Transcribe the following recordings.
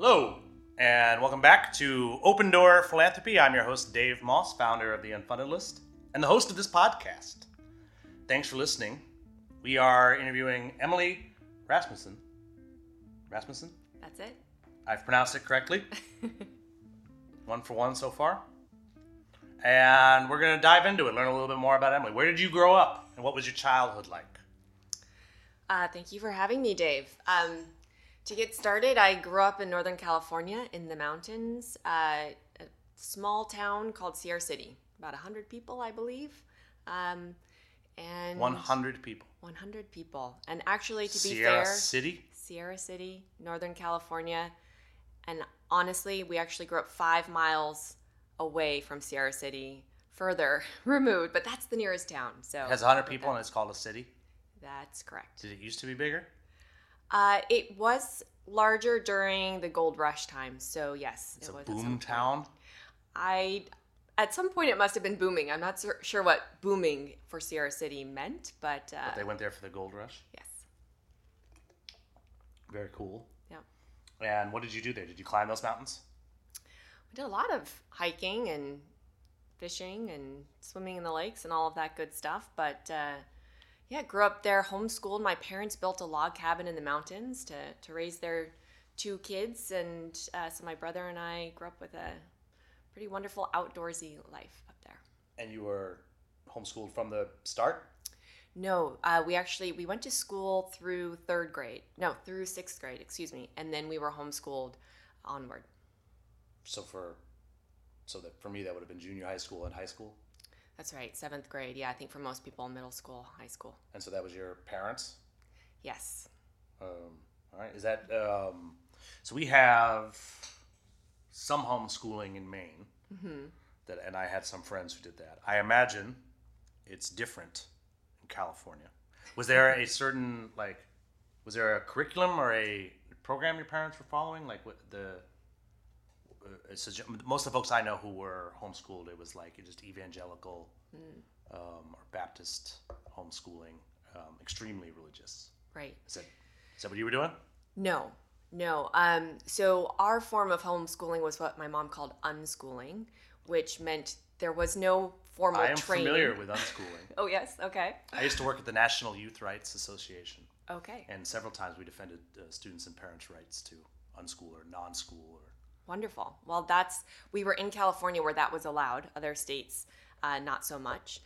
Hello, and welcome back to Open Door Philanthropy. I'm your host, Dave Moss, founder of the Unfunded List, and the host of this podcast. Thanks for listening. We are interviewing Emily Rasmussen. Rasmussen? That's it. I've pronounced it correctly. one for one so far. And we're going to dive into it, learn a little bit more about Emily. Where did you grow up, and what was your childhood like? Uh, thank you for having me, Dave. Um, to get started, I grew up in Northern California in the mountains, uh, a small town called Sierra City, about 100 people, I believe. Um, and 100 people. 100 people. And actually, to be Sierra fair, City? Sierra City, Northern California. And honestly, we actually grew up five miles away from Sierra City, further removed, but that's the nearest town. So It has 100 people, and it's called a city. That's correct. Did it used to be bigger? Uh, it was larger during the gold rush time, so yes, It's it a was some boom town. I at some point it must have been booming. I'm not sur- sure what booming for Sierra City meant, but, uh, But they went there for the gold rush. yes, Very cool. yeah. And what did you do there? Did you climb those mountains? We did a lot of hiking and fishing and swimming in the lakes and all of that good stuff. But uh, yeah, grew up there, homeschooled. My parents built a log cabin in the mountains to, to raise their two kids. And uh, so my brother and I grew up with a pretty wonderful outdoorsy life up there. And you were homeschooled from the start? No, uh, we actually we went to school through third grade. No, through sixth grade, excuse me, and then we were homeschooled onward. So for so that for me that would have been junior high school and high school. That's right, seventh grade. Yeah, I think for most people, middle school, high school. And so that was your parents? Yes. Um, all right. Is that um, so? We have some homeschooling in Maine. That, and I had some friends who did that. I imagine it's different in California. Was there a certain like? Was there a curriculum or a program your parents were following? Like what the? Uh, a- most of the folks I know who were homeschooled, it was like just evangelical um, or Baptist homeschooling, um, extremely religious. Right. Is that is that what you were doing? No, no. Um, so our form of homeschooling was what my mom called unschooling, which meant there was no formal I am training. familiar with unschooling. Oh yes. Okay. I used to work at the National Youth Rights Association, Okay. and several times we defended uh, students and parents' rights to unschool or non-school. Or Wonderful. Well, that's we were in California where that was allowed. Other states, uh, not so much.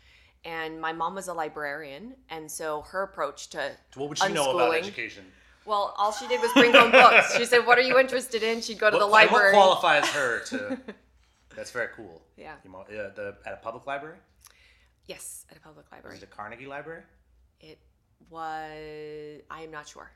And my mom was a librarian, and so her approach to what would she know about education? Well, all she did was bring home books. She said, "What are you interested in?" She'd go to the library. what qualifies her to? That's very cool. Yeah. Know, uh, the at a public library. yes, at a public library. Was it a Carnegie Library? It was. I am not sure.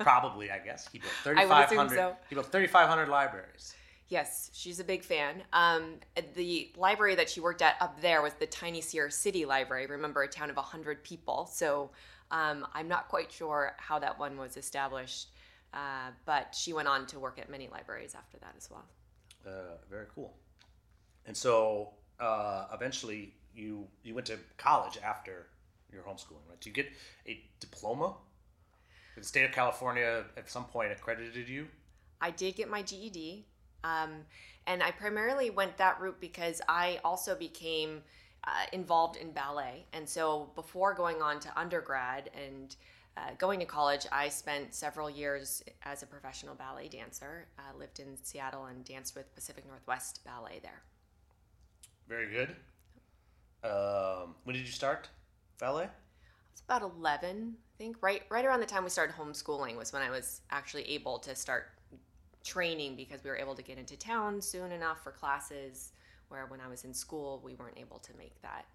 Probably, I guess. He built I would thirty-five assume hundred. so. He built thirty-five hundred libraries. Yes, she's a big fan. Um, the library that she worked at up there was the tiny Sierra City Library. Remember, a town of 100 people. So um, I'm not quite sure how that one was established. Uh, but she went on to work at many libraries after that as well. Uh, very cool. And so uh, eventually you you went to college after your homeschooling, right? Do you get a diploma? The state of California at some point accredited you? I did get my GED, um, and I primarily went that route because I also became uh, involved in ballet. And so before going on to undergrad and uh, going to college, I spent several years as a professional ballet dancer. Uh, lived in Seattle and danced with Pacific Northwest Ballet there. Very good. Um, when did you start ballet? I was about 11, I think. Right, right around the time we started homeschooling was when I was actually able to start training because we were able to get into town soon enough for classes. Where when I was in school, we weren't able to make that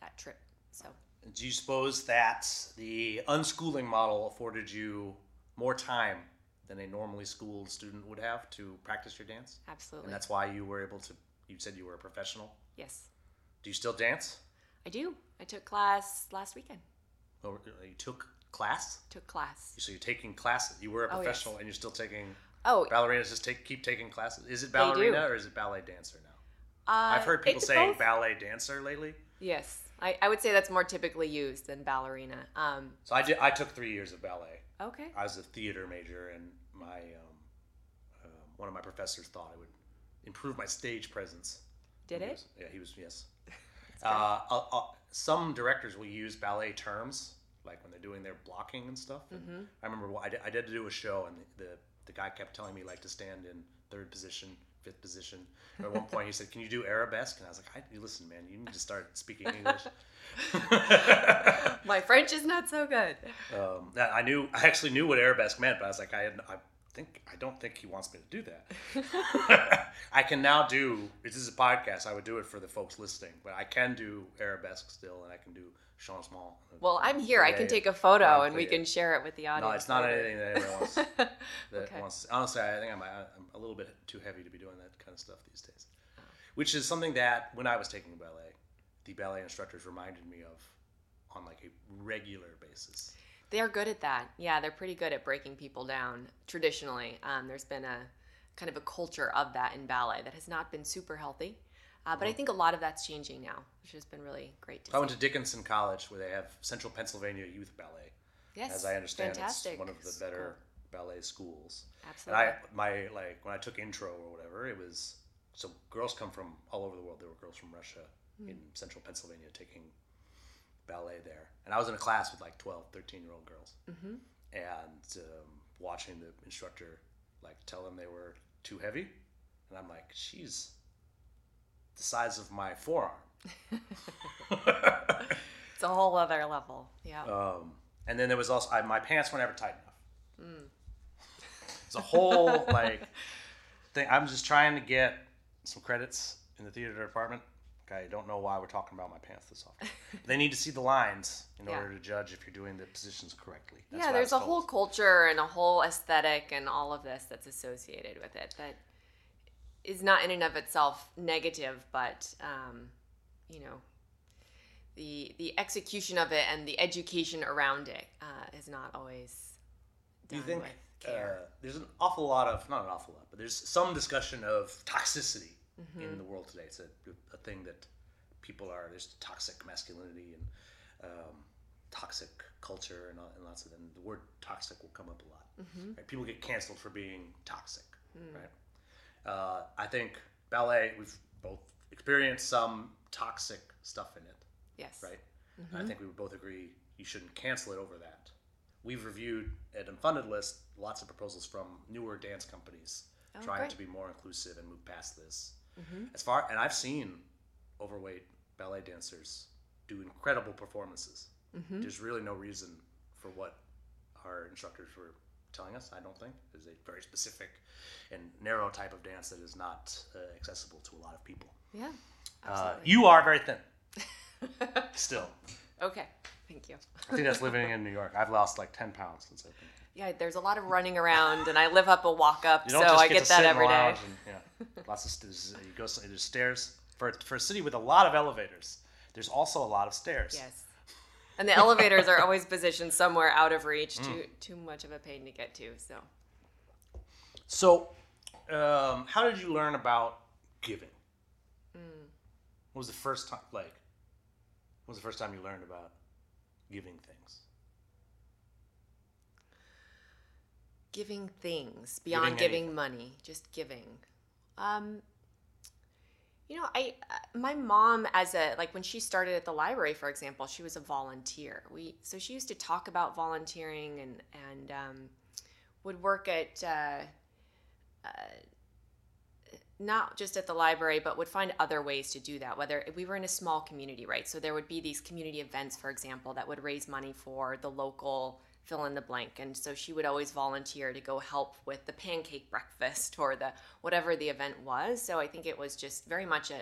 that trip. So Do you suppose that the unschooling model afforded you more time than a normally schooled student would have to practice your dance? absolutely, And that's why you were able to. You said you were a professional. yes, Do you still dance? I do. I took class last weekend. Or uh, you took class? Took class. So you're taking classes. You were a Oh, yes. professional, and you're still taking Oh, ballerinas. Just take keep taking classes. Is it ballerina or is it ballet dancer now? uh, I've heard people saying both. ballet dancer lately. Yes, I, I would say that's more typically used than ballerina. Um, So I did. I took three years of ballet. okay. I was a theater major, and my um, one of my professors thought it would improve my stage presence. Did He it? was- yeah, he was. Yes. Uh, uh, uh, some directors will use ballet terms, like when they're doing their blocking and stuff. And Mm-hmm. I remember wh- I did, I did do a show, and the, the the guy kept telling me like to stand in third position, fifth position. At one point, he said, "Can you do arabesque?" And I was like, I, "Listen, man, you need to start speaking English." My French is not so good. um, I knew I actually knew what arabesque meant, but I was like, I, had, I think I don't think he wants me to do that. I can now do. This is a podcast. I would do it for the folks listening, but I can do arabesque still, and I can do changement. Well, I'm here. I can take a photo and we can share it with the audience. No, it's not anything that anyone wants. That Okay. wants. Honestly, I think I'm, I'm a little bit too heavy to be doing that kind of stuff these days. Which is something that when I was taking ballet, the ballet instructors reminded me of on like a regular basis. They are good at that. Yeah, they're pretty good at breaking people down. Traditionally, um, there's been a kind of a culture of that in ballet that has not been super healthy. Uh, but I think a lot of that's changing now, which has been really great to I went to Dickinson College where they have Central Pennsylvania Youth Ballet. yes, As I understand, fantastic it's one of the school. better ballet schools. Absolutely. And I, my like when I took intro or whatever, it was so girls come from all over the world. There were girls from Russia Hmm. in Central Pennsylvania taking ballet there, and I was in a class with like 12, 13 year old girls, Mm-hmm. and um, watching the instructor like tell them they were too heavy, and I'm like, she's the size of my forearm. it's a whole other level. Yeah. Um, and then there was also I, my pants were never tight enough. Mm. It's a whole like thing. I'm just trying to get some credits in the theater department. Okay, I don't know why we're talking about my pants this often. they need to see the lines in Yeah. order to judge if you're doing the positions correctly. That's yeah, there's a was whole culture and a whole aesthetic and all of this that's associated with it that is not in and of itself negative, but um, you know, the the execution of it and the education around it uh, is not always Do done you think with uh, care. there's an awful lot of not an awful lot, but there's some discussion of toxicity Mm-hmm. in the world today. It's a, a thing that people are. There's toxic masculinity and um, toxic culture and, and lots of them. The word toxic will come up a lot. Mm-hmm. Right? People get canceled for being toxic. Mm. Right. Uh, I think ballet. We've both experienced some toxic stuff in it yes. right? Mm-hmm. I think we would both agree you shouldn't cancel it over that. We've reviewed at Unfunded List lots of proposals from newer dance companies Oh, trying great. to be more inclusive and move past this. Mm-hmm. As far and I've seen overweight ballet dancers do incredible performances. Mm-hmm. There's really no reason for what our instructors were telling us. I don't think there's a very specific and narrow type of dance that is not uh, accessible to a lot of people. Yeah. Uh, you are very thin, still. okay. Thank you. I think that's living in New York. I've lost like ten pounds since I've been. Yeah, there's a lot of running around, and I live up a walk up, You so just I get, get to that the lounge and, yeah, lots of stairs. You go. There's stairs for for a city with a lot of elevators. There's also a lot of stairs. Yes. And the elevators are always positioned somewhere out of reach, Mm. too too much of a pain to get to. So So, um, how did you learn about giving? Mm. What was the first time? Like, what was the first time you learned about giving things? giving things beyond Giving giving, money, just giving. Um, you know, I uh, my mom as a like when she started at the library, for example, she was a volunteer. We so she used to talk about volunteering and and um, would work at. Uh, uh, not just at the library, but would find other ways to do that. Whether we were in a small community, right? So there would be these community events, for example, that would raise money for the local fill in the blank. And so she would always volunteer to go help with the pancake breakfast or the whatever the event was. So I think it was just very much a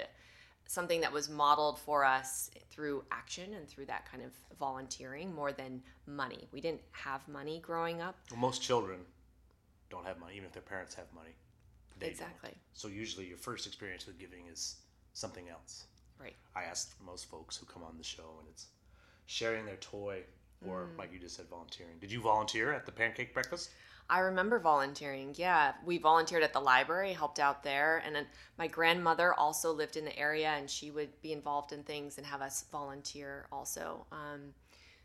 something that was modeled for us through action and through that kind of volunteering more than money. We didn't have money growing up. Well, most children don't have money, even if their parents have money. They don't. Exactly. So usually, your first experience with giving is something else. Right. I asked most folks who come on the show, and it's sharing their toy, or Mm. like you just said, volunteering. Did you volunteer at the pancake breakfast? I remember volunteering. Yeah, we volunteered at the library, helped out there, and then my grandmother also lived in the area, and she would be involved in things and have us volunteer also. Um,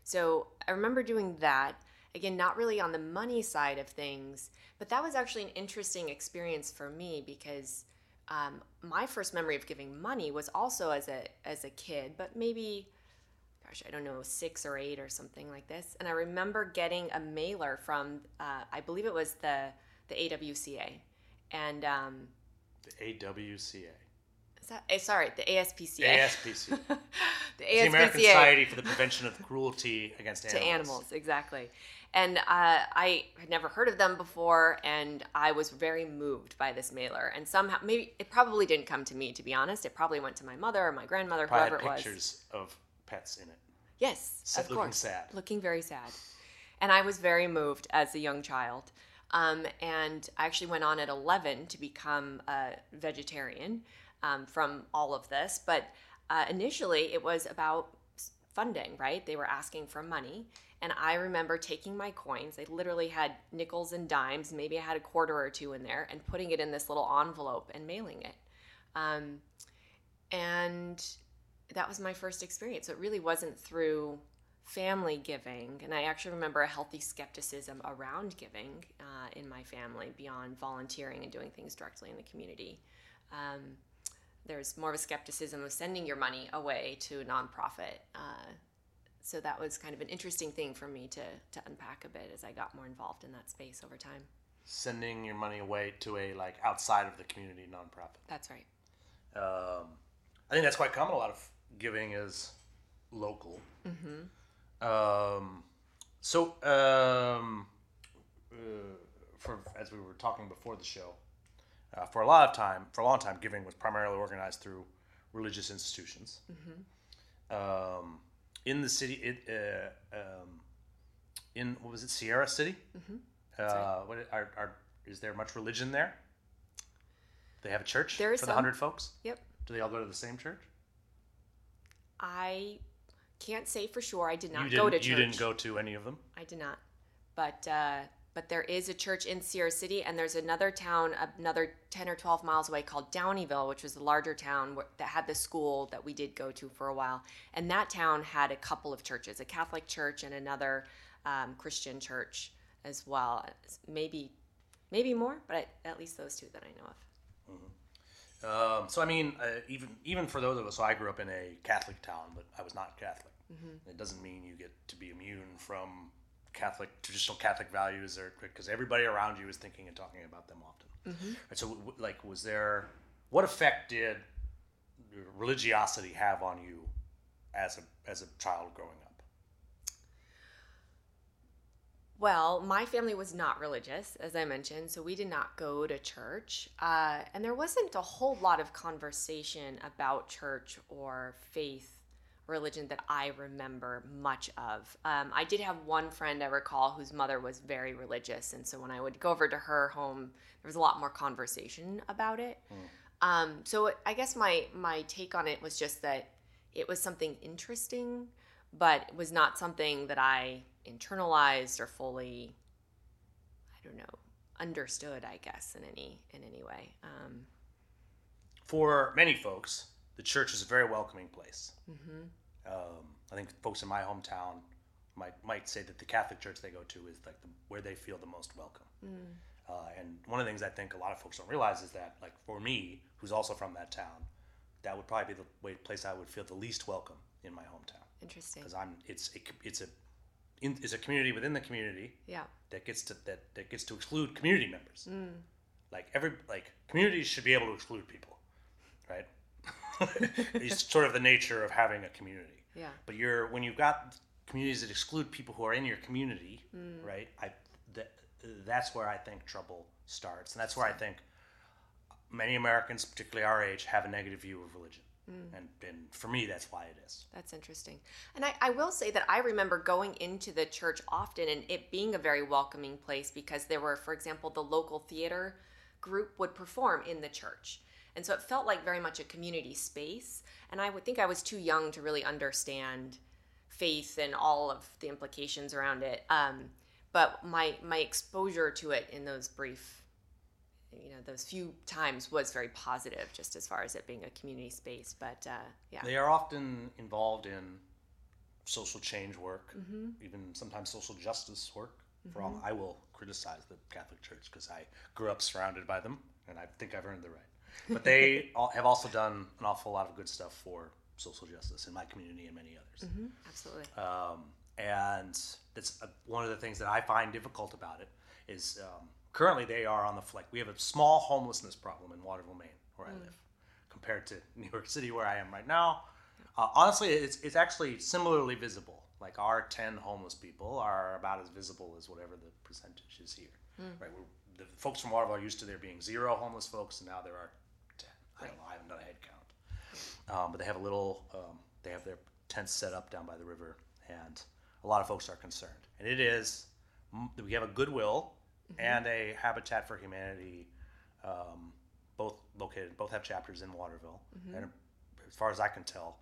so I remember doing that. again, not really on the money side of things, but that was actually an interesting experience for me because um, my first memory of giving money was also as a as a kid, but maybe, gosh, I don't know, six or eight or something like this. And I remember getting a mailer from, uh, I believe it was the the AWCA, and um, The AWCA. is that eh, sorry, the ASPCA. ASPCA. the the American Society for the Prevention of Cruelty Against Animals. to animals exactly and uh, i had never heard of them before and i was very moved by this mailer and somehow maybe it probably didn't come to me to be honest it probably went to my mother or my grandmother Probably whoever it was pictures of pets in it. yes of looking course. sad. looking very sad. And i was very moved as a young child. Um, and i actually went on at 11 to become a vegetarian um, from all of this. But uh, initially it was about funding right? They were asking for money. And i remember taking my coins. They literally had nickels and dimes. Maybe i had a quarter or two in there and putting it in this little envelope and mailing it. Um, and that was my first experience. So it really wasn't through family giving. And I actually remember a healthy skepticism around giving uh, in my family beyond volunteering and doing things directly in the community. Um, there's more of a skepticism of sending your money away to a nonprofit. Uh, so that was kind of an interesting thing for me to, to unpack a bit as I got more involved in that space over time. Sending your money away to a like outside of the community nonprofit. That's right. Um, I think that's quite common. A lot of giving is local. Um, so, um, uh, for as we were talking before the show, uh, for a lot of time, for a long time, giving was primarily organized through religious institutions. Um, in the city, it uh, um, in what was it, Sierra City? Uh, what are, are is there much religion there? They have a church There is for the hundred folks. Yep. Do they all go to the same church? I can't say for sure. I did not go to church. You didn't go to any of them. I did not. But uh, but there is a church in Sierra City, and there's another town, another ten or twelve miles away, called Downieville, which was the larger town that had the school that we did go to for a while. And that town had a couple of churches, a Catholic church and another um, Christian church as well. Maybe maybe more, but at least those two that I know of. Um, so I mean, uh, even even for those of us, so I grew up in a Catholic town, but I was not Catholic. Mm-hmm. It doesn't mean you get to be immune from Catholic traditional Catholic values, or because everybody around you is thinking and talking about them often. Mm-hmm. Right, so, w- like, was there what effect did religiosity have on you as a as a child growing up? Well, my family was not religious, as I mentioned, so we did not go to church. Uh, and there wasn't a whole lot of conversation about church or faith, religion that I remember much of. Um, I did have one friend I recall whose mother was very religious, and so when I would go over to her home, there was a lot more conversation about it. Um, so I guess my my take on it was just that it was something interesting, but it was not something that I internalized or fully, I don't know, understood. I guess in any in any way. Um, For many folks, the church is a very welcoming place. Um, I think folks in my hometown might might say that the Catholic church they go to is like the, where they feel the most welcome. Uh, and one of the things I think a lot of folks don't realize is that, like for me, who's also from that town, that would probably be the way, place I would feel the least welcome in my hometown interesting. because I'm it's a, it's a in, it's a community within the community Yeah. that gets to that, that gets to exclude community members. Mm. Like every like communities should be able to exclude people, right? it's sort of the nature of having a community. Yeah. But you're when you've got communities that exclude people who are in your community, mm. right? I that that's where I think trouble starts, and that's where I think many Americans, particularly our age, have a negative view of religion. And, and for me, that's why it is. That's interesting. And I, I will say that I remember going into the church often and it being a very welcoming place because there were, for example, the local theater group would perform in the church. And so it felt like very much a community space. And I would think I was too young to really understand faith and all of the implications around it. Um, but my my exposure to it in those brief you know those few times was very positive just as far as it being a community space but uh, yeah They are often involved in social change work, Mm-hmm. even sometimes social justice work. For all I will criticize the Catholic Church because I grew up surrounded by them, and I think I've earned the right. But they all, have also done an awful lot of good stuff for social justice in my community and many others. Absolutely. Um, and that's uh one of the things that I find difficult about it is um, currently they are on the flick. We have a small homelessness problem in Waterville, Maine, where I live, compared to New York City, where I am right now. Uh, honestly, it's, it's actually similarly visible. Like our 10 homeless people are about as visible as whatever the percentage is here. Right? We're, the folks from Waterville are used to there being zero homeless folks, and now there are 10. I don't know, I haven't done a head count. Um, but they have a little, um, they have their tents set up down by the river, and a lot of folks are concerned. And it is, we have a Goodwill Mm-hmm. and a Habitat for Humanity, um, both located, both have chapters in Waterville, mm-hmm. and as far as I can tell,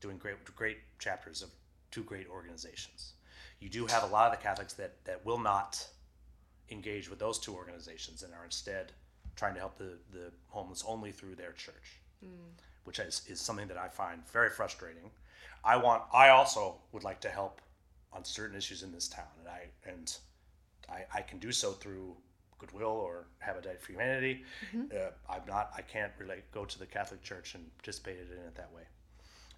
doing great, great chapters of two great organizations. You do have a lot of the Catholics that that will not engage with those two organizations and are instead trying to help the, the homeless only through their church, mm. which is, is something that I find very frustrating. I want I also would like to help on certain issues in this town, and I and I, I can do so through Goodwill or Habitat for Humanity. Uh, I'm not I can't really go to the Catholic Church and participate in it that way,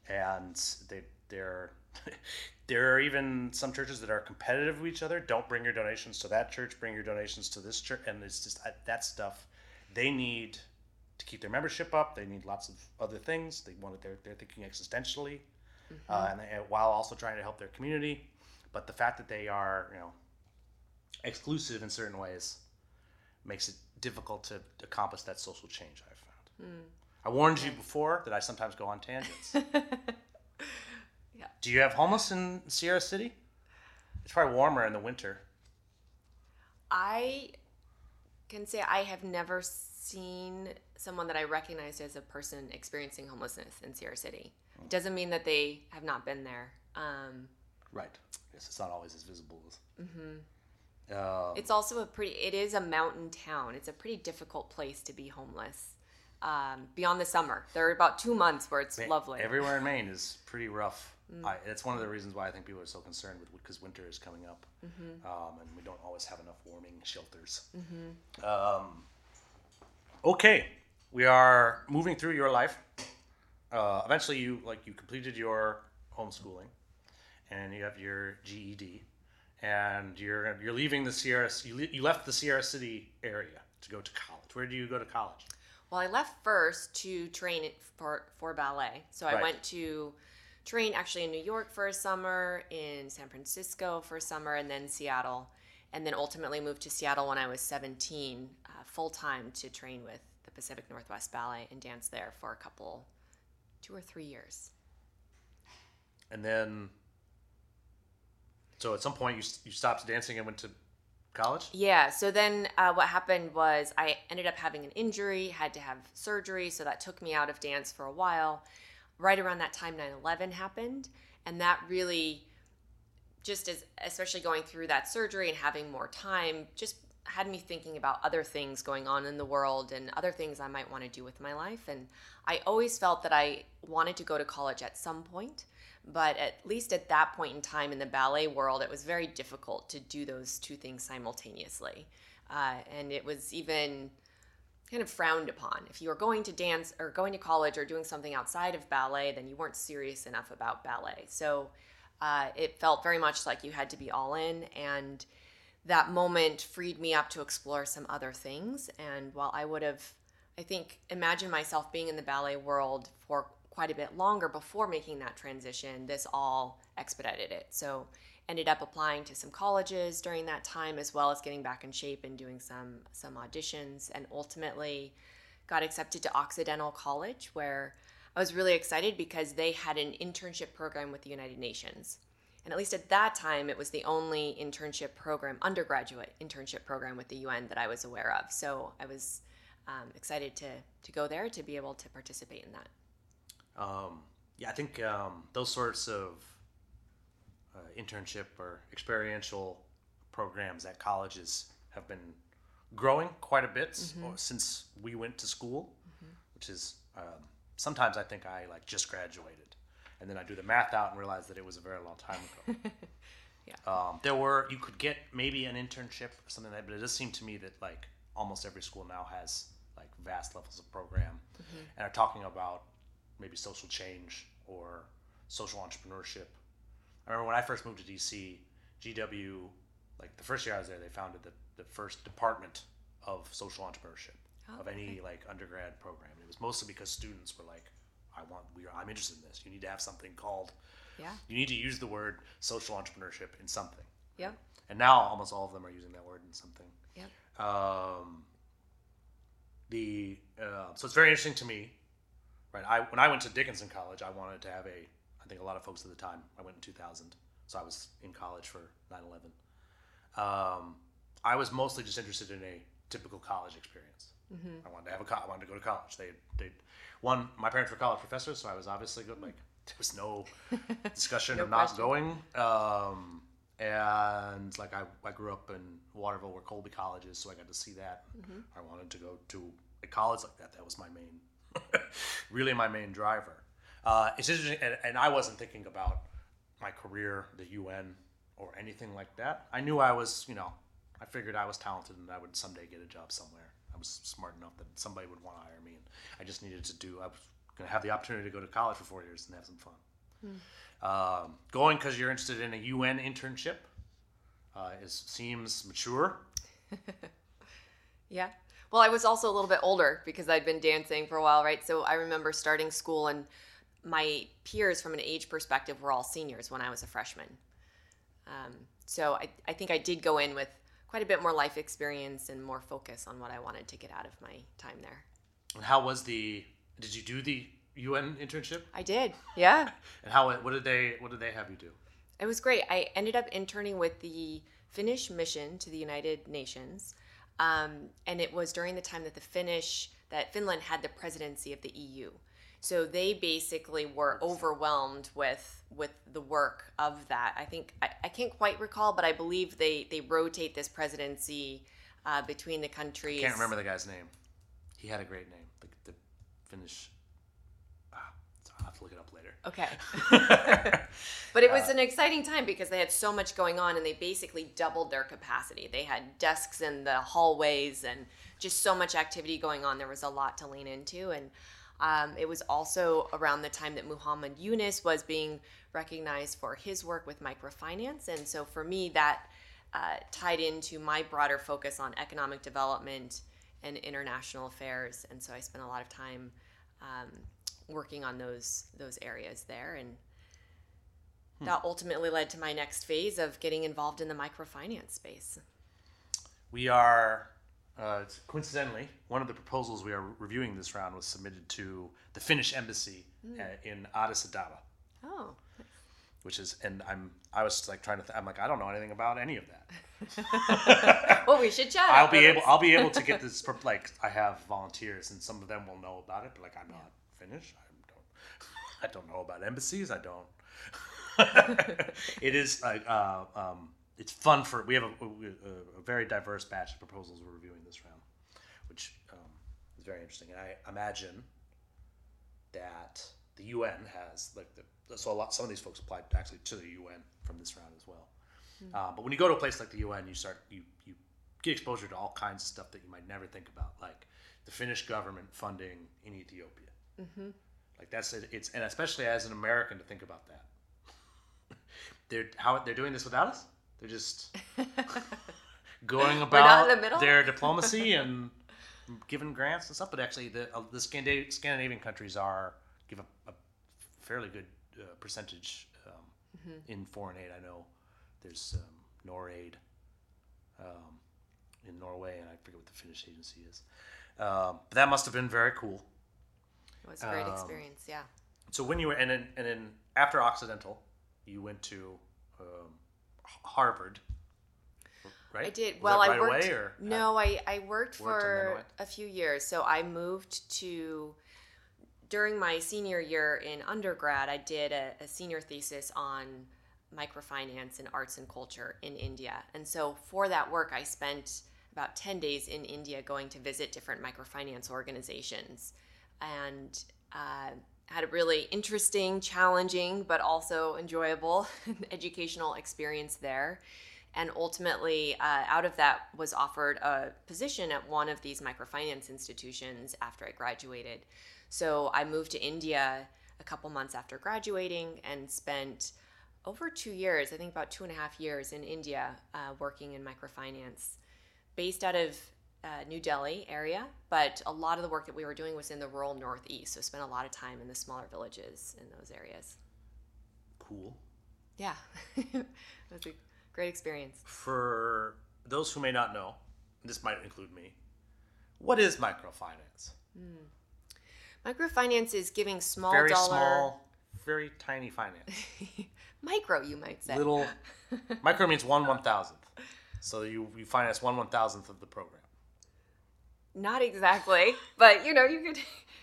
and they they're there are even some churches that are competitive with each other. Don't bring your donations to that church. Bring your donations to this church, and it's just that stuff. They need to keep their membership up. They need lots of other things. They want it. They're they're thinking existentially, uh, and, and while also trying to help their community. But the fact that they are you know exclusive in certain ways makes it difficult to accomplish that social change. I've found. Hmm. I warned you before that I sometimes go on tangents. Yeah. Do you have homeless in Sierra City? It's probably warmer in the winter. I can say I have never seen someone that I recognized as a person experiencing homelessness in Sierra City. It doesn't mean that they have not been there. Um, Right. Yes, it's not always as visible as. Mm-hmm. Um, it's also a pretty. It is a mountain town. It's a pretty difficult place to be homeless. Um, beyond the summer, there are about two months where it's Ma- lovely. Everywhere in Maine is pretty rough. I, it's one of the reasons why I think people are so concerned with because winter is coming up, um, and we don't always have enough warming shelters. Um, okay, we are moving through your life. Uh, eventually, you like you completed your homeschooling, and you have your GED, and you're you're leaving the Sierra. You, le- you left the Sierra City area to go to college. Where do you go to college? Well, I left first to train for for ballet. So I Right. went to train actually in New York for a summer, in San Francisco for a summer, and then Seattle, and then ultimately moved to Seattle when I was 17, uh, full time to train with the Pacific Northwest Ballet and dance there for a couple, two or three years. and then so at some point you, you stopped dancing and went to college Yeah. So then uh, what happened was I ended up having an injury, had to have surgery. So that took me out of dance for a while. Right around that time, 9 11 happened. And that really, just as, especially going through that surgery and having more time, just had me thinking about other things going on in the world and other things I might want to do with my life. And I always felt that I wanted to go to college at some point, but at least at that point in time in the ballet world, it was very difficult to do those two things simultaneously. Uh, and it was even kind of frowned upon. If you were going to dance or going to college or doing something outside of ballet, then you weren't serious enough about ballet. So uh, it felt very much like you had to be all in. And that moment freed me up to explore some other things. And while I would have, I think, imagined myself being in the ballet world for quite a bit longer before making that transition, this all expedited it. So ended up applying to some colleges during that time as well as getting back in shape and doing some some auditions and ultimately got accepted to Occidental College where I was really excited because they had an internship program with the United Nations. And at least at that time, it was the only internship program, undergraduate internship program with the UN that I was aware of. So I was um, excited to, to go there to be able to participate in that. Um, yeah i think um, those sorts of uh, internship or experiential programs at colleges have been growing quite a bit s- or since we went to school which is um, sometimes i think i like just graduated and then i do the math out and realize that it was a very long time ago. Yeah. Um, there were you could get maybe an internship or something like that, but it does seem to me that like almost every school now has like vast levels of program. And are talking about maybe social change or social entrepreneurship. I remember when I first moved to DC, GW, like the first year I was there, they founded the, the first department of social entrepreneurship of any like undergrad program. And It was mostly because students were like, I want, we are, I'm interested in this. You need to have something called, Yeah. you need to use the word social entrepreneurship in something. Yep. And now almost all of them are using that word in something. Yep. Um, the uh, so it's very interesting to me, right? I when I went to Dickinson College, I wanted to have a. I think a lot of folks at the time. I went in 2000, so I was in college for 9/11. Um, I was mostly just interested in a typical college experience. I wanted to have a co- I wanted to go to college. They they one my parents were college professors, so I was obviously good. Like there was no discussion No of not going. Um, and like I, I grew up in Waterville where Colby College is, so I got to see that. I wanted to go to a college like that. That was my main, really my main driver. Uh, it's interesting, and, and I wasn't thinking about my career, the UN, or anything like that. I knew I was, you know, I figured I was talented and I would someday get a job somewhere. I was smart enough that somebody would want to hire me, and I just needed to do. I was going to have the opportunity to go to college for four years and have some fun. Um, going because you're interested in a UN internship uh, is seems mature. Yeah. Well, I was also a little bit older because I'd been dancing for a while, right? So I remember starting school, and my peers, from an age perspective, were all seniors when I was a freshman. Um, so I, I think I did go in with quite a bit more life experience and more focus on what I wanted to get out of my time there. And how was the? Did you do the UN internship? I did. Yeah. And how? What did they? What did they have you do? It was great. I ended up interning with the Finnish mission to the United Nations, um, and it was during the time that the Finnish that Finland had the presidency of the EU. So they basically were overwhelmed with with the work of that. I think I, I can't quite recall, but I believe they they rotate this presidency uh, between the countries. I can't remember the guy's name. He had a great name. The, the Finnish. Ah, I'll have to look it up later. Okay. but it was an exciting time because they had so much going on and they basically doubled their capacity. They had desks in the hallways and just so much activity going on. There was a lot to lean into. And um, it was also around the time that Muhammad Yunus was being recognized for his work with microfinance. And so for me, that uh, tied into my broader focus on economic development and international affairs. And so I spent a lot of time um, working on those those areas there. And that ultimately led to my next phase of getting involved in the microfinance space. We are, uh, coincidentally, one of the proposals we are reviewing this round was submitted to the Finnish embassy uh, in Addis Ababa, oh. Which is, and I'm, I was like trying to, th- I'm like, I don't know anything about any of that. well we should chat I'll be able. I'll be able to get this, like, I have volunteers and some of them will know about it, but like, I'm not Finnish. I don't, I don't know about embassies. I don't. it is uh, um, it's fun for, we have a, a, a very diverse batch of proposals we're reviewing this round, which um, is very interesting. And I imagine that the UN has like the so a lot some of these folks applied actually to the UN from this round as well. Uh, but when you go to a place like the UN, you start you you get exposure to all kinds of stuff that you might never think about, like the Finnish government funding in Ethiopia. Like that's it. It's and especially as an American to think about that. they're how they're doing this without us. They're just going about the their diplomacy and giving grants and stuff. But actually, the uh, the Scandinavian, Scandinavian countries are give a, a fairly good uh, percentage um, Mm-hmm. in foreign aid. I know there's um, Norad um, in Norway, and I forget what the Finnish agency is. Um, but that must have been very cool. It was a great um, experience yeah So when you were and then and then after Occidental, you went to um, Harvard, right? I did. Was well, that I worked. away or no, I I worked, Worked for a few years. So I moved to during my senior year in undergrad. I did a, a senior thesis on microfinance and arts and culture in India, and so for that work, I spent about ten days in India going to visit different microfinance organizations, and uh, had a really interesting, challenging, but also enjoyable educational experience there. And ultimately, uh, out of that, was offered a position at one of these microfinance institutions after I graduated. So I moved to India a couple months after graduating and spent over two years, I think about two and a half years in India, uh, working in microfinance, based out of uh, New Delhi area, but a lot of the work that we were doing was in the rural northeast. So spent a lot of time in the smaller villages in those areas. Cool. Yeah, it was a great experience. For those who may not know, this might include me. What is microfinance? Mm. Microfinance is giving small very dollar, small, very tiny finance. micro, you might say. Little micro means one one thousandth. So you you finance one one thousandth of the program. Not exactly, but you know, you could.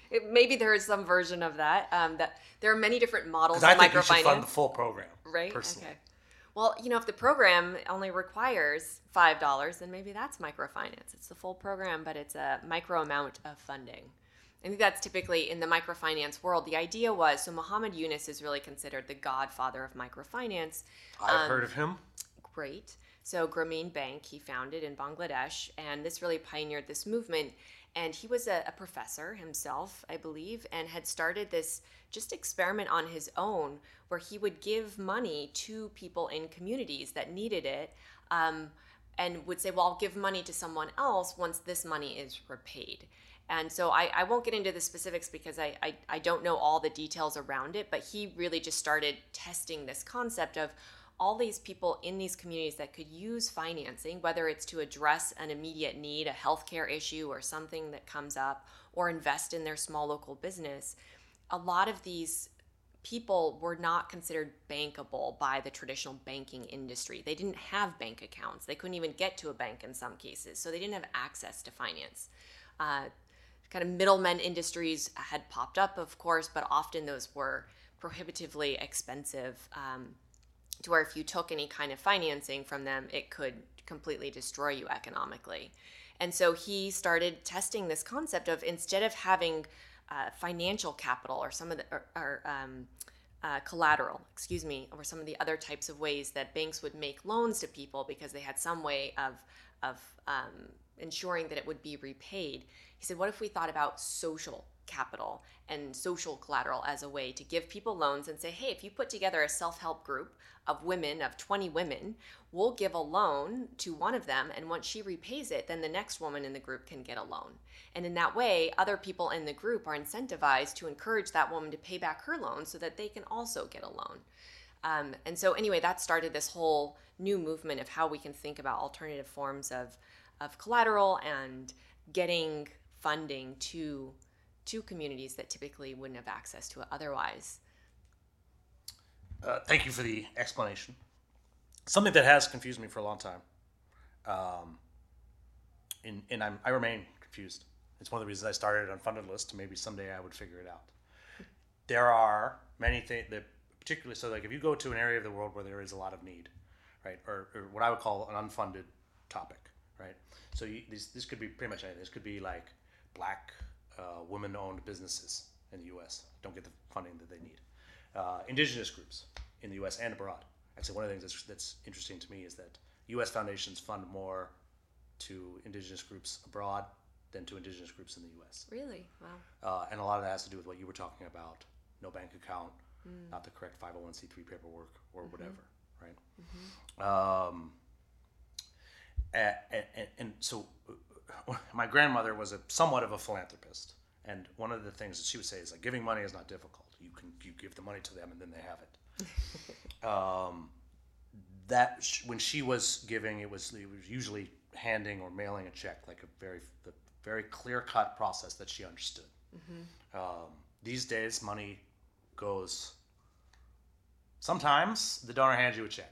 It, maybe there is some version of that. Um, that there are many different models of I think you microfinance. should fund the full program. right? Personally. Okay. Well, you know, if the program only requires five dollars, then maybe that's microfinance. It's the full program, but it's a micro amount of funding. I think that's typically in the microfinance world. The idea was so Muhammad Yunus is really considered the godfather of microfinance. I've Um, heard of him. Great. So Grameen Bank he founded in Bangladesh, and this really pioneered this movement. And he was a, a professor himself, I believe, and had started this just experiment on his own where he would give money to people in communities that needed it. Um, and would say, Well, I'll give money to someone else once this money is repaid. And so I, I won't get into the specifics because I, I, I don't know all the details around it, but he really just started testing this concept of all these people in these communities that could use financing, whether it's to address an immediate need, a healthcare issue, or something that comes up, or invest in their small local business. A lot of these people were not considered bankable by the traditional banking industry. They didn't have bank accounts. They couldn't even get to a bank in some cases. So they didn't have access to finance. Uh, kind of middlemen industries had popped up, of course, but often those were prohibitively expensive um, to where if you took any kind of financing from them, it could completely destroy you economically. And so he started testing this concept of instead of having uh, financial capital or some of the or, or um, uh, collateral, excuse me, or some of the other types of ways that banks would make loans to people because they had some way of of um, ensuring that it would be repaid. He said, "What if we thought about social capital and social collateral as a way to give people loans and say, hey, if you put together a self-help group of women of 20 women, we'll give a loan to one of them, and once she repays it, then the next woman in the group can get a loan." And in that way, other people in the group are incentivized to encourage that woman to pay back her loan so that they can also get a loan. Um, and so, anyway, that started this whole new movement of how we can think about alternative forms of, of collateral and getting funding to to communities that typically wouldn't have access to it otherwise. Uh, thank you for the explanation. Something that has confused me for a long time, um, and, and I'm, I remain confused. It's one of the reasons I started Unfunded List. Maybe someday I would figure it out. There are many things that, particularly, so like if you go to an area of the world where there is a lot of need, right, or, or what I would call an unfunded topic, right. So you, this this could be pretty much anything. This could be like black uh, women-owned businesses in the U.S. don't get the funding that they need. Uh, indigenous groups in the U.S. and abroad. Actually, one of the things that's, that's interesting to me is that U.S. foundations fund more to indigenous groups abroad than to indigenous groups in the U.S. Really? Wow. Uh, and a lot of that has to do with what you were talking about: no bank account, not the correct 501c3 paperwork, or whatever, right? Um, and, and, and so, my grandmother was a somewhat of a philanthropist, and one of the things that she would say is like giving money is not difficult. You can you give the money to them, and then they have it. um, that when she was giving, it was it was usually handing or mailing a check, like a very the very clear cut process that she understood. Um, these days, money goes. Sometimes the donor hands you a check.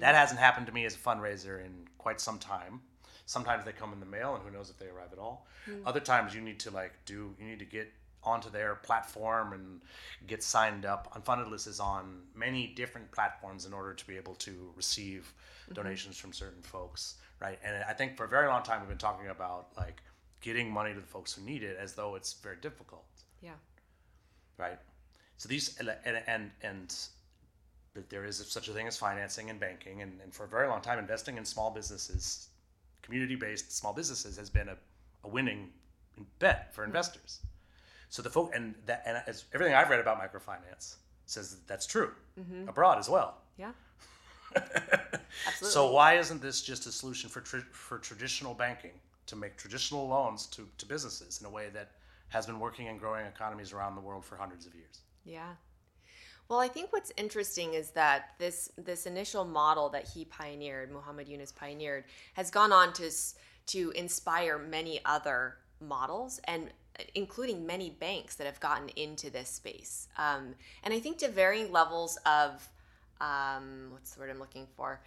That hasn't happened to me as a fundraiser in quite some time. Sometimes they come in the mail, and who knows if they arrive at all. Hmm. Other times, you need to like do you need to get onto their platform and get signed up. Unfunded List is on many different platforms in order to be able to receive mm-hmm. donations from certain folks, right? And I think for a very long time we've been talking about like getting money to the folks who need it as though it's very difficult. Yeah. right? So these and and and but there is such a thing as financing and banking, and, and for a very long time, investing in small businesses, community-based small businesses, has been a, a winning bet for hmm. investors. So the folk and that and as everything I've read about microfinance says that that's true mm-hmm. abroad as well. Yeah. Absolutely. So why isn't this just a solution for tra- for traditional banking to make traditional loans to, to businesses in a way that has been working in growing economies around the world for hundreds of years? Yeah. Well, I think what's interesting is that this this initial model that he pioneered, Muhammad Yunus pioneered, has gone on to to inspire many other models and including many banks that have gotten into this space. Um, and I think to varying levels of um, what's the word I'm looking for?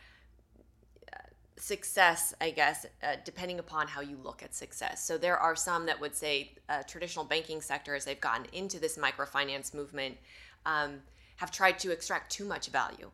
success, I guess, uh, depending upon how you look at success. So there are some that would say uh, traditional banking sectors, they've gotten into this microfinance movement, um, have tried to extract too much value.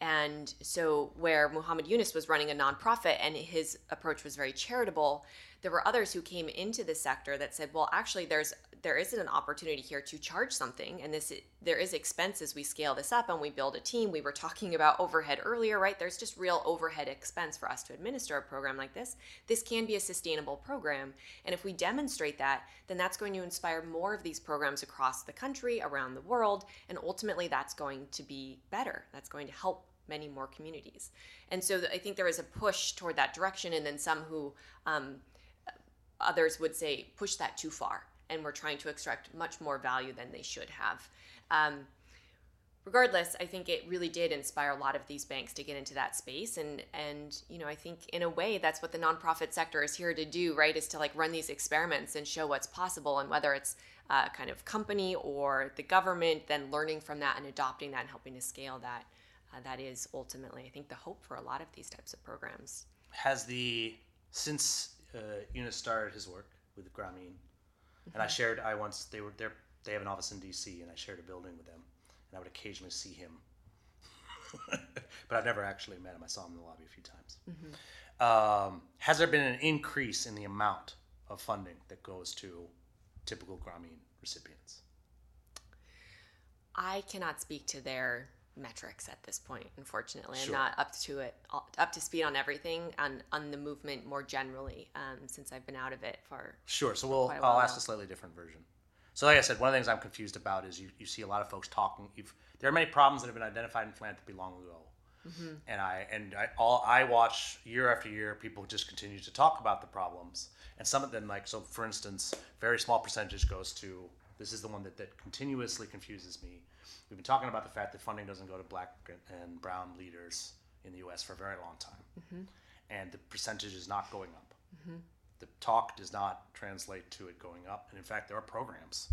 And so, where Muhammad Yunus was running a nonprofit and his approach was very charitable, there were others who came into the sector that said, "Well, actually, there's there isn't an opportunity here to charge something, and this there is expense as we scale this up and we build a team. We were talking about overhead earlier, right? There's just real overhead expense for us to administer a program like this. This can be a sustainable program, and if we demonstrate that, then that's going to inspire more of these programs across the country, around the world, and ultimately that's going to be better. That's going to help many more communities. And so I think there is a push toward that direction, and then some who um, others would say push that too far and we're trying to extract much more value than they should have. Um, regardless, I think it really did inspire a lot of these banks to get into that space, and and you know I think in a way that's what the nonprofit sector is here to do, right? Is to like run these experiments and show what's possible, and whether it's a kind of company or the government, then learning from that and adopting that and helping to scale that. Uh, that is ultimately, I think, the hope for a lot of these types of programs. Has the since uh, Yunus started his work with Grameen, and I shared. I once they were there. They have an office in D.C. and I shared a building with them, and I would occasionally see him, but I've never actually met him. I saw him in the lobby a few times. Um, has there been an increase in the amount of funding that goes to typical Grameen recipients? I cannot speak to their metrics at this point. Unfortunately, Sure. I'm not up to it, up to speed on everything on on the movement more generally. Um, since I've been out of it for Sure. So we'll I'll while ask a slightly different version. So like I said, one of the things I'm confused about is you, you see a lot of folks talking. You've, there are many problems that have been identified in philanthropy long ago, Mm-hmm. and I and I all I watch year after year people just continue to talk about the problems, and some of them like so for instance, very small percentage goes to this is the one that that continuously confuses me. We've been talking about the fact that funding doesn't go to black and brown leaders in the U.S. for a very long time, Mm-hmm. and the percentage is not going up the talk does not translate to it going up. And in fact, there are programs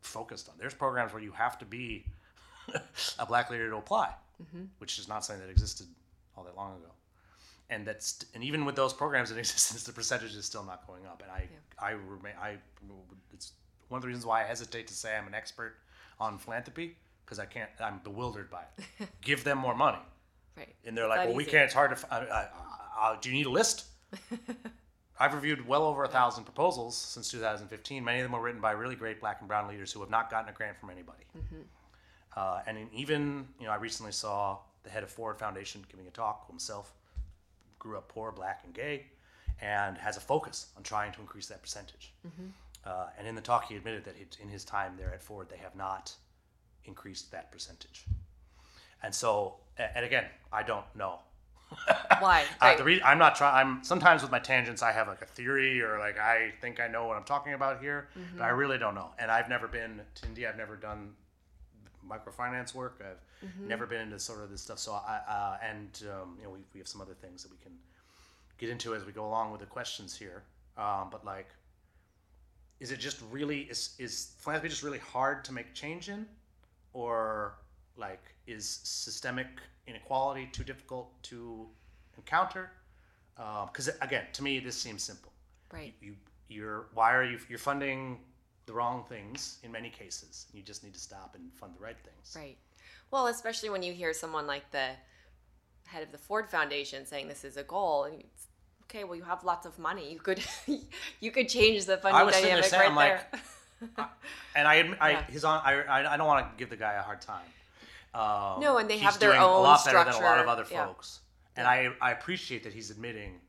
focused on. There's programs where you have to be a black leader to apply, which is not something that existed all that long ago. And that's and even with those programs in existence, the percentage is still not going up. And I I remain I it's one of the reasons why I hesitate to say I'm an expert on philanthropy because I can't. I'm bewildered by it. Give them more money, right. and they're like, "Well, we can't. It's hard to. I, I, do you need a list?" I've reviewed well over a thousand proposals since 2015. Many of them were written by really great black and brown leaders who have not gotten a grant from anybody. Uh, and even, you know, I recently saw the head of Ford Foundation giving a talk himself, grew up poor, black, and gay, and has a focus on trying to increase that percentage. Uh, and in the talk, he admitted that in his time there at Ford, they have not increased that percentage. And so, and again, I don't know Why? uh, the re- I'm not trying. I'm sometimes with my tangents, I have like a theory or like I think I know what I'm talking about here, but I really don't know. And I've never been to India. I've never done microfinance work. I've never been into sort of this stuff. So I uh, and um, you know we, we have some other things that we can get into as we go along with the questions here. Um, but like, is it just really is is philanthropy just really hard to make change in, or like is systemic inequality too difficult to encounter? Um, because again, to me, this seems simple. right. You you're why are you you're funding the wrong things in many cases. You just need to stop and fund the right things. Right. Well, especially when you hear someone like the head of the Ford Foundation saying this is a goal, and it's, okay, well, you have lots of money. You could you could change the funding I was sitting there dynamic saying, right I'm there. like, and I, I Yeah. his on. I, I I don't want to give the guy a hard time. Um, No, and they have their doing a own lot better than a lot of other Yeah. folks, and I I appreciate that he's admitting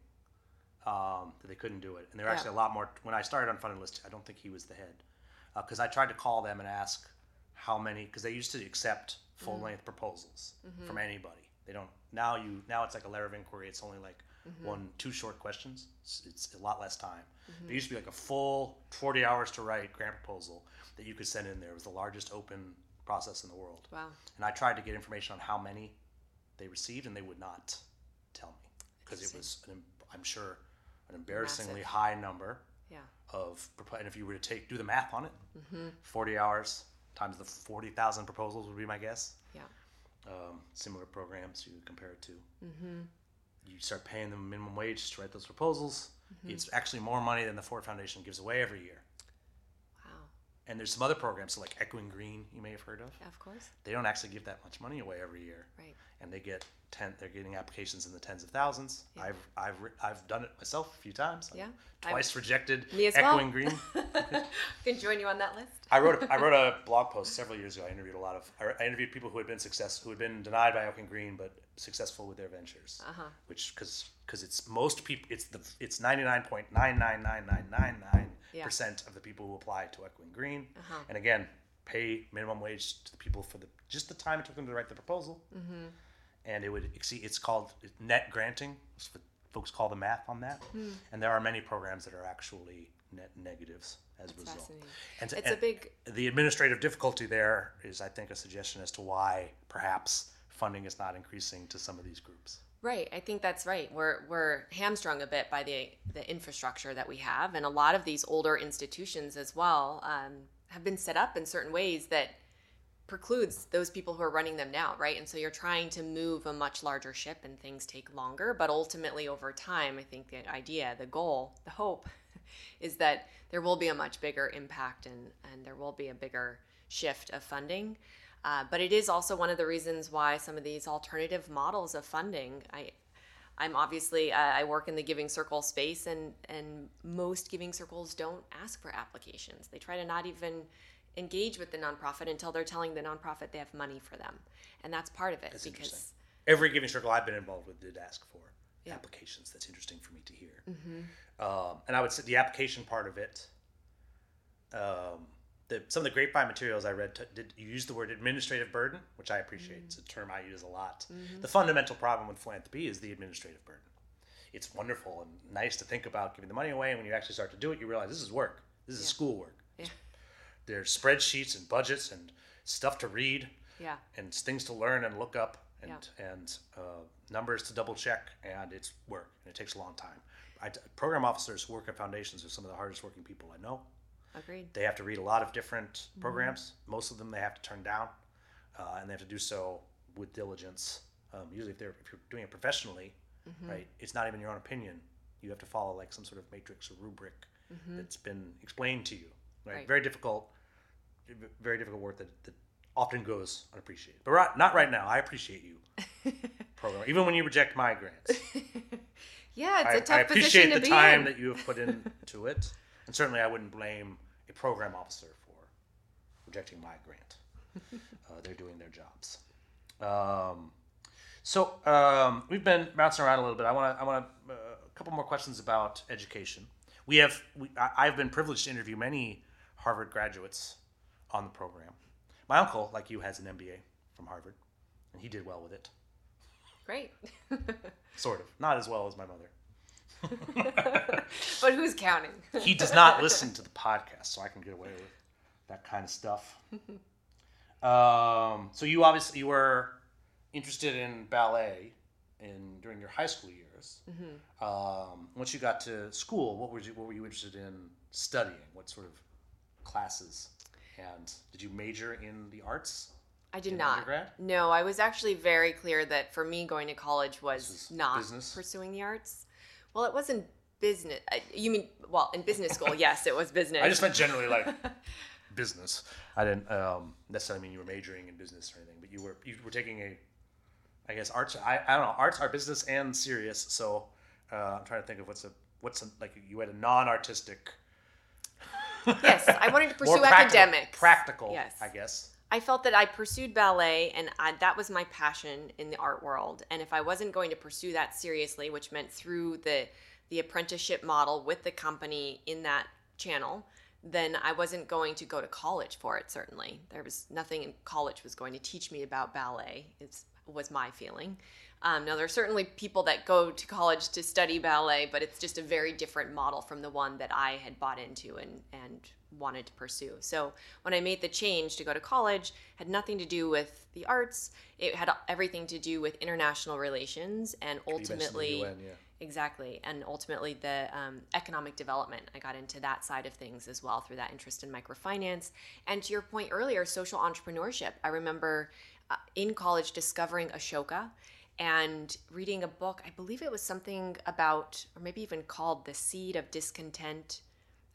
um, that they couldn't do it. And Yeah. actually a lot more. When I started Unfunded List, I don't think he was the head because I tried to call them and ask how many because they used to accept full Mm-hmm. length proposals from anybody. They don't now. You now it's like a letter of inquiry. It's only like Mm-hmm. one two short questions. It's, it's a lot less time. Mm-hmm. There used to be like a full forty hours to write grant proposal that you could send in there. It was the largest open process in the world. Wow. And I tried to get information on how many they received, and they would not tell me because it was, an, I'm sure, an embarrassingly Massive. high number Yeah. of. And if you were to take do the math on it, Mm-hmm. 40 hours times the 40,000 proposals would be my guess. Yeah. Um, similar programs you compare it to. Mm-hmm. You start paying them minimum wage to write those proposals. Mm-hmm. It's actually more money than the Ford Foundation gives away every year. Wow. And there's some other programs, so like Echoing Green, you may have heard of. Yeah, of course. They don't actually give that much money away every year. Right. and they get ten. They're getting applications in the tens of thousands. Yeah. I've I've I've done it myself a few times. I've Yeah. twice rejected Me as well. echoing green. Can join you on that list. I wrote a, I wrote a blog post several years ago. I interviewed a lot of I, interviewed people who had been success who had been denied by Echoing Green but successful with their ventures. Uh-huh. Which because because it's most people it's the it's ninety nine point nine nine nine nine nine nine percent of the people who apply to Echoing Green. Uh-huh. And again, pay minimum wage to the people for the just the time it took them to write the proposal. Mm-hmm. And it would exceed. It's called net granting. Folks call the math on that. Hmm. And there are many programs that are actually net negatives as a result. And to- It's a big the administrative difficulty there is, I think, a suggestion as to why perhaps funding is not increasing to some of these groups. Right, I think that's right. We're we're hamstrung a bit by the the infrastructure that we have, and a lot of these older institutions as well um, have been set up in certain ways that precludes those people who are running them now, right? And so you're trying to move a much larger ship, and things take longer. But ultimately, over time, I think the idea, the goal, the hope, is that there will be a much bigger impact, and and there will be a bigger shift of funding. Uh, but it is also one of the reasons why some of these alternative models of funding. I, I'm obviously uh, I work in the Giving Circle space, and and most Giving Circles don't ask for applications. They try to not even engage with the nonprofit until they're telling the nonprofit they have money for them, and that's part of it That's because. Every giving circle I've been involved with did ask for Yeah. applications. That's interesting for me to hear. Um, and I would say the application part of it, um, the, some of the grapevine materials I read t- did you use the word administrative burden, which I appreciate. It's a term I use a lot. The fundamental problem with philanthropy is the administrative burden. It's wonderful and nice to think about giving the money away, and when you actually start to do it, you realize this is work. This is Yeah. school work. yeah, There's spreadsheets and budgets and stuff to read yeah, and things to learn and look up and and uh, numbers to double check and it's work and it takes a long time. I, program officers who work at foundations are some of the hardest working people I know. Agreed. They have to read a lot of different programs. Most of them they have to turn down, uh, and they have to do so with diligence. Um, usually, if they're if you're doing it professionally, right, it's not even your own opinion. You have to follow like some sort of matrix or rubric that's been explained to you. Right? Right. Very difficult, very difficult work that, that often goes unappreciated. But right, not right now. I appreciate you, program. Even when you reject my grants, Yeah, it's I, a I tough appreciate position to the be time in. that you have put into it, and certainly I wouldn't blame a program officer for rejecting my grant. uh, they're doing their jobs. Um, so um, we've been bouncing around a little bit. I want to. I want. Uh, a couple more questions about education. We have. We, I, I've been privileged to interview many Harvard graduates on the program. My uncle, like you, has an MBA from Harvard, and he did well with it. Great. Sort of, not as well as my mother. but who's counting? he does not listen to the podcast, so I can get away with that kind of stuff. um, so you obviously you were interested in ballet in during your high school years. Um, once you got to school, what were you what were you interested in studying? What sort of classes? And did you major in the arts? I did not. undergrad? No, I was actually very clear that for me, going to college was is not business? pursuing the arts. Well, it wasn't business. uh, You mean, well, in business school, yes, it was business. I just meant generally like business. I didn't um, necessarily mean you were majoring in business or anything, but you were you were taking a, I guess arts. I, I don't know. Arts are business and serious. So uh, I'm trying to think of what's a what's a, like you had a non-artistic Yes, I wanted to pursue academics. Practical, Yes. I guess. I felt that I pursued ballet and I, that was my passion in the art world. And if I wasn't going to pursue that seriously, which meant through the the apprenticeship model with the company in that channel, then I wasn't going to go to college for it. Certainly, there was nothing in college was going to teach me about ballet. It's was my feeling. Um, now there are certainly people that go to college to study ballet, but it's just a very different model from the one that I had bought into and and wanted to pursue. So when I made the change to go to college, had nothing to do with the arts. It had everything to do with international relations and You mentioned the ultimately UN, yeah. Exactly. And ultimately, the um, economic development. I got into that side of things as well through that interest in microfinance. And to your point earlier, social entrepreneurship. I remember uh, in college discovering Ashoka and reading a book. I believe it was something about, or maybe even called The Seed of Discontent.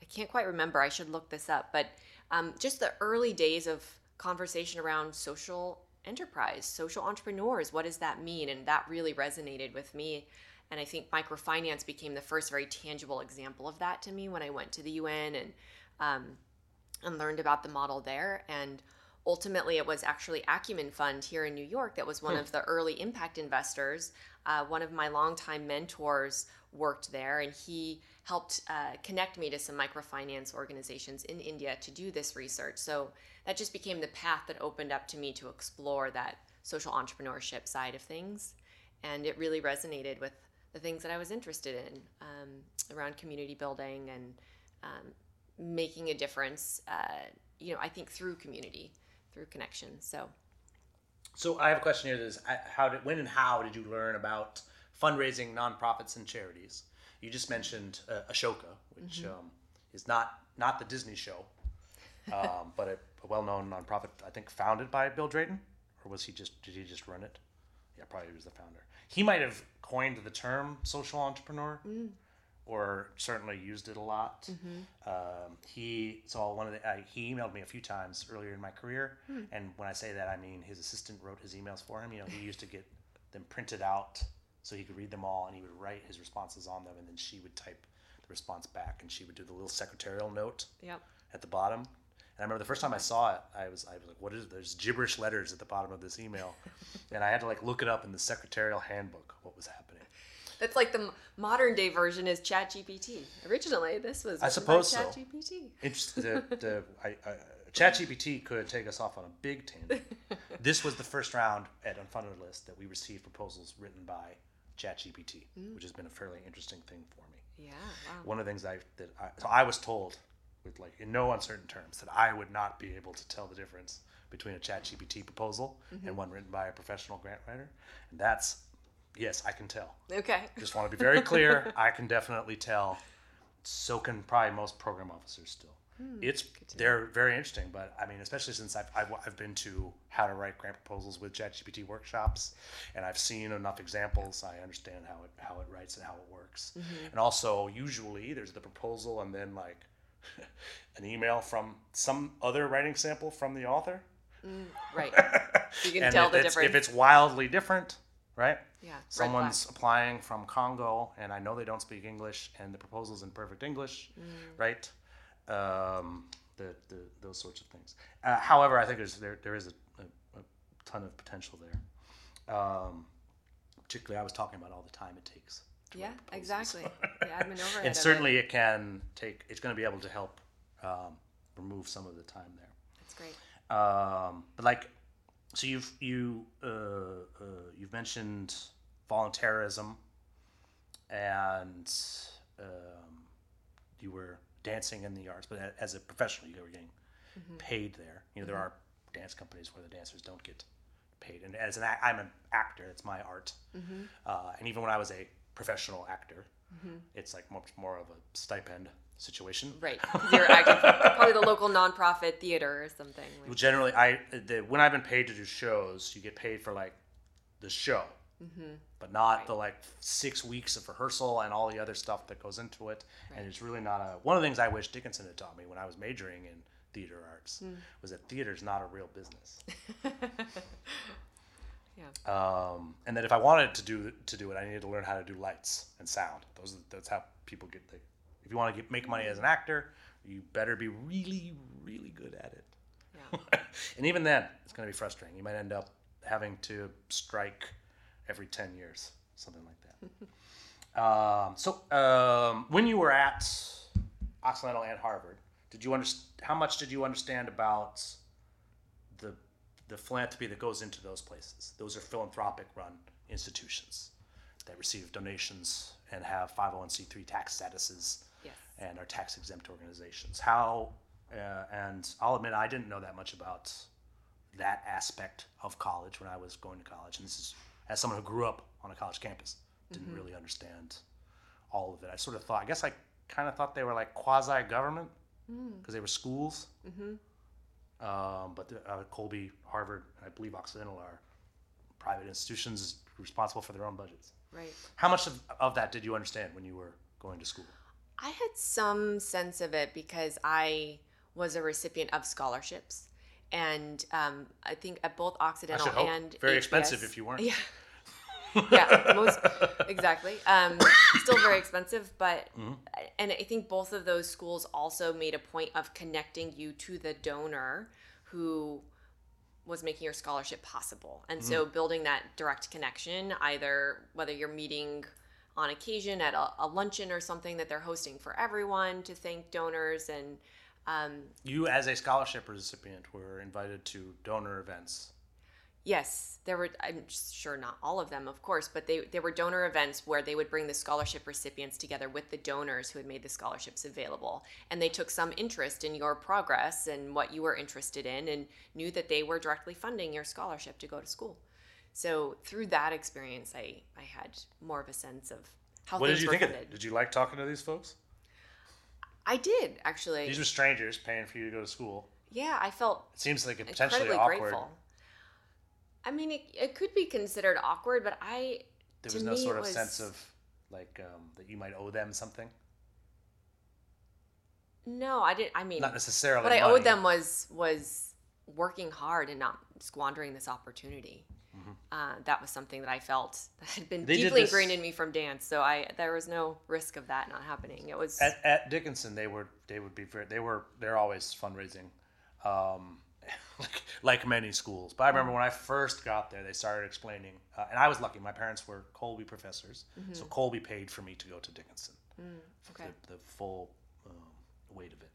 I can't quite remember. I should look this up. But um, just the early days of conversation around social enterprise, social entrepreneurs. What does that mean? And that really resonated with me. And I think microfinance became the first very tangible example of that to me when I went to the UN and um, and learned about the model there. And ultimately, it was actually Acumen Fund here in New York that was one of the early impact investors. Uh, one of my longtime mentors worked there, and he helped uh, connect me to some microfinance organizations in India to do this research. So that just became the path that opened up to me to explore that social entrepreneurship side of things. And it really resonated with the things that I was interested in um, around community building and um, making a difference. Uh, you know, I think through community, through connection. So So I have a question here. Is, how did, when and how did you learn about fundraising, nonprofits, and charities? You just mentioned uh, Ashoka, which Mm-hmm. um, is not not the Disney show, um, but a, a well-known nonprofit. I think founded by Bill Drayton, or was he just did he just run it? Yeah, probably he was the founder. He might have coined the term social entrepreneur, Mm. or certainly used it a lot. Mm-hmm. Um, he so one of the uh, he emailed me a few times earlier in my career, Hmm. and when I say that, I mean his assistant wrote his emails for him. You know, he used to get them printed out so he could read them all, and he would write his responses on them, and then she would type the response back, and she would do the little secretarial note yep. at the bottom. And I remember the first time I saw it, I was I was like, "What is? There's gibberish letters at the bottom of this email," and I had to like look it up in the secretarial handbook what was happening. That's like the modern day version is ChatGPT. Originally, this was I suppose so. ChatGPT. Interesting. The, the I, I, ChatGPT could take us off on a big tangent. this was the first round at Unfunded List that we received proposals written by ChatGPT, mm. which has been a fairly interesting thing for me. Yeah. Wow. One of the things I that I, so I was told with like in no uncertain terms that I would not be able to tell the difference between a ChatGPT proposal mm-hmm. and one written by a professional grant writer, and that's yes, I can tell. Okay. Just want to be very clear. I can definitely tell. So can probably most program officers still. Hmm, it's they're very interesting, but I mean, especially since I've, I've I've been to how to write grant proposals with ChatGPT workshops, and I've seen enough examples. I understand how it how it writes and how it works. Mm-hmm. And also, usually there's the proposal and then like an email from some other writing sample from the author. Mm, right. You can tell if the it's, difference. if it's wildly different, right? Yeah, Someone's applying from Congo, and I know they don't speak English, and the proposal's in perfect English, Mm. right? Um, the, the those sorts of things. Uh, however, I think there's there there is a, a, a ton of potential there. Um, particularly, I was talking about all the time it takes. yeah. Exactly. The admin overhead. and it. certainly, it can take. It's going to be able to help um, remove some of the time there. That's great. Um, but like, so you've you uh, uh, you've mentioned volunteerism, and um, you were dancing in the arts, but as a professional, you were getting mm-hmm. paid there. You know, there mm-hmm. are dance companies where the dancers don't get paid, and as an I'm an actor, it's my art, mm-hmm. uh, and even when I was a professional actor, it's like much more of a stipend situation. Right. You're acting for probably the local nonprofit theater or something. Well, generally, I the, when I've been paid to do shows, you get paid for like the show, Mm-hmm. but not the like six weeks of rehearsal and all the other stuff that goes into it. And it's really not a one of the things I wish Dickinson had taught me when I was majoring in theater arts mm. was that theater's not a real business. yeah. Um, and that if I wanted to do to do it, I needed to learn how to do lights and sound. Those are, that's how people get the. If you want to get, make money as an mm. actor, you better be really, really good at it. Yeah. and even then, it's going to be frustrating. You might end up having to strike every 10 years, something like that. um, so, um, when you were at Occidental and Harvard, did you understand how much did you understand about the the philanthropy that goes into those places? Those are philanthropic run institutions that receive donations and have 501c3 tax statuses Yes. and are tax exempt organizations. How, uh, and I'll admit I didn't know that much about that aspect of college when I was going to college. And this is as someone who grew up on a college campus, didn't really understand all of it. I sort of thought, I guess I kind of thought they were like quasi government because they were schools. Um, but the, uh, Colby, Harvard, and I believe Occidental are private institutions responsible for their own budgets. Right. How much of, of that did you understand when you were going to school? I had some sense of it because I was a recipient of scholarships. And um, I think at both Occidental and Very HBS expensive if you weren't. Yeah. yeah, most exactly. Um, still very expensive, but Mm-hmm. and I think both of those schools also made a point of connecting you to the donor who was making your scholarship possible, and so Mm-hmm. building that direct connection, either whether you're meeting on occasion at a, a luncheon or something that they're hosting for everyone to thank donors and um, You, as a scholarship recipient, were invited to donor events. Yes, there were. I'm sure not all of them, of course, but they there were donor events where they would bring the scholarship recipients together with the donors who had made the scholarships available, and they took some interest in your progress and what you were interested in, and knew that they were directly funding your scholarship to go to school. So through that experience, I I had more of a sense of how What did you think of it? Did you like talking to these folks? I did actually. These were strangers paying for you to go to school. yeah, I felt It seems like a potentially awkward. grateful. I mean, it, it could be considered awkward, but I There was no sort of was- sense of like um, that you might owe them something. No, I didn't. I mean, Not necessarily. what I owed them was was working hard and not squandering this opportunity. Uh, that was something that I felt that had been Mm-hmm. They deeply this- ingrained in me from dance. So I there was no risk of that not happening. It was at, at Dickinson, they were they would be very they were they're always fundraising, um, like, like many schools. But I remember when I first got there, they started explaining, uh, and I was lucky. My parents were Colby professors, so Colby paid for me to go to Dickinson, okay. the, the full um, weight of it.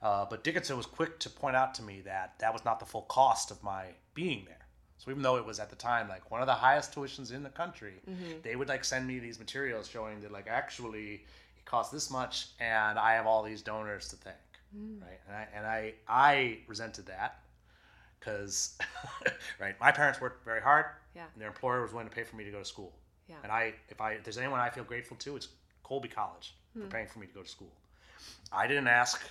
Uh, but Dickinson was quick to point out to me that that was not the full cost of my being there. So even though it was at the time like one of the highest tuitions in the country, mm-hmm. they would like send me these materials showing that like actually it costs this much, and I have all these donors to thank, mm. right? And I and I I resented that because right, my parents worked very hard, Yeah. and their employer was willing to pay for me to go to school, Yeah. and I if I if there's anyone I feel grateful to, it's Colby College for hmm. paying for me to go to school. I didn't ask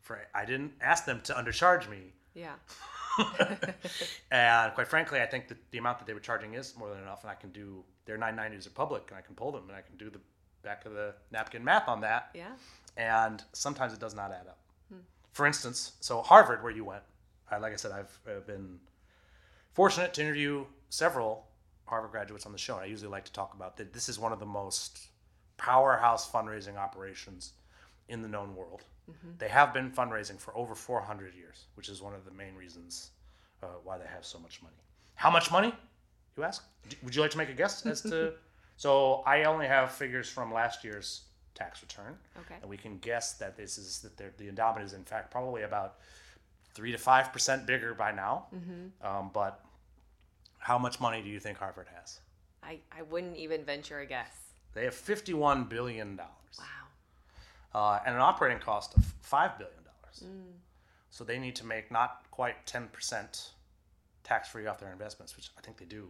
for I didn't ask them to undercharge me Yeah. and quite frankly, I think that the amount that they were charging is more than enough, and I can do their 990s are public, and I can pull them, and I can do the back of the napkin math on that. Yeah. And sometimes it does not add up. For instance, so Harvard, where you went, I, like I said, I've uh, been fortunate to interview several Harvard graduates on the show. And I usually like to talk about that. This is one of the most powerhouse fundraising operations in the known world. They have been fundraising for over 400 years, which is one of the main reasons uh, why they have so much money. How much money? You ask. Would you like to make a guess as to? so I only have figures from last year's tax return, Okay. and we can guess that this is that the endowment is in fact probably about three to five percent bigger by now. Um, but how much money do you think Harvard has? I, I wouldn't even venture a guess. They have fifty-one billion dollars. Wow. Uh, and an operating cost of five billion dollars. So they need to make not quite ten percent tax free off their investments, which I think they do,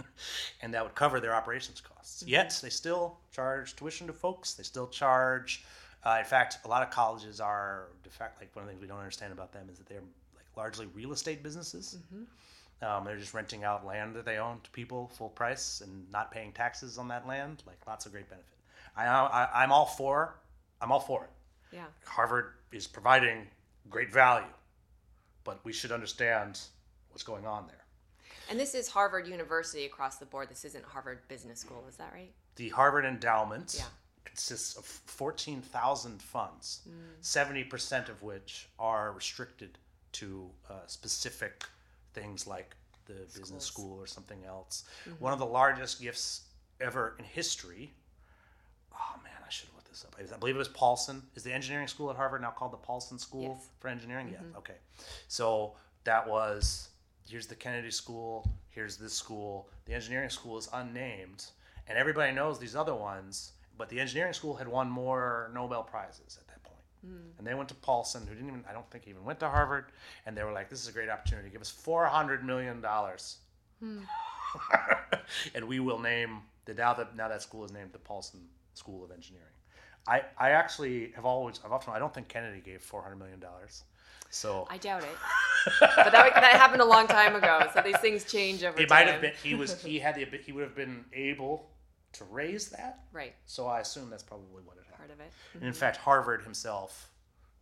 and that would cover their operations costs. Yet they still charge tuition to folks. They still charge. Uh, in fact, a lot of colleges are, de fact, like one of the things we don't understand about them is that they're like largely real estate businesses. Um, they're just renting out land that they own to people full price and not paying taxes on that land. Like lots of great benefit. I, I I'm all for I'm all for it. Yeah. Harvard is providing great value, but we should understand what's going on there. And this is Harvard University across the board. This isn't Harvard Business School. Is that right? The Harvard Endowment Yeah. consists of 14,000 funds, 70% of which are restricted to uh, specific things like the business school or something else. One of the largest gifts ever in history. Oh man, I should have looked this up. I believe it was Paulson. Is the engineering school at Harvard now called the Paulson School Yes. for Engineering? Yeah. Mm-hmm. Okay. So that was here's the Kennedy School. Here's this school. The engineering school is unnamed, and everybody knows these other ones. But the engineering school had won more Nobel prizes at that point. Mm. And they went to Paulson, who didn't even, I don't think even went to Harvard. And they were like, this is a great opportunity. Give us $400 million. Hmm. and we will name, the now that, now that school is named the Paulson School of Engineering. I, I actually have always, I've often, I don't think Kennedy gave $400 million. So I doubt it. but that, that happened a long time ago, so these things change over it time. might have been, he was, he had the, he would have been able to raise that. right So I assume that's probably what it happened. part of it. And in fact, Harvard himself,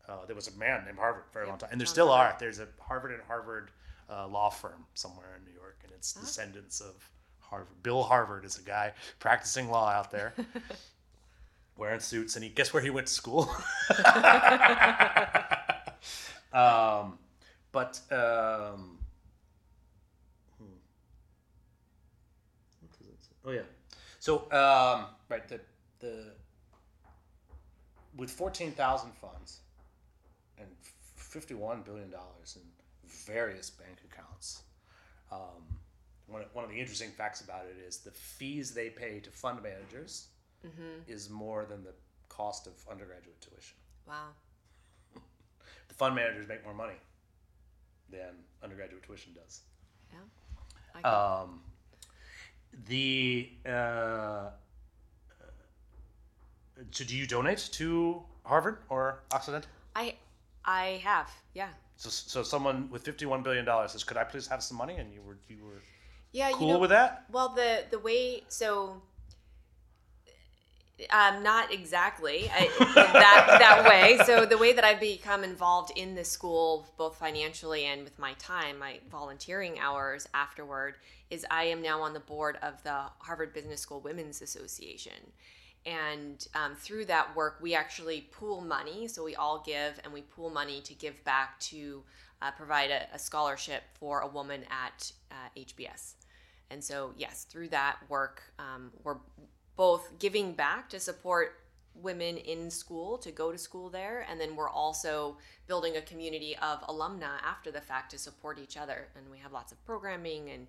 uh, there was a man named Harvard for a long time, and there still are. There's a Harvard and Harvard uh, law firm somewhere in New York, and it's descendants of Harvard. Bill Harvard is a guy practicing law out there, wearing suits, and he guess where he went to school. um, but um, hmm. What does it say? oh yeah, so um, right the the with 14,000 funds and 51 billion dollars in various bank accounts. Um, one, one of the interesting facts about it is the fees they pay to fund managers is more than the cost of undergraduate tuition. Wow. The fund managers make more money than undergraduate tuition does. Yeah. Um, the uh, so do you donate to Harvard or Occidental? I I have. Yeah. So, so someone with fifty-one billion dollars says, "Could I please have some money?" And you were you were Yeah. cool you know, with that. Well, the the way so. Um, not exactly I, that that way. So the way that I've become involved in the school, both financially and with my time, my volunteering hours afterward, is I am now on the board of the Harvard Business School Women's Association, and um, through that work, we actually pool money. So we all give, and we pool money to give back to uh, provide a, a scholarship for a woman at uh, HBS. And so, yes, through that work, um, we're both giving back to support women in school to go to school there, and then we're also building a community of alumna after the fact to support each other. And we have lots of programming and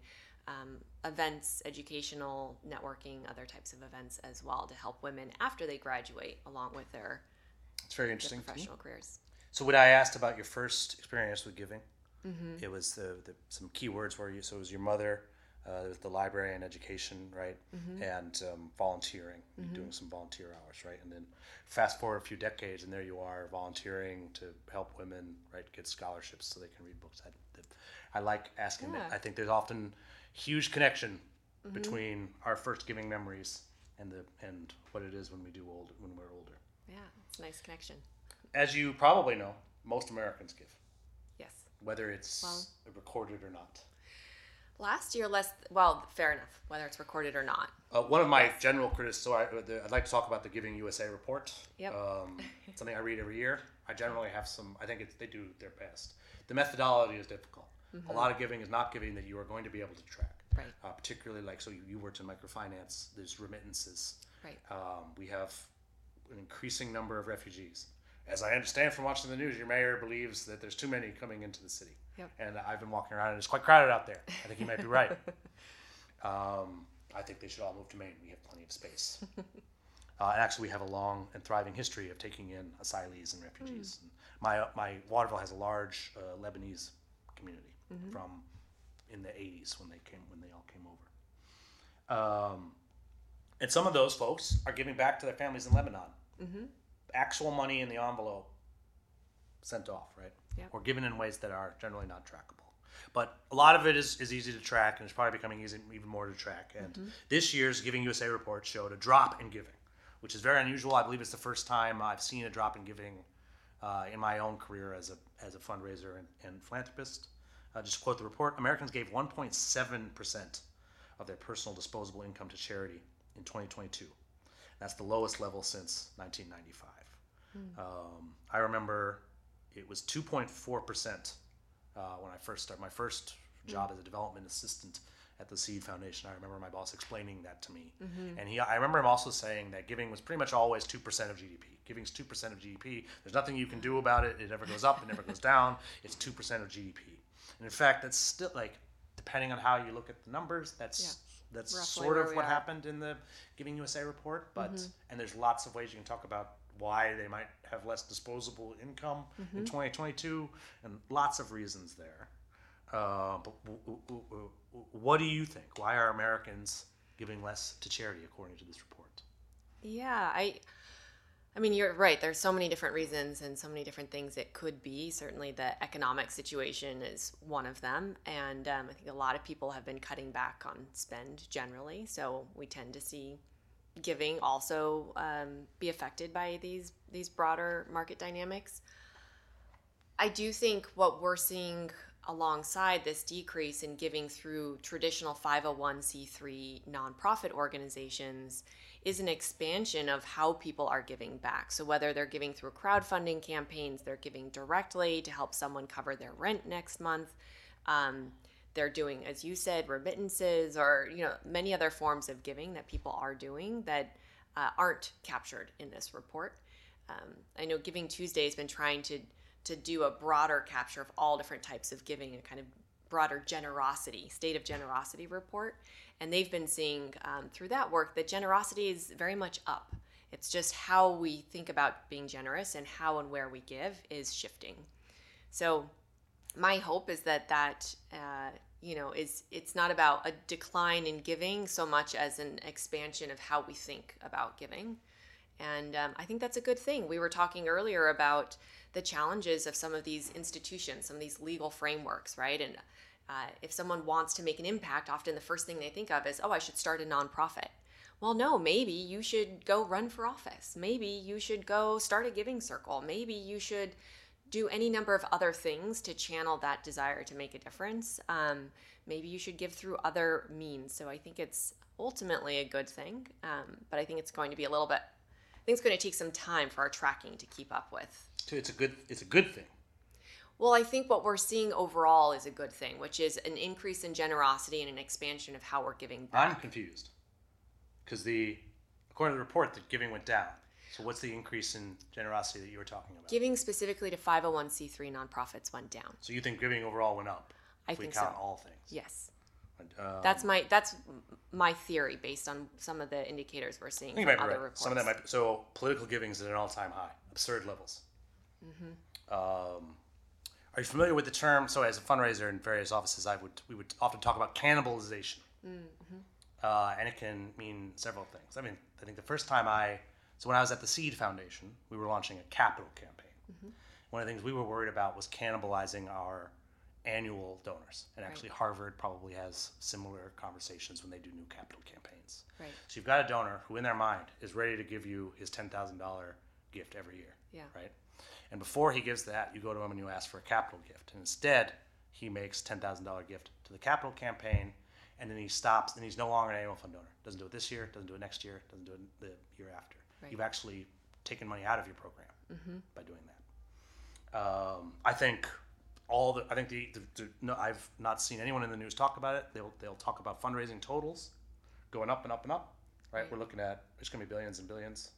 um, events, educational, networking, other types of events as well to help women after they graduate, along with their, It's very interesting. professional careers. So when I asked about your first experience with giving, Mm-hmm. it was the, the some key words were you. So it was your mother, uh, the library and education, right, Mm-hmm. and um, volunteering, doing some volunteer hours, right, and then fast forward a few decades, and there you are volunteering to help women, right, get scholarships so they can read books. I, I like asking that. Yeah. Mm-hmm. I think there's often huge connection between our first giving memories and the and what it is when we do old when we're older. Yeah, it's a nice connection. As you probably know, most Americans give Yes. whether it's Well- recorded or not. Last year, less, well, fair enough, whether it's recorded or not. Uh, one of my general criticisms, so I, the, I'd like to talk about the Giving USA report. Yep. Um, something I read every year. I generally have some, I think it's, they do their best. The methodology is difficult. A lot of giving is not giving that you are going to be able to track. Right. Uh, particularly like, so you, you worked in microfinance, there's remittances. Right. Um, we have an increasing number of refugees. As I understand from watching the news, your mayor believes that there's too many coming into the city. Yep. And I've been walking around and it's quite crowded out there. I think you might be right. Um, I think they should all move to Maine. We have plenty of space. uh, and actually, we have a long and thriving history of taking in asylees and refugees. And my my Waterville has a large uh, Lebanese community from in the '80s when they came when they all came over. Um, and some of those folks are giving back to their families in Lebanon. Actual money in the envelope sent off, right? Yep. Or given in ways that are generally not trackable. But a lot of it is, is easy to track, and it's probably becoming easy, even more to track. And this year's Giving USA report showed a drop in giving, which is very unusual. I believe it's the first time I've seen a drop in giving uh, in my own career as a, as a fundraiser and, and philanthropist. Uh, just to quote the report Americans gave 1.7% of their personal disposable income to charity in 2022. That's the lowest level since 1995. Um, I remember it was 2.4 percent uh, when I first started my first job as a development assistant at the Seed Foundation. I remember my boss explaining that to me, and he I remember him also saying that giving was pretty much always two percent of GDP. Giving's two percent of GDP. There's nothing you can do about it. It never goes up. It never goes down. It's two percent of GDP. And in fact, that's still like depending on how you look at the numbers, that's that's Roughly sort of what are. happened in the Giving USA report. But and there's lots of ways you can talk about why they might have less disposable income in 2022, and lots of reasons there. Uh, but w- w- w- what do you think? Why are Americans giving less to charity, according to this report? Yeah, I I mean you're right. There's so many different reasons and so many different things it could be. Certainly the economic situation is one of them. And um, I think a lot of people have been cutting back on spend generally. So we tend to see giving also um, be affected by these these broader market dynamics. I do think what we're seeing alongside this decrease in giving through traditional 501c3 nonprofit organizations is an expansion of how people are giving back. So, whether they're giving through crowdfunding campaigns, they're giving directly to help someone cover their rent next month. Um, they're doing, as you said, remittances or you know many other forms of giving that people are doing that uh, aren't captured in this report. Um, I know Giving Tuesday has been trying to to do a broader capture of all different types of giving, a kind of broader generosity, state of generosity report. And they've been seeing um, through that work that generosity is very much up. It's just how we think about being generous and how and where we give is shifting. So my hope is that that uh, you know is it's not about a decline in giving so much as an expansion of how we think about giving. And um, i think that's a good thing. We were talking earlier about the challenges of some of these institutions some of these legal frameworks right? And uh, if someone wants to make an impact often the first thing they think of is oh i should start a nonprofit. Well no maybe you should go run for office. Maybe you should go start a giving circle. Maybe you should do any number of other things to channel that desire to make a difference. Um, maybe you should give through other means. So I think it's ultimately a good thing, um, but I think it's going to be a little bit. I think it's going to take some time for our tracking to keep up with. So it's a good it's a good thing. Well, I think what we're seeing overall is a good thing, which is an increase in generosity and an expansion of how we're giving back. I'm confused because the according to the report, the giving went down. So what's the increase in generosity that you were talking about? Giving specifically to 501c3 nonprofits went down. So you think giving overall went up? I if we count so. all things. Yes. Um, That's my that's my theory based on some of the indicators we're seeing think from you might be other right. reports. Some of that might be, so political giving is at an all-time high, absurd levels. Mm-hmm. Um, are you familiar with the term? So, as a fundraiser in various offices, I would we would often talk about cannibalization, Mm-hmm. uh, and it can mean several things. I mean, I think the first time I so when I was at the Seed Foundation, we were launching a capital campaign. Mm-hmm. One of the things we were worried about was cannibalizing our annual donors, and actually Harvard probably has similar conversations when they do new capital campaigns. Right. So you've got a donor who, in their mind, is ready to give you his ten thousand dollar gift every year. Yeah. Right. And before he gives that, you go to him and you ask for a capital gift. And instead, he makes ten thousand dollar gift to the capital campaign, and then he stops. And he's no longer an annual fund donor. Doesn't do it this year. Doesn't do it next year. Doesn't do it the year after. Right. You've actually taken money out of your program by doing that. Um, I think all the I think the, the, the no I've not seen anyone in the news talk about it. They'll they'll talk about fundraising totals going up and up and up. Right, Right. we're looking at it's going to be billions and billions,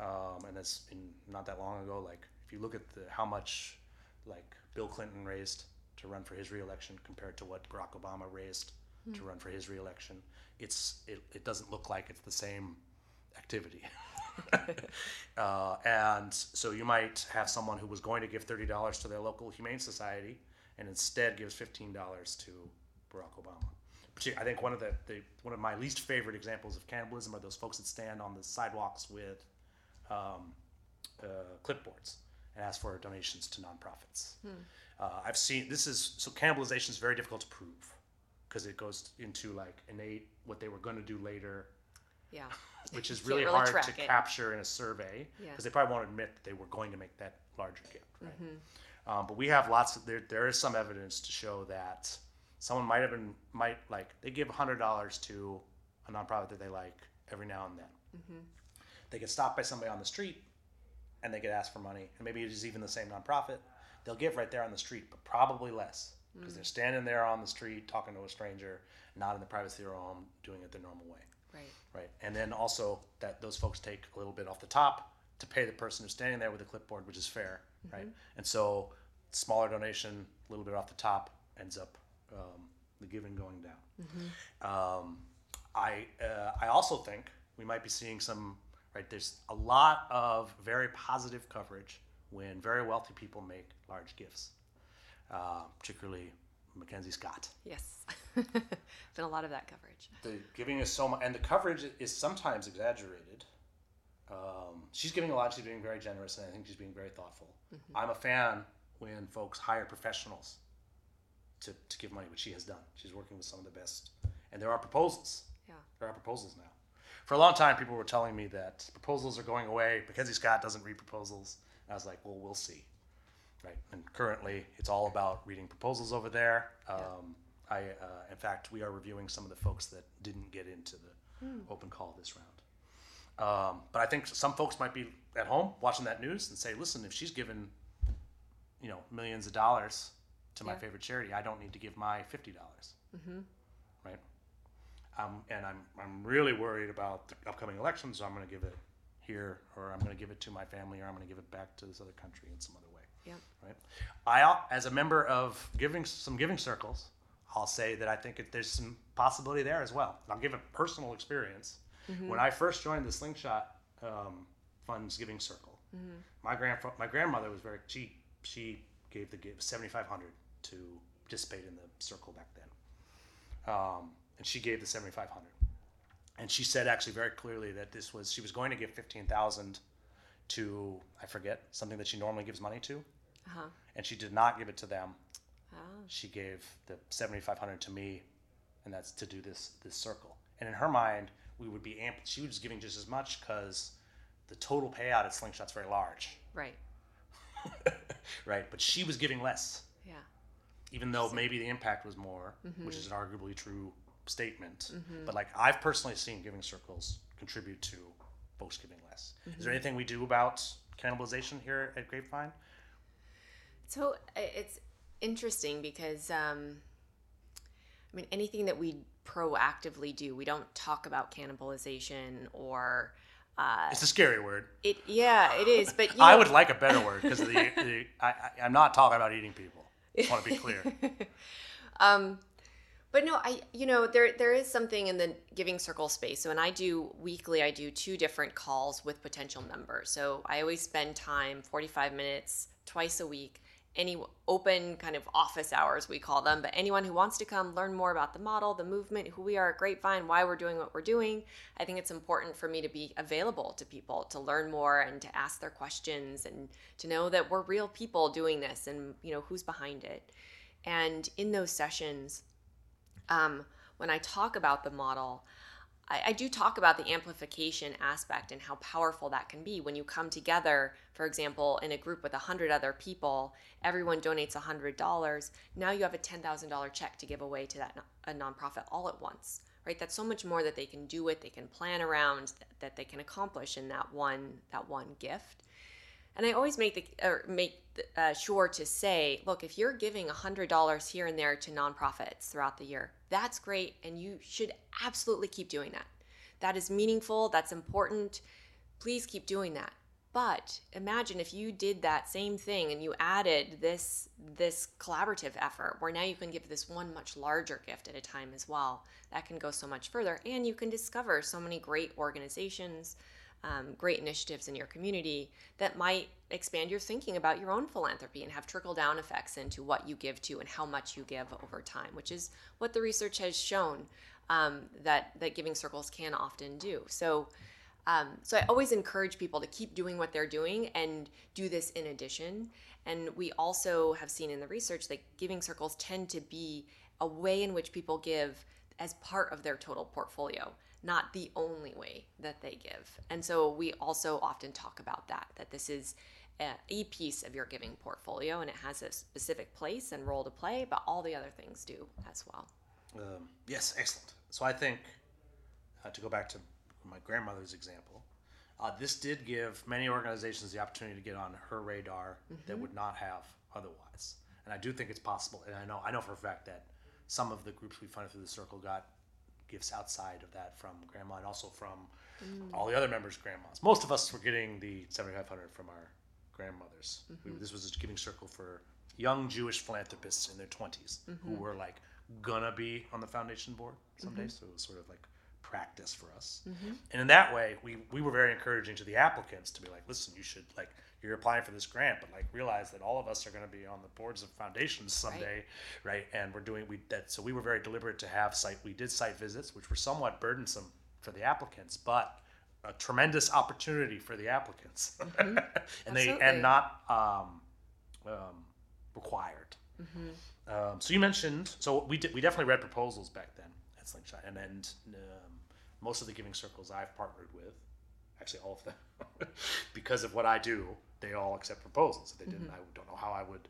um, and that's in not that long ago. Like if you look at the how much like Bill Clinton raised to run for his reelection compared to what Barack Obama raised to run for his reelection, it's it, it doesn't look like it's the same activity. uh, and so you might have someone who was going to give thirty dollars to their local humane society, and instead gives fifteen dollars to Barack Obama. I think one of the, the one of my least favorite examples of cannibalism are those folks that stand on the sidewalks with um, uh, clipboards and ask for donations to nonprofits. Uh, I've seen this is so cannibalization is very difficult to prove because it goes into like innate what they were going to do later Yeah. which is really, really hard to it. capture in a survey because Yeah. they probably won't admit that they were going to make that larger gift, right? Mm-hmm. Um, but we have lots of there. There is some evidence to show that someone might have been might like they give hundred dollars to a nonprofit that they like every now and then. Mm-hmm. they get stopped by somebody on the street and they get asked for money, and maybe it is even the same nonprofit, they'll give right there on the street, but probably less because mm. they're standing there on the street talking to a stranger, not in the privacy of their home, doing it the normal way. Right. Right. And then also that those folks take a little bit off the top to pay the person who's standing there with a clipboard, which is fair. Right. And so smaller donation, a little bit off the top, ends up um, the giving going down. Um, I uh, I also think we might be seeing some right. There's a lot of very positive coverage when very wealthy people make large gifts, uh, particularly Mackenzie Scott. Yes. Been a lot of that coverage. The giving is so much, and the coverage is sometimes exaggerated. Um, she's giving a lot. She's being very generous, and I think she's being very thoughtful. I'm a fan when folks hire professionals to, to give money, which she has done. She's working with some of the best, and there are proposals. Yeah. There are proposals now. For a long time, people were telling me that proposals are going away. Mackenzie Scott doesn't read proposals. I was like, well, we'll see. Right. And currently, it's all about reading proposals over there. Um, I, uh, in fact, we are reviewing some of the folks that didn't get into the open call this round. Um, but I think some folks might be at home watching that news and say, listen, if she's given, you know, millions of dollars to my favorite charity, I don't need to give my fifty dollars. Right. Um, and I'm I'm really worried about the upcoming elections. So I'm going to give it here, or I'm going to give it to my family, or I'm going to give it back to this other country in some other way. Yeah. Right. I, as a member of giving some giving circles, I'll say that I think it, there's some possibility there as well. I'll give a personal experience. When I first joined the Slingshot um, Funds Giving Circle, my grand my grandmother was very she she gave the give seventy five hundred to participate in the circle back then, um, and she gave the seventy five hundred, and she said actually very clearly that this was she was going to give fifteen thousand to I forget something that she normally gives money to, Uh-huh. and she did not give it to them. Oh. She gave the seventy five hundred to me, and that's to do this this circle. And in her mind, we would be amp. She was giving just as much because the total payout at Slingshot's very large, Right. right? But she was giving less, Yeah. even though maybe the impact was more, mm-hmm. which is an arguably true statement. Mm-hmm. But like I've personally seen giving circles contribute to folks giving less. Is there mm-hmm. anything we do about cannibalization here at Grapevine? So it's interesting because, um, I mean, anything that we proactively do, we don't talk about cannibalization or uh, It's a scary word. it. Yeah, it is. But you I know- would like a better word because the, the I, I'm not talking about eating people. I want to be clear. um, but no, I you know there there is something in the giving circle space. So when I do weekly, I do two different calls with potential members. So I always spend time, forty five minutes twice a week. Any open kind of office hours we call them, but anyone who wants to come learn more about the model, the movement, who we are at Grapevine, why we're doing what we're doing, I think it's important for me to be available to people to learn more and to ask their questions and to know that we're real people doing this and you know who's behind it. And in those sessions, um, when I talk about the model, I, I do talk about the amplification aspect and how powerful that can be when you come together, for example, in a group with 100 other people, everyone donates $100. Now you have a $10,000 check to give away to that a nonprofit all at once. Right, that's so much more that they can do it, they can plan around, that, that they can accomplish in that one that one gift. And I always make the or make uh, sure to say, look, if you're giving hundred dollars here and there to nonprofits throughout the year, that's great, and you should absolutely keep doing that. That is meaningful. That's important. Please keep doing that. But imagine if you did that same thing and you added this this collaborative effort where now you can give this one much larger gift at a time as well. That can go so much further, and you can discover so many great organizations, um, great initiatives in your community that might expand your thinking about your own philanthropy and have trickle down effects into what you give to and how much you give over time, which is what the research has shown um, that that giving circles can often do. So. Um, so I always encourage people to keep doing what they're doing and do this in addition. And we also have seen in the research that giving circles tend to be a way in which people give as part of their total portfolio, not the only way that they give. And so we also often talk about that, that this is a, piece of your giving portfolio and it has a specific place and role to play, but all the other things do as well. Um, yes, excellent. So I think uh, to go back to my grandmother's example, Uh, this did give many organizations the opportunity to get on her radar that would not have otherwise. And I do think it's possible. And I know I know for a fact that some of the groups we funded through the circle got gifts outside of that from grandma and also from mm. all the other members' grandmas. Most of us were getting the 7500 from our grandmothers. We, mm-hmm. this was a giving circle for young Jewish philanthropists in their 20s who mm-hmm. were like gonna be on the foundation board someday. Mm-hmm. So it was sort of like practice for us. And in that way, we, we were very encouraging to the applicants to be like, listen, you should like you're applying for this grant, but like realize that all of us are going to be on the boards of foundations someday, right? And we're doing we that so we were very deliberate to have site we did site visits, which were somewhat burdensome for the applicants, but a tremendous opportunity for the applicants, and they and not um, um, required. Um, so you mentioned, so we did, we definitely read proposals back then at Slingshot, and then um, most of the giving circles I've partnered with, actually all of them, because of what I do, they all accept proposals. If they didn't, I don't know how I would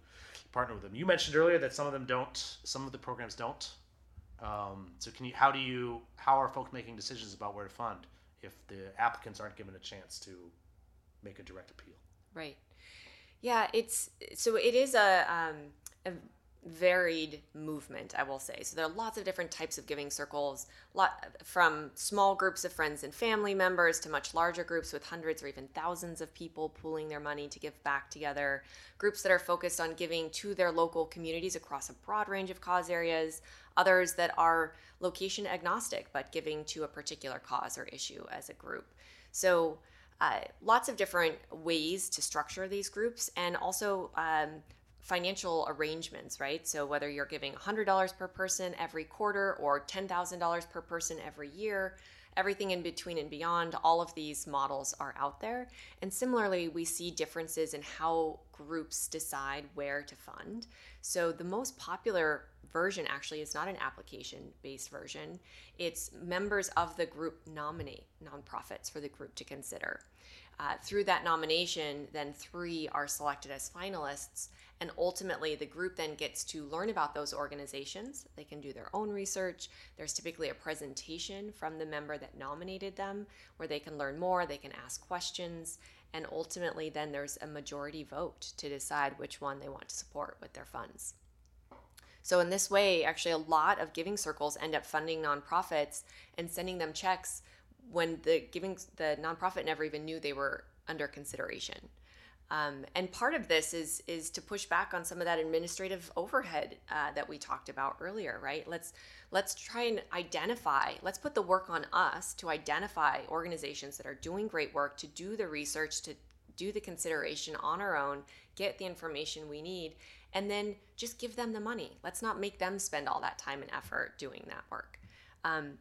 partner with them. You mentioned earlier that some of them don't, some of the programs don't. Um, so can you, how do you, how are folks making decisions about where to fund if the applicants aren't given a chance to make a direct appeal? Right. Yeah, it's so it is a um, a varied movement, I will say. So there are lots of different types of giving circles, lot from small groups of friends and family members to much larger groups with hundreds or even thousands of people pooling their money to give back together. Groups that are focused on giving to their local communities across a broad range of cause areas. Others that are location agnostic but giving to a particular cause or issue as a group. So uh, lots of different ways to structure these groups and also um, financial arrangements, right? So whether you're giving $100 per person every quarter or $10,000 per person every year, everything in between and beyond, all of these models are out there. And similarly, we see differences in how groups decide where to fund. So the most popular version actually is not an application based version, it's members of the group nominate nonprofits for the group to consider. Uh, through that nomination, then three are selected as finalists, and ultimately the group then gets to learn about those organizations. They can do their own research. There's typically a presentation from the member that nominated them where they can learn more, they can ask questions, and ultimately then there's a majority vote to decide which one they want to support with their funds. So in this way, actually, a lot of giving circles end up funding nonprofits and sending them checks when the giving the nonprofit never even knew they were under consideration. Um, and part of this is is to push back on some of that administrative overhead uh, that we talked about earlier, right? Let's let's try and identify. Let's put the work on us to identify organizations that are doing great work, to do the research, to do the consideration on our own, get the information we need, and then just give them the money. Let's not make them spend all that time and effort doing that work. Um,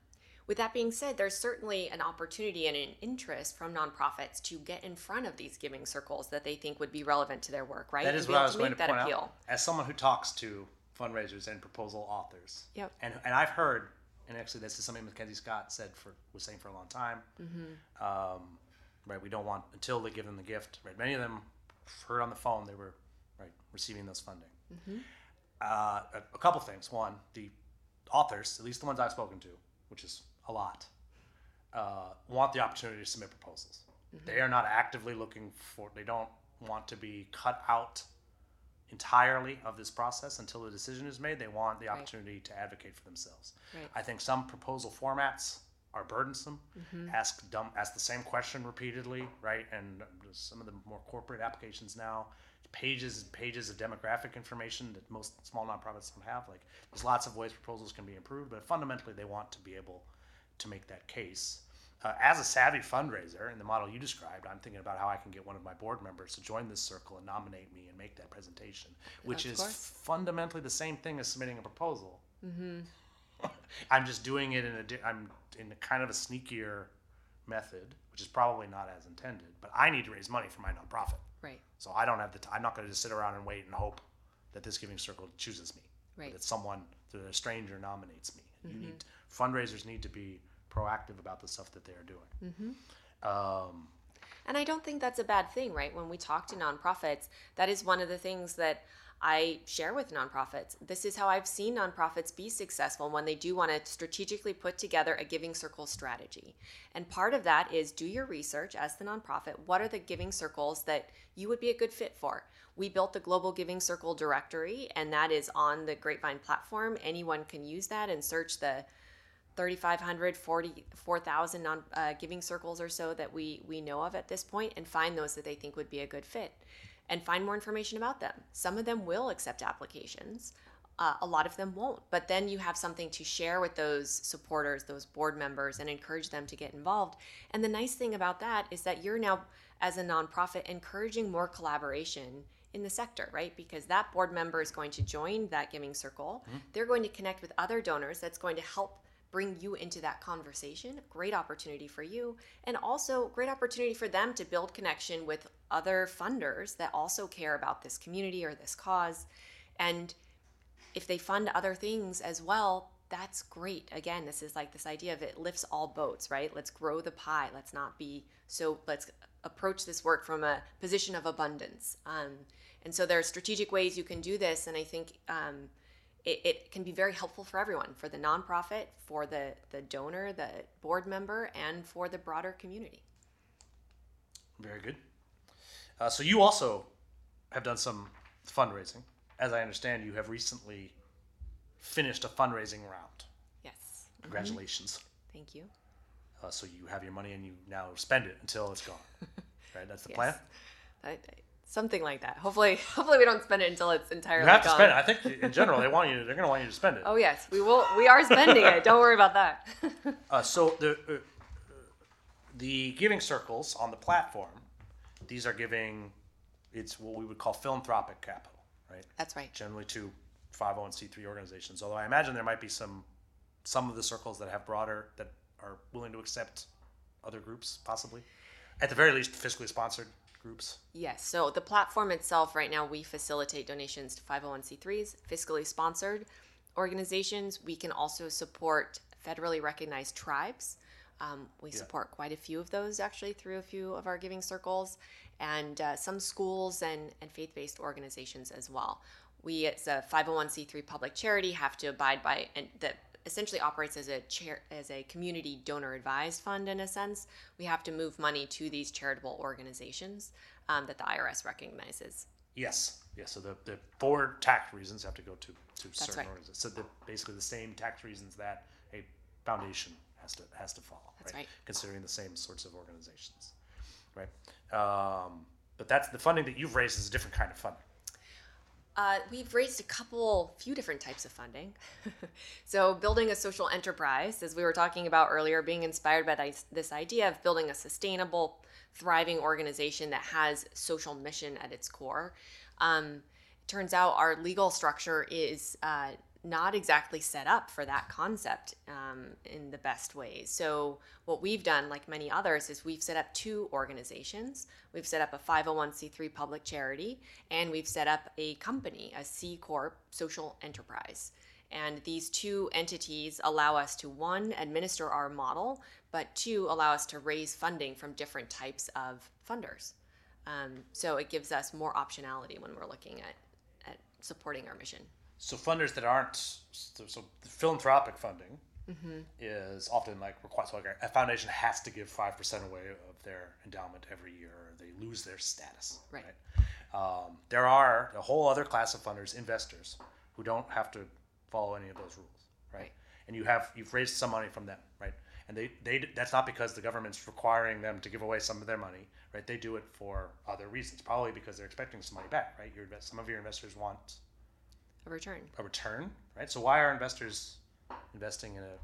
with that being said, there's certainly an opportunity and an interest from nonprofits to get in front of these giving circles that they think would be relevant to their work, right? That is what I was going to point appeal. out. As someone who talks to fundraisers and proposal authors, Yep. and and I've heard, and actually this is something Mackenzie Scott said for was saying for a long time. Mm-hmm. Um, right, we don't want until they give them the gift. Right, many of them heard on the phone they were right receiving those funding. Mm-hmm. Uh, a, a couple things. One, the authors, at least the ones I've spoken to, which is a lot, uh, want the opportunity to submit proposals. They are not actively looking for. They don't want to be cut out entirely of this process until the decision is made. They want the opportunity to advocate for themselves. Right. I think some proposal formats are burdensome. Ask dumb, ask the same question repeatedly, right? And some of the more corporate applications now, pages and pages of demographic information that most small nonprofits don't have. Like, there's lots of ways proposals can be improved, but fundamentally, they want to be able to make that case. Uh, as a savvy fundraiser in the model you described, I'm thinking about how I can get one of my board members to join this circle and nominate me and make that presentation, which Of is course. fundamentally the same thing as submitting a proposal. I'm just doing it in a di- I'm in a kind of a sneakier method, which is probably not as intended. But I need to raise money for my nonprofit, Right. so I don't have the. T- I'm not going to just sit around and wait and hope that this giving circle chooses me. Right. That someone, that a stranger nominates me. You need fundraisers need to be proactive about the stuff that they are doing. Um, And I don't think that's a bad thing, right? When we talk to nonprofits, that is one of the things that I share with nonprofits. This is how I've seen nonprofits be successful when they do want to strategically put together a giving circle strategy. And part of that is do your research as the nonprofit. What are the giving circles that you would be a good fit for? We built the Global Giving Circle directory, and that is on the Grapevine platform. Anyone can use that and search the 3,500, 4,000 non uh, giving circles or so that we, we know of at this point and find those that they think would be a good fit and find more information about them. Some of them will accept applications. Uh, a lot of them won't. But then you have something to share with those supporters, those board members, and encourage them to get involved. And the nice thing about that is that you're now, as a nonprofit, encouraging more collaboration in the sector, right? Because that board member is going to join that giving circle. Mm-hmm. They're going to connect with other donors that's going to help bring you into that conversation. Great opportunity for you. And also, great opportunity for them to build connection with other funders that also care about this community or this cause. And if they fund other things as well, that's great. Again, this is like this idea of it lifts all boats, right? Let's grow the pie. Let's not be so, let's approach this work from a position of abundance. Um, and so there are strategic ways you can do this. And I think, um, it, it, can be very helpful for everyone for the nonprofit for the, the donor the board member and for the broader community. Very good. Uh, so you also have done some fundraising. As i understand you have recently finished a fundraising round. Yes. Congratulations. Mm-hmm. thank you. Uh, so you have your money and you now spend it until it's gone right? That's the yes. plan? I, something like that. Hopefully, hopefully we don't spend it until it's entirely. You have gone. to spend it. I think in general they want you. They're going to want you to spend it. Oh yes, we will. We are spending it. Don't worry about that. uh, so the uh, the giving circles on the platform, these are giving. It's what we would call philanthropic capital, right? That's right. Generally to 501c3 organizations. Although I imagine there might be some some of the circles that have broader that are willing to accept other groups, possibly. At the very least, fiscally sponsored groups? Yes. So the platform itself, right now, we facilitate donations to 501c3s, fiscally sponsored organizations. We can also support federally recognized tribes. Um, we yeah. support quite a few of those actually through a few of our giving circles and uh, some schools and, and faith based organizations as well. We, as a 501c3 public charity, have to abide by and the essentially operates as a chair as a community donor advised fund in a sense. We have to move money to these charitable organizations um, that the IRS recognizes. Yes, yes. So the, the four tax reasons have to go to to That's certain right. organizations. So the, basically the same tax reasons that a foundation has to has to follow. That's right. right. Considering the same sorts of organizations, right? Um, but that's the funding that you've raised is a different kind of funding. Uh, we've raised a couple, few different types of funding. so, building a social enterprise, as we were talking about earlier, being inspired by this, idea of building a sustainable, thriving organization that has social mission at its core. Um, turns out our legal structure is uh, not exactly set up for that concept um, in the best ways. So, what we've done, like many others, is we've set up two organizations. We've set up a 501c3 public charity, and we've set up a company, a C Corp social enterprise. And these two entities allow us to one, administer our model, but two, allow us to raise funding from different types of funders. Um, so, it gives us more optionality when we're looking at, at supporting our mission. So funders that aren't so, so philanthropic funding mm-hmm. is often like required. So like a foundation has to give five percent away of their endowment every year, or they lose their status. Right. right? Um, there are a whole other class of funders, investors, who don't have to follow any of those rules, right? right? And you have you've raised some money from them, right? And they, they that's not because the government's requiring them to give away some of their money, right? They do it for other reasons, probably because they're expecting some money back, right? Your some of your investors want a return. A return, right? So why are investors investing in a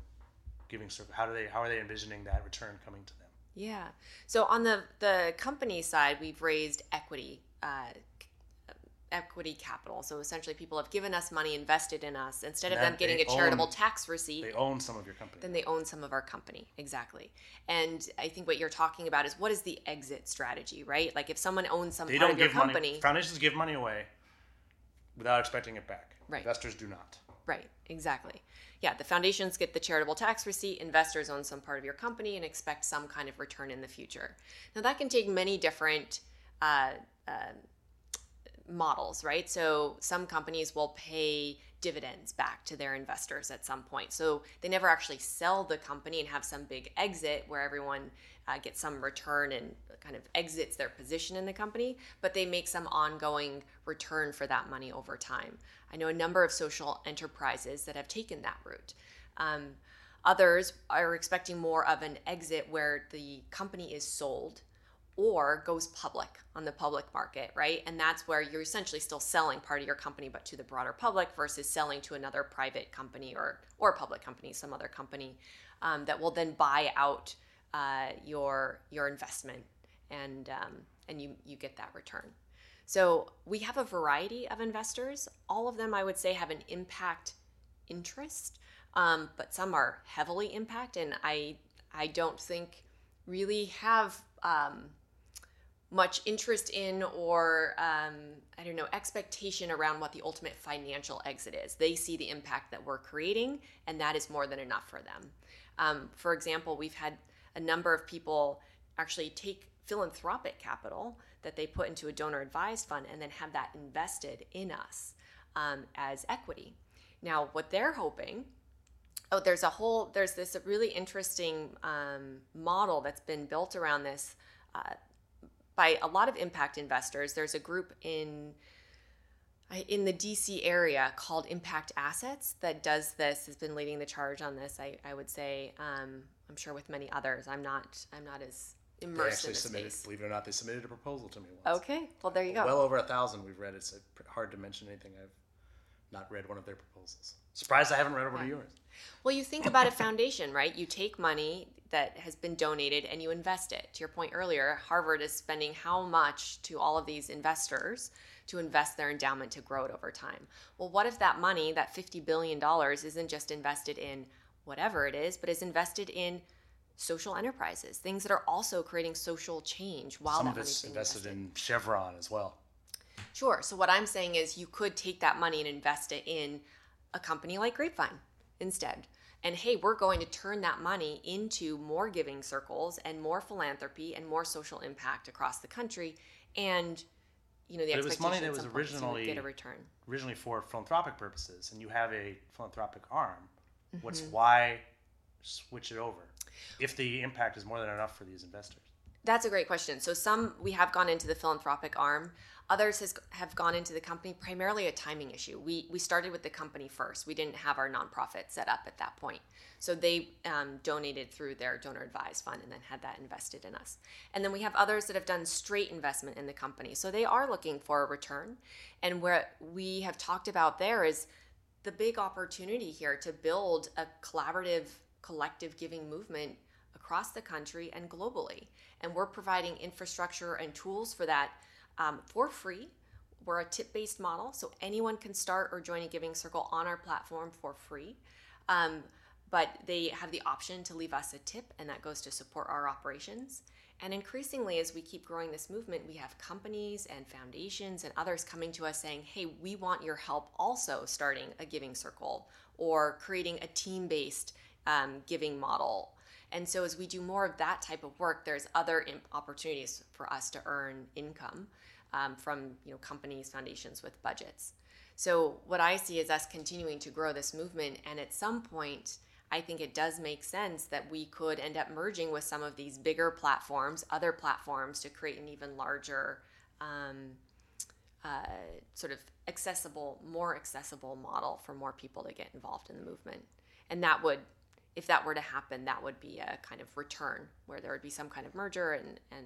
giving circle? How do they how are they envisioning that return coming to them? Yeah. So on the the company side, we've raised equity. Uh, equity capital. So essentially, people have given us money, invested in us. Instead of them getting a charitable own, tax receipt, they own some of your company. Then they own some of our company. Exactly. And I think what you're talking about is what is the exit strategy, right? Like if someone owns some they part don't of your give company, money. foundations give money away without expecting it back. Right. Investors do not. Right, exactly. Yeah, the foundations get the charitable tax receipt, investors own some part of your company and expect some kind of return in the future. Now, that can take many different uh, uh, models, right? So, some companies will pay dividends back to their investors at some point. So, they never actually sell the company and have some big exit where everyone uh, gets some return and kind of exits their position in the company, but they make some ongoing return for that money over time. I know a number of social enterprises that have taken that route. Um, others are expecting more of an exit where the company is sold or goes public on the public market, right? And that's where you're essentially still selling part of your company, but to the broader public versus selling to another private company or or public company, some other company um, that will then buy out uh, your your investment and um, and you you get that return. So we have a variety of investors. All of them, I would say, have an impact interest, um, but some are heavily impact, and I I don't think really have um, much interest in or um, I don't know expectation around what the ultimate financial exit is. They see the impact that we're creating, and that is more than enough for them. Um, for example, we've had a number of people actually take philanthropic capital that they put into a donor advised fund and then have that invested in us um, as equity. Now, what they're hoping oh, there's a whole, there's this really interesting um, model that's been built around this uh, by a lot of impact investors. There's a group in in the DC area called Impact Assets that does this has been leading the charge on this. I, I would say um, I'm sure with many others. I'm not I'm not as immersed They actually in the submitted, space. believe it or not, they submitted a proposal to me once. Okay, well there you go. Well over a thousand we've read. It's hard to mention anything. I've not read one of their proposals. Surprised I haven't read one of yours. Well, you think about a foundation, right? You take money that has been donated and you invest it. To your point earlier, Harvard is spending how much to all of these investors to invest their endowment to grow it over time? Well, what if that money, that $50 billion, isn't just invested in whatever it is, but is invested in social enterprises, things that are also creating social change while Some that of it's being invested in Chevron as well. Sure. So what I'm saying is you could take that money and invest it in a company like Grapevine instead. And hey, we're going to turn that money into more giving circles and more philanthropy and more social impact across the country. And you know, the But it was money that was some point is you would originally get a return. originally for philanthropic purposes, and you have a philanthropic arm. What's Mm-hmm. why switch it over if the impact is more than enough for these investors? That's a great question. So some we have gone into the philanthropic arm. Others has, have gone into the company primarily a timing issue. We we started with the company first. We didn't have our nonprofit set up at that point. So they um, donated through their donor advised fund and then had that invested in us. And then we have others that have done straight investment in the company. So they are looking for a return. And what we have talked about there is the big opportunity here to build a collaborative, collective giving movement across the country and globally. And we're providing infrastructure and tools for that um, for free. We're a tip based model, so anyone can start or join a giving circle on our platform for free. Um, but they have the option to leave us a tip, and that goes to support our operations. And increasingly, as we keep growing this movement, we have companies and foundations and others coming to us saying, hey, we want your help also starting a giving circle or creating a team based um, giving model. And so, as we do more of that type of work, there's other opportunities for us to earn income um, from you know companies, foundations with budgets. So, what I see is us continuing to grow this movement, and at some point, I think it does make sense that we could end up merging with some of these bigger platforms, other platforms, to create an even larger, um, uh, sort of accessible, more accessible model for more people to get involved in the movement. And that would, if that were to happen, that would be a kind of return where there would be some kind of merger and, and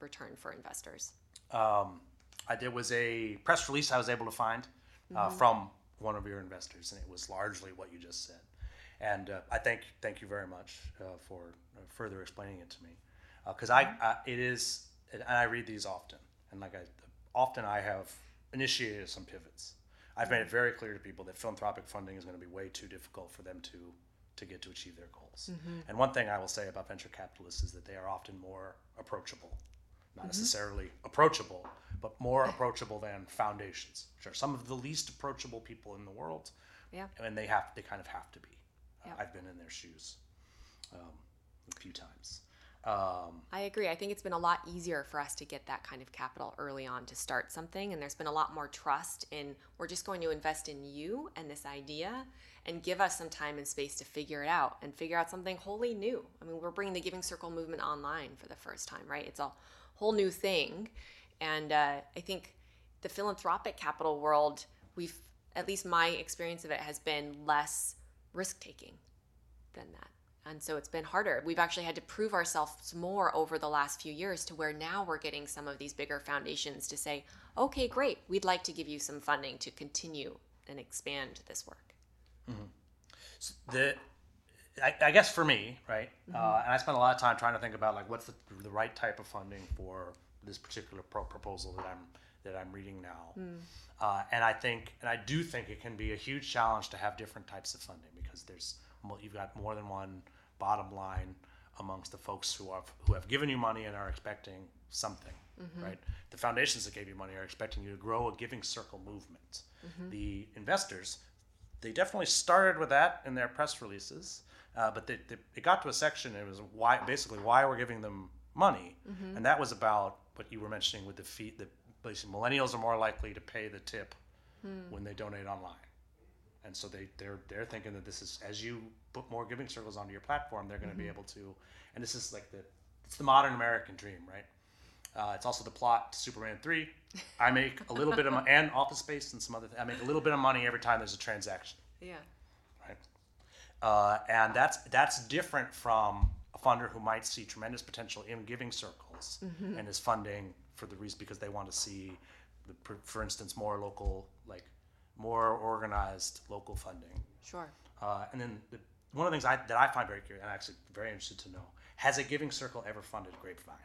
return for investors. Um, I, there was a press release I was able to find uh, from one of your investors, and it was largely what you just said. And uh, I thank thank you very much uh, for uh, further explaining it to me, because I, I it is, and I read these often, and like I often I have initiated some pivots. I've made it very clear to people that philanthropic funding is going to be way too difficult for them to to get to achieve their goals. And one thing I will say about venture capitalists is that they are often more approachable, not necessarily approachable, but more approachable than foundations, which are some of the least approachable people in the world. Yeah. And they have they kind of have to be. Uh, I've been in their shoes um, a few times. Um, I agree. I think it's been a lot easier for us to get that kind of capital early on to start something. And there's been a lot more trust in we're just going to invest in you and this idea and give us some time and space to figure it out and figure out something wholly new. I mean, we're bringing the Giving Circle movement online for the first time, right? It's a whole new thing. And uh, I think the philanthropic capital world, we've, at least my experience of it has been less risk taking than that. And so it's been harder. We've actually had to prove ourselves more over the last few years to where now we're getting some of these bigger foundations to say, okay, great, we'd like to give you some funding to continue and expand this work. The I, I guess for me, right, uh, and I spent a lot of time trying to think about like what's the, the right type of funding for this particular pro- proposal that I'm that I'm reading now, uh, and I think and I do think it can be a huge challenge to have different types of funding because there's you've got more than one bottom line amongst the folks who have who have given you money and are expecting something, right? The foundations that gave you money are expecting you to grow a giving circle movement. The investors they definitely started with that in their press releases, uh, but they, they, it got to a section. It was why basically why we're giving them money, mm-hmm. and that was about what you were mentioning with the fee. The basically millennials are more likely to pay the tip hmm. when they donate online, and so they they're they're thinking that this is as you put more giving circles onto your platform, they're going to be mm-hmm. able to, and this is like the it's the modern American dream, right? Uh, it's also the plot to Superman three. I make a little bit of money, and Office Space and some other. Th- I make a little bit of money every time there's a transaction, Yeah. right? Uh, and that's that's different from a funder who might see tremendous potential in giving circles and is funding for the reason because they want to see, the, for- for instance, more local, like more organized local funding. Sure. Uh, and then the, one of the things I, that I find very curious and actually very interested to know has a giving circle ever funded Grapevine?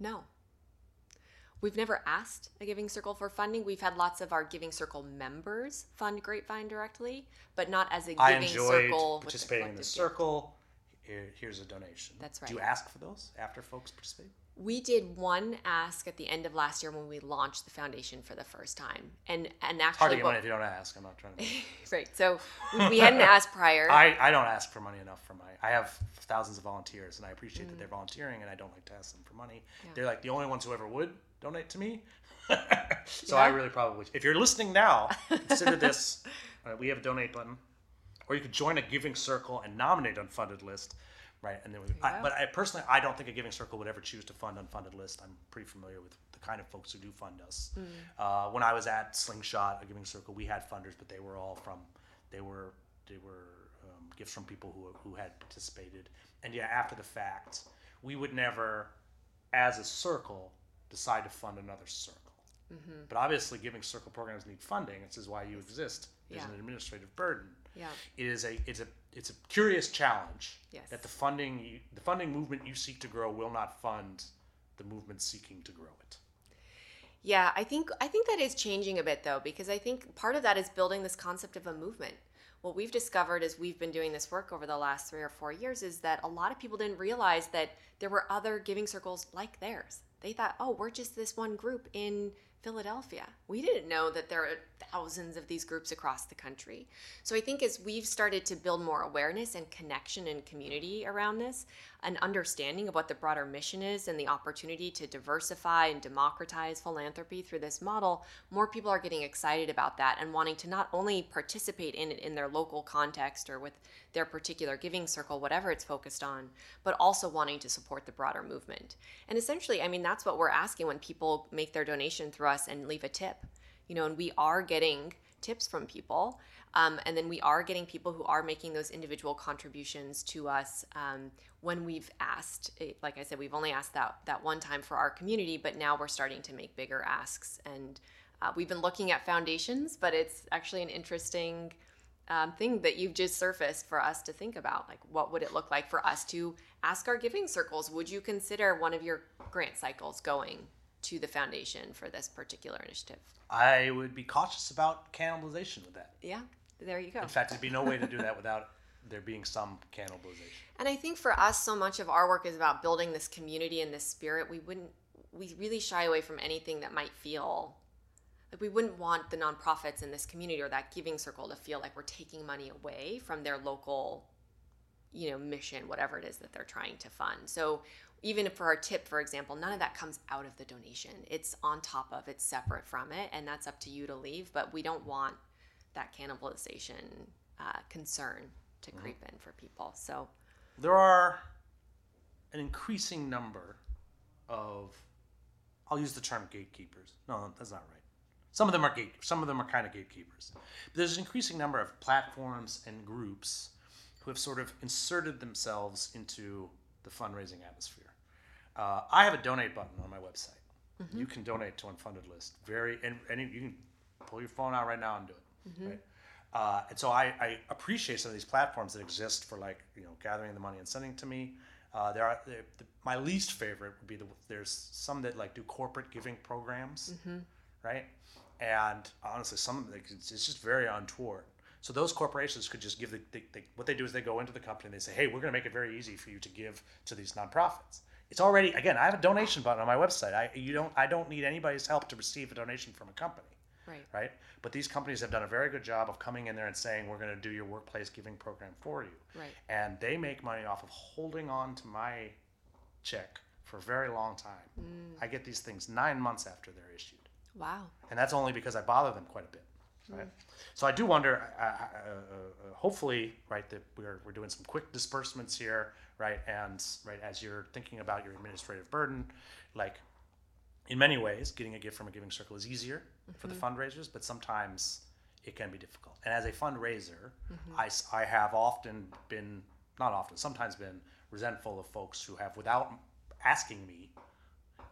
No. We've never asked a Giving Circle for funding. We've had lots of our Giving Circle members fund Grapevine directly, but not as a Giving I enjoyed Circle. participating in the circle. Here, here's a donation. That's right. Do you ask for those after folks participate? We did one ask at the end of last year when we launched the foundation for the first time, and and It's hard to actually, get money if you don't ask. I'm not trying to. right. So we, we hadn't asked prior. I, I don't ask for money enough for my. I have thousands of volunteers, and I appreciate Mm. that they're volunteering, and I don't like to ask them for money. They're like the only ones who ever would donate to me. so I really probably. If you're listening now, consider this. Uh, we have a donate button, or you could join a giving circle and nominate unfunded list. Right, and then we, I, but I personally, I don't think a giving circle would ever choose to fund unfunded list. I'm pretty familiar with the kind of folks who do fund us. Mm. Uh, when I was at Slingshot, a giving circle, we had funders, but they were all from, they were they were um, gifts from people who who had participated. And yeah, after the fact, we would never, as a circle, decide to fund another circle. Mm-hmm. But obviously, giving circle programs need funding. This is why you exist. There's Yeah. an administrative burden. Yeah. It is a it's a it's a curious challenge Yes. that the funding the funding movement you seek to grow will not fund the movement seeking to grow it. Yeah, I think I think that is changing a bit though because I think part of that is building this concept of a movement. What we've discovered as we've been doing this work over the last 3 or 4 years is that a lot of people didn't realize that there were other giving circles like theirs. They thought, "Oh, we're just this one group in Philadelphia." We didn't know that there are thousands of these groups across the country. So I think as we've started to build more awareness and connection and community around this, an understanding of what the broader mission is and the opportunity to diversify and democratize philanthropy through this model, more people are getting excited about that and wanting to not only participate in it in their local context or with their particular giving circle, whatever it's focused on, but also wanting to support the broader movement. And essentially, I mean, that's what we're asking when people make their donation through us and leave a tip. You know, and we are getting tips from people. Um, and then we are getting people who are making those individual contributions to us um, when we've asked. eh, Like I said, we've only asked that that one time for our community, but now we're starting to make bigger asks. And uh, we've been looking at foundations, but it's actually an interesting um, thing that you've just surfaced for us to think about. Like, what would it look like for us to ask our giving circles? Would you consider one of your grant cycles going to the foundation for this particular initiative? I would be cautious about cannibalization with that. Yeah, there you go. In fact, there'd be no way to do that without there being some cannibalization. And I think for us, so much of our work is about building this community and this spirit. We wouldn't, we really shy away from anything that might feel like we wouldn't want the nonprofits in this community or that giving circle to feel like we're taking money away from their local, you know, mission, whatever it is that they're trying to fund. So even for our tip, for example, none of that comes out of the donation. It's on top of, it's separate from it, and that's up to you to leave. But we don't want that cannibalization uh, concern to creep in for people. So there are an increasing number of I'll use the term gatekeepers. No, that's not right. Some of them are gate. Some of them are kind of gatekeepers. But there's an increasing number of platforms and groups who have sort of inserted themselves into the fundraising atmosphere. Uh, I have a donate button on my website. You can donate to unfunded list. Very and, and you can pull your phone out right now and do it. Right? Uh, and so I, I appreciate some of these platforms that exist for like you know gathering the money and sending to me. Uh, there are the, the, my least favorite would be the there's some that like do corporate giving programs, right? And honestly, some like, it's, it's just very untoward. So those corporations could just give the, the, the what they do is they go into the company and they say, hey, we're going to make it very easy for you to give to these nonprofits. It's already again, I have a donation button on my website. I you don't I don't need anybody's help to receive a donation from a company right, right? But these companies have done a very good job of coming in there and saying, we're going to do your workplace giving program for you. Right. And they make money off of holding on to my check for a very long time. I get these things nine months after they're issued. wow, And that's only because I bother them quite a bit. Right. So I do wonder. Uh, uh, uh, hopefully, right, that we're we're doing some quick disbursements here, right, and right as you're thinking about your administrative burden, like in many ways, getting a gift from a giving circle is easier for the mm-hmm. fundraisers, but sometimes it can be difficult. And as a fundraiser, mm-hmm. I I have often been, not often, sometimes been resentful of folks who have, without asking me,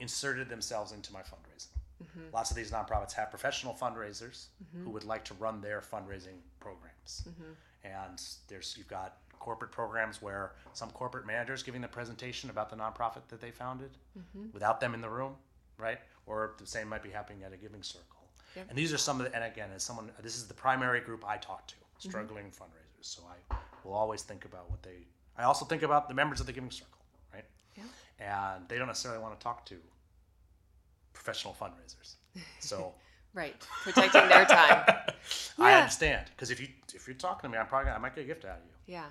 inserted themselves into my fundraising. Mm-hmm. Lots of these nonprofits have professional fundraisers who would like to run their fundraising programs. And there's you've got corporate programs where some corporate managers giving the presentation about the nonprofit that they founded mm-hmm. without them in the room, right? Or the same might be happening at a giving circle. Yep. And these are some of the, and again, as someone, this is the primary group I talk to, mm-hmm. struggling fundraisers. So I will always think about what they, I also think about the members of the giving circle, right? Yeah. And they don't necessarily want to talk to professional fundraisers. So right, protecting their time. I understand because if you if you're talking to me, I'm probably I might get a gift out of you. Yeah.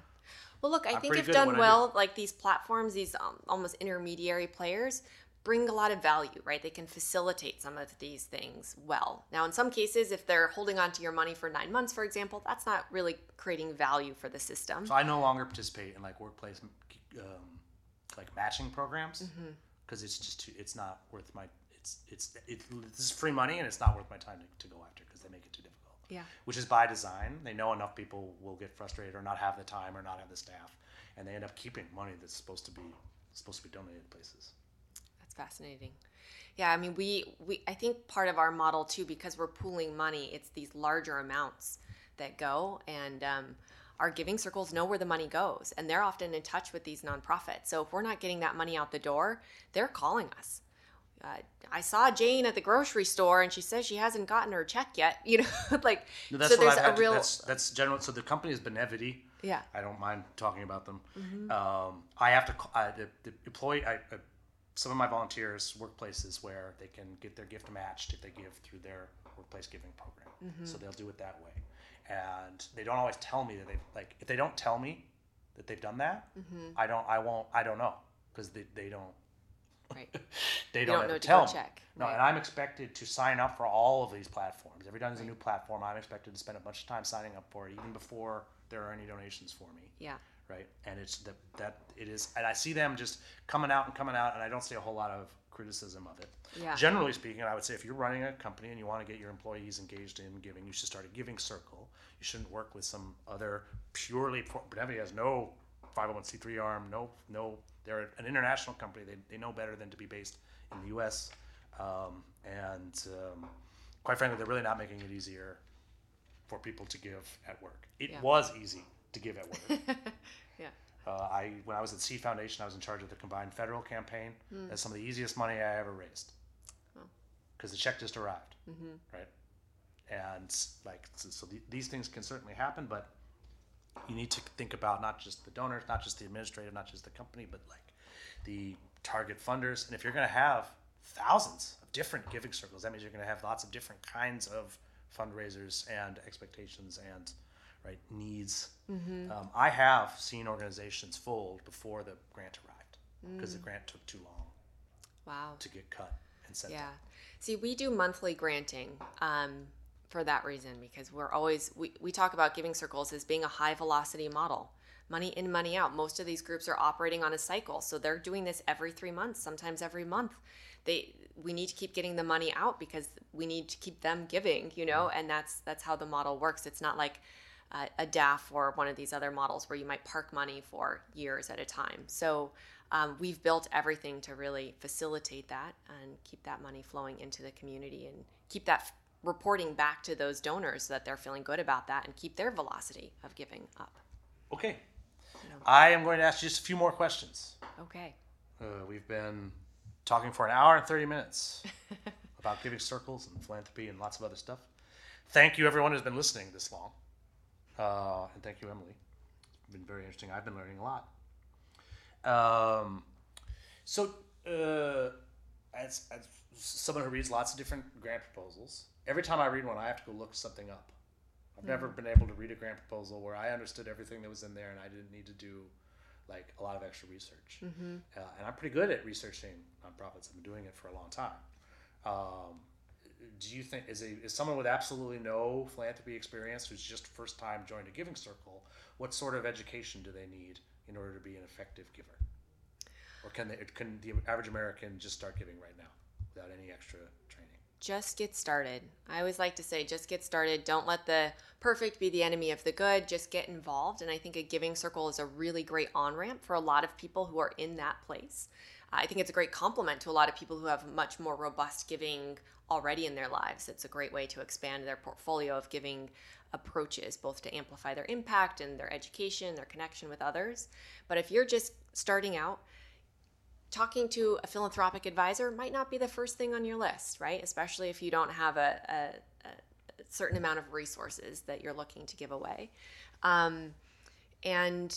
Well, look, I I'm think if done I do. well, like these platforms, these um, almost intermediary players bring a lot of value, right? They can facilitate some of these things well. Now, in some cases, if they're holding on to your money for nine months, for example, that's not really creating value for the system. So I no longer participate in like workplace um, like matching programs Mm-hmm. because it's just too, it's not worth my it's it's it, this is free money and it's not worth my time to, to go after because they make it too difficult. Yeah. Which is by design. They know enough people will get frustrated or not have the time or not have the staff, and they end up keeping money that's supposed to be supposed to be donated to places. That's fascinating. Yeah, I mean, we we I think part of our model too, because we're pooling money, it's these larger amounts that go, and um, our giving circles know where the money goes, and they're often in touch with these nonprofits. So if we're not getting that money out the door, they're calling us. Uh, I saw Jane at the grocery store, and she says she hasn't gotten her check yet. You know, like No, that's so. There's a had to- real that's that's general. So the company is Benevity. yeah. I don't mind talking about them. Um, I have to. I, the, the employee. I, I, some of my volunteers work places where they can get their gift matched if they give through their workplace giving program. So they'll do it that way, and they don't always tell me that they like. If they don't tell me that they've done that, I don't. I won't. I don't know because they, they don't. Right. They don't, don't ever know to tell me. check, No, right. and I'm expected to sign up for all of these platforms. Every time there's a new platform, I'm expected to spend a bunch of time signing up for it, even before there are any donations for me Yeah. right? And it's that that it is, and I see them just coming out and coming out, and I don't see a whole lot of criticism of it. Yeah. Generally speaking, I would say if you're running a company and you want to get your employees engaged in giving, you should start a giving circle. You shouldn't work with some other purely. Benevity has no 501c3 arm, no no. They're an international company. They, they know better than to be based in the U.S. Um, and um, quite frankly, they're really not making it easier for people to give at work. It Yeah. was easy to give at work. Yeah. Uh, I when I was at Seed Foundation, I was in charge of the combined federal campaign. Hmm. That's some of the easiest money I ever raised Oh. because the check just arrived, Mm-hmm. right? And like so, so the, these things can certainly happen, but you need to think about not just the donors, not just the administrative, not just the company, but like the target funders. And if you're going to have thousands of different giving circles, that means you're going to have lots of different kinds of fundraisers and expectations and right needs. Um, I have seen organizations fold before the grant arrived because the grant took too long Wow. to get cut and sent Yeah. out. See, we do monthly granting um, for that reason because we're always, we, we talk about giving circles as being a high velocity model. Money in, money out. Most of these groups are operating on a cycle. So they're doing this every three months, sometimes every month. They, we need to keep getting the money out because we need to keep them giving, you know, and that's that's how the model works. It's not like uh, a DAF or one of these other models where you might park money for years at a time. So um, we've built everything to really facilitate that and keep that money flowing into the community and keep that reporting back to those donors so that they're feeling good about that and keep their velocity of giving up. Okay. I am going to ask you just a few more questions. Okay. Uh, we've been talking for an hour and 30 minutes about giving circles and philanthropy and lots of other stuff. Thank you, everyone who's been listening this long. Uh, and thank you, Emily. It's been very interesting. I've been learning a lot. Um, so, uh, as, as someone who reads lots of different grant proposals, every time I read one, I have to go look something up. I've never been able to read a grant proposal where I understood everything that was in there and I didn't need to do like a lot of extra research. Uh, and I'm pretty good at researching nonprofits. I've been doing it for a long time. Um, do you think is a is someone with absolutely no philanthropy experience who's just first time joined a giving circle? What sort of education do they need in order to be an effective giver? Or can they can the average American just start giving right now without any extra? Just get started. I always like to say, just get started. Don't let the perfect be the enemy of the good. Just get involved. And I think a giving circle is a really great on ramp for a lot of people who are in that place. I think it's a great complement to a lot of people who have much more robust giving already in their lives. It's a great way to expand their portfolio of giving approaches, both to amplify their impact and their education, their connection with others. But if you're just starting out, talking to a philanthropic advisor might not be the first thing on your list, right? Especially if you don't have a, a, a certain amount of resources that you're looking to give away. Um, and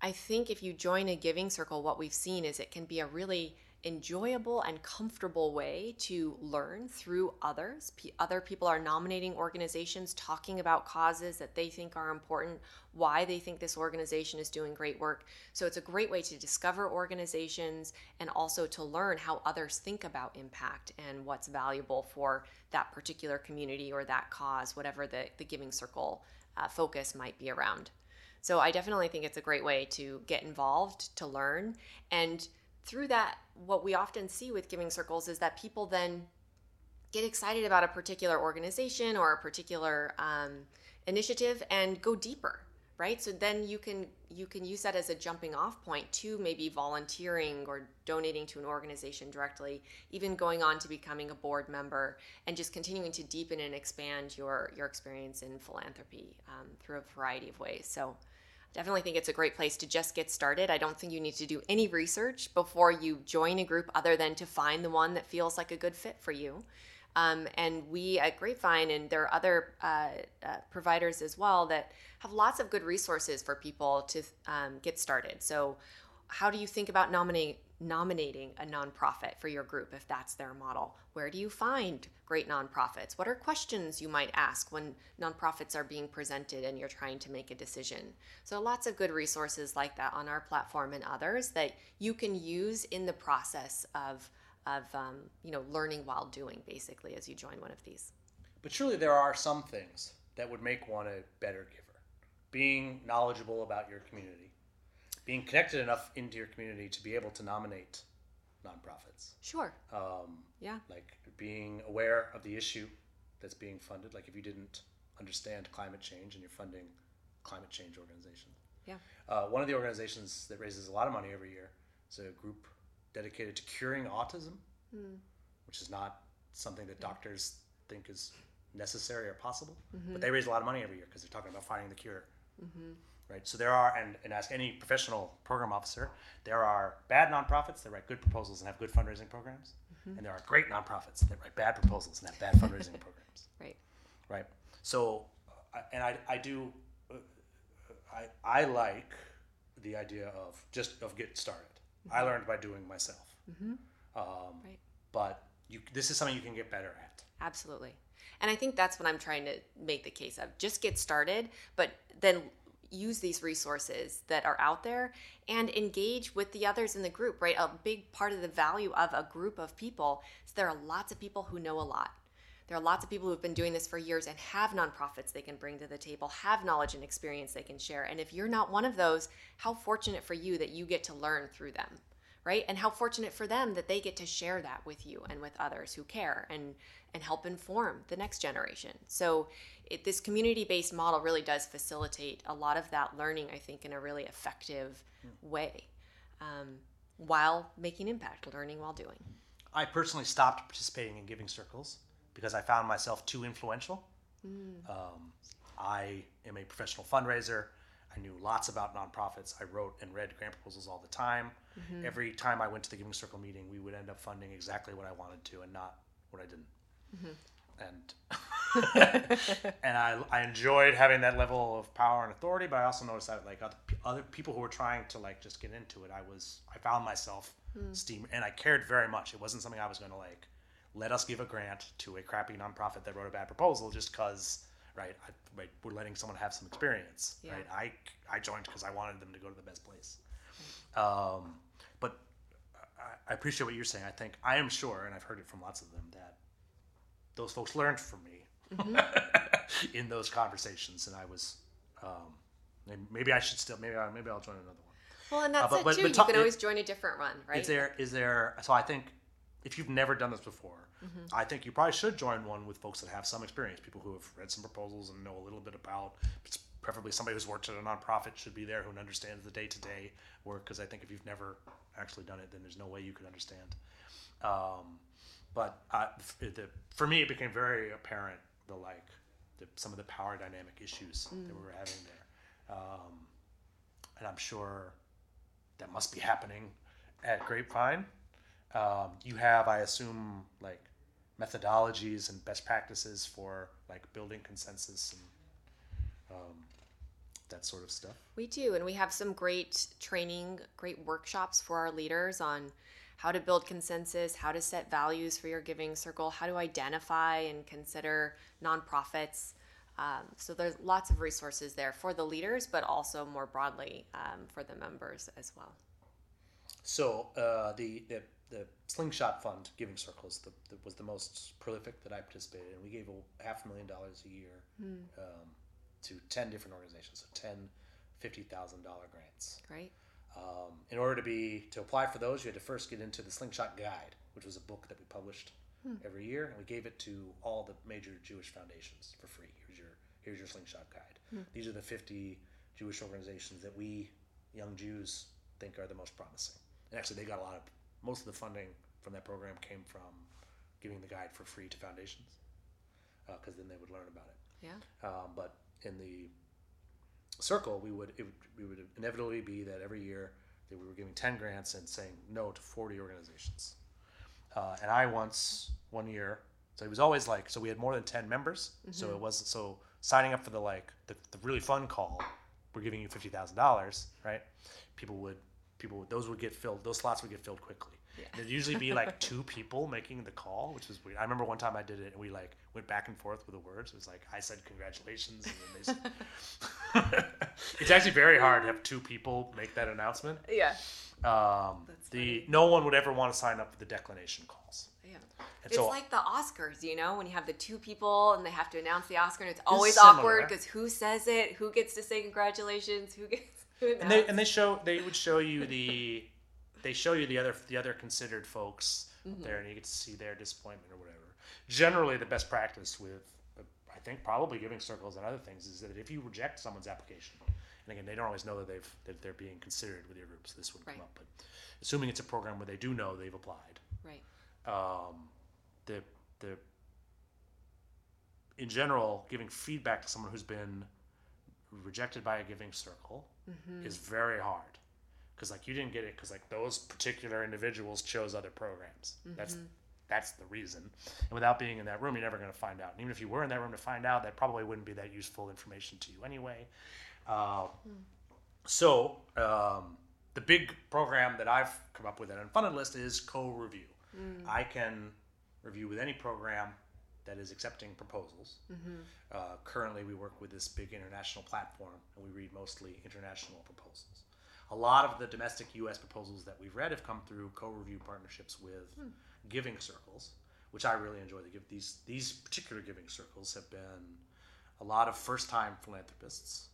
I think if you join a giving circle, what we've seen is it can be a really enjoyable and comfortable way to learn through others. P- other people are nominating organizations, talking about causes that they think are important, why they think this organization is doing great work. So it's a great way to discover organizations and also to learn how others think about impact and what's valuable for that particular community or that cause, whatever the, the giving circle uh, focus might be around. So I definitely think it's a great way to get involved, to learn, and through that, what we often see with giving circles is that people then get excited about a particular organization or a particular um, initiative and go deeper right? So then you can you can use that as a jumping off point to maybe volunteering or donating to an organization directly even going on to becoming a board member and just continuing to deepen and expand your your experience in philanthropy um, through a variety of ways. So definitely think it's a great place to just get started. I don't think you need to do any research before you join a group other than to find the one that feels like a good fit for you. Um, and we at Grapevine, and there are other uh, uh, providers as well that have lots of good resources for people to um, get started. So, how do you think about nominating nominating a nonprofit for your group if that's their model? Where do you find great nonprofits? What are questions you might ask when nonprofits are being presented and you're trying to make a decision? So, lots of good resources like that on our platform and others that you can use in the process of, of um, you know, learning while doing, basically, as you join one of these. But surely there are some things that would make one a better giver. Being knowledgeable about your community, being connected enough into your community to be able to nominate nonprofits, Sure. um, Yeah. like being aware of the issue that's being funded. Like if you didn't understand climate change and you're funding climate change organizations. Yeah. Uh, one of the organizations that raises a lot of money every year is a group dedicated to curing autism, which is not something that doctors think is necessary or possible. But they raise a lot of money every year because they're talking about finding the cure. Right. So there are, and, and ask any professional program officer, there are bad nonprofits that write good proposals and have good fundraising programs, and there are great nonprofits that write bad proposals and have bad fundraising programs Right. right? So, uh, and I, I do, uh, I I like the idea of just of get started. I learned by doing myself. Um, Right. But you, this is something you can get better at. Absolutely. And I think that's what I'm trying to make the case of. Just get started, but then use these resources that are out there and engage with the others in the group, right? A big part of the value of a group of people is there are lots of people who know a lot. There are lots of people who've been doing this for years and have nonprofits they can bring to the table, have knowledge and experience they can share. And if you're not one of those, how fortunate for you that you get to learn through them right? And how fortunate for them that they get to share that with you and with others who care and and help inform the next generation. So it, this community-based model really does facilitate a lot of that learning i think in a really effective way um, while making impact learning while doing. I personally stopped participating in giving circles because I found myself too influential. Um, I am a professional fundraiser. I knew lots about nonprofits. I wrote and read grant proposals all the time. Mm-hmm. Every time I went to the Giving Circle meeting, we would end up funding exactly what I wanted to and not what I didn't. Mm-hmm. And and I, I enjoyed having that level of power and authority, but I also noticed that like other, other people who were trying to like just get into it, I was I found myself mm. steam and I cared very much. It wasn't something I was going to like let us give a grant to a crappy nonprofit that wrote a bad proposal just because right, I, right we're letting someone have some experience Yeah. right? I I joined because I wanted them to go to the best place. Um, but I, I appreciate what you're saying. I think I am sure and I've heard it from lots of them that those folks learned from me in those conversations and I was um, maybe I should still maybe I, maybe I'll join another one. Well and that's but- it but- too. but you talk- can it- always join a different run right? is there is there so I think if you've never done this before, I think you probably should join one with folks that have some experience, people who have read some proposals and know a little bit about. It's preferably somebody who's worked at a nonprofit should be there who understands the day to day work. Because I think if you've never actually done it, then there's no way you could understand. Um, but f- the, for me, it became very apparent the like the, some of the power dynamic issues that we were having there, um, and I'm sure that must be happening at Grapevine. Um, you have, I assume, like methodologies and best practices for like building consensus and um, that sort of stuff. We do, and we have some great training, great workshops for our leaders on how to build consensus, how to set values for your giving circle, how to identify and consider nonprofits. Um, so there's lots of resources there for the leaders, but also more broadly um, for the members as well. So uh, the, the the Slingshot Fund Giving Circles the, the, was the most prolific that I participated in. We gave a half a million dollars a year um, to ten different organizations, so 10 $50,000 grants. Great. Um, in order to be to apply for those, you had to first get into the Slingshot Guide, which was a book that we published every year, and we gave it to all the major Jewish foundations for free. Here's your here's your Slingshot Guide. These are the 50 Jewish organizations that we young Jews think are the most promising. And actually, they got a lot of most of the funding from that program came from giving the guide for free to foundations, because then they would learn about it. Yeah. Um, but in the circle, we would it would, we would inevitably be that every year that we were giving ten grants and saying no to forty organizations. Uh, and I once one year, so it was always like so we had more than ten members, so it wasn't so signing up for the like the, the really fun call. We're giving you fifty thousand dollars, right? People would people would, those would get filled. Those slots would get filled quickly. There'd usually be like two people making the call, which was weird. I remember one time I did it and we like went back and forth with the words. It was like I said congratulations, and then they. Said, it's actually very hard to have two people make that announcement. Yeah. Um, the no one would ever want to sign up for the declination calls. Yeah. And It's so like the Oscars, you know, when you have the two people and they have to announce the Oscar, and it's always awkward because who says it, who gets to say congratulations, who gets and they and they show they would show you the they show you the other the other considered folks Mm-hmm. there and you get to see their disappointment or whatever generally the best practice with i think probably giving circles and other things is that if you reject someone's application and again they don't always know that they've that they're being considered with your group so this would Right. come up but assuming it's a program where they do know they've applied right. um, the the in general giving feedback to someone who's been rejected by a giving circle is very hard. Because like you didn't get it because like those particular individuals chose other programs. That's that's the reason. And without being in that room you're never going to find out. And even if you were in that room to find out that probably wouldn't be that useful information to you anyway. Uh, so um, the big program that I've come up with at Unfunded List is co-review. I can review with any program that is accepting proposals. Uh, currently, we work with this big international platform, and we read mostly international proposals. A lot of the domestic U.S. proposals that we've read have come through co-review partnerships with giving circles, which I really enjoy. Give these these particular giving circles have been a lot of first-time philanthropists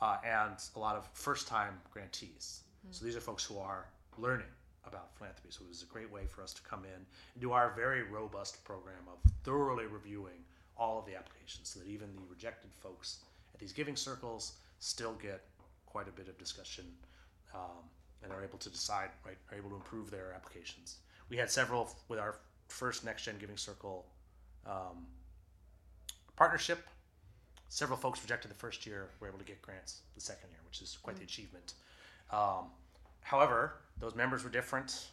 uh, and a lot of first-time grantees. So these are folks who are learning about philanthropy. So it was a great way for us to come in and do our very robust program of thoroughly reviewing all of the applications, so that even the rejected folks at these giving circles still get quite a bit of discussion um, and are able to decide, right, are able to improve their applications. We had several with our first Next Gen Giving Circle um, partnership. Several folks rejected the first year were able to get grants the second year, which is quite the achievement. Um, however, those members were different.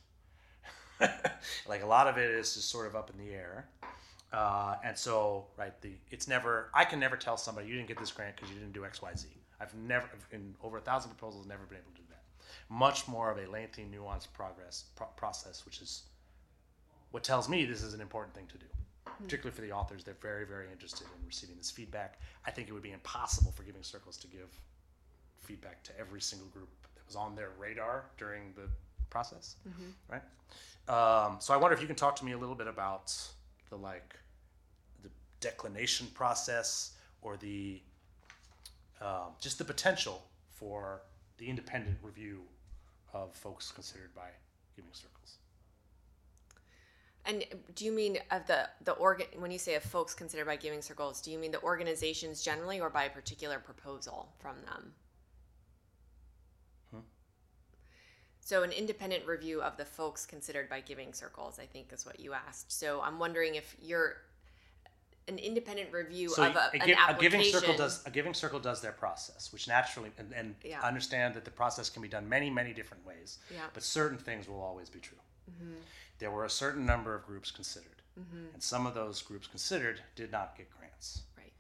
like a lot of it is just sort of up in the air. Uh, and so, right, the it's never I can never tell somebody you didn't get this grant because you didn't do X, Y, Z. I've never in over a thousand proposals never been able to do that. Much more of a lengthy, nuanced progress pro- process, which is what tells me this is an important thing to do, particularly for the authors. They're very, very interested in receiving this feedback. I think it would be impossible for Giving Circles to give feedback to every single group was on their radar during the process, right? Um, so I wonder if you can talk to me a little bit about the like the declination process or the um, just the potential for the independent review of folks considered by Giving Circles. And do you mean of the the organ when you say of folks considered by giving circles, do you mean the organizations generally or by a particular proposal from them? So an independent review of the folks considered by giving circles, I think is what you asked. So I'm wondering if you're an independent review So of a, a, an gi- a giving circle does a giving circle does their process, which naturally and, and Yeah. understand that the process can be done many many different ways. Yeah. But certain things will always be true. Mm-hmm. There were a certain number of groups considered, and some of those groups considered did not get grants. Right.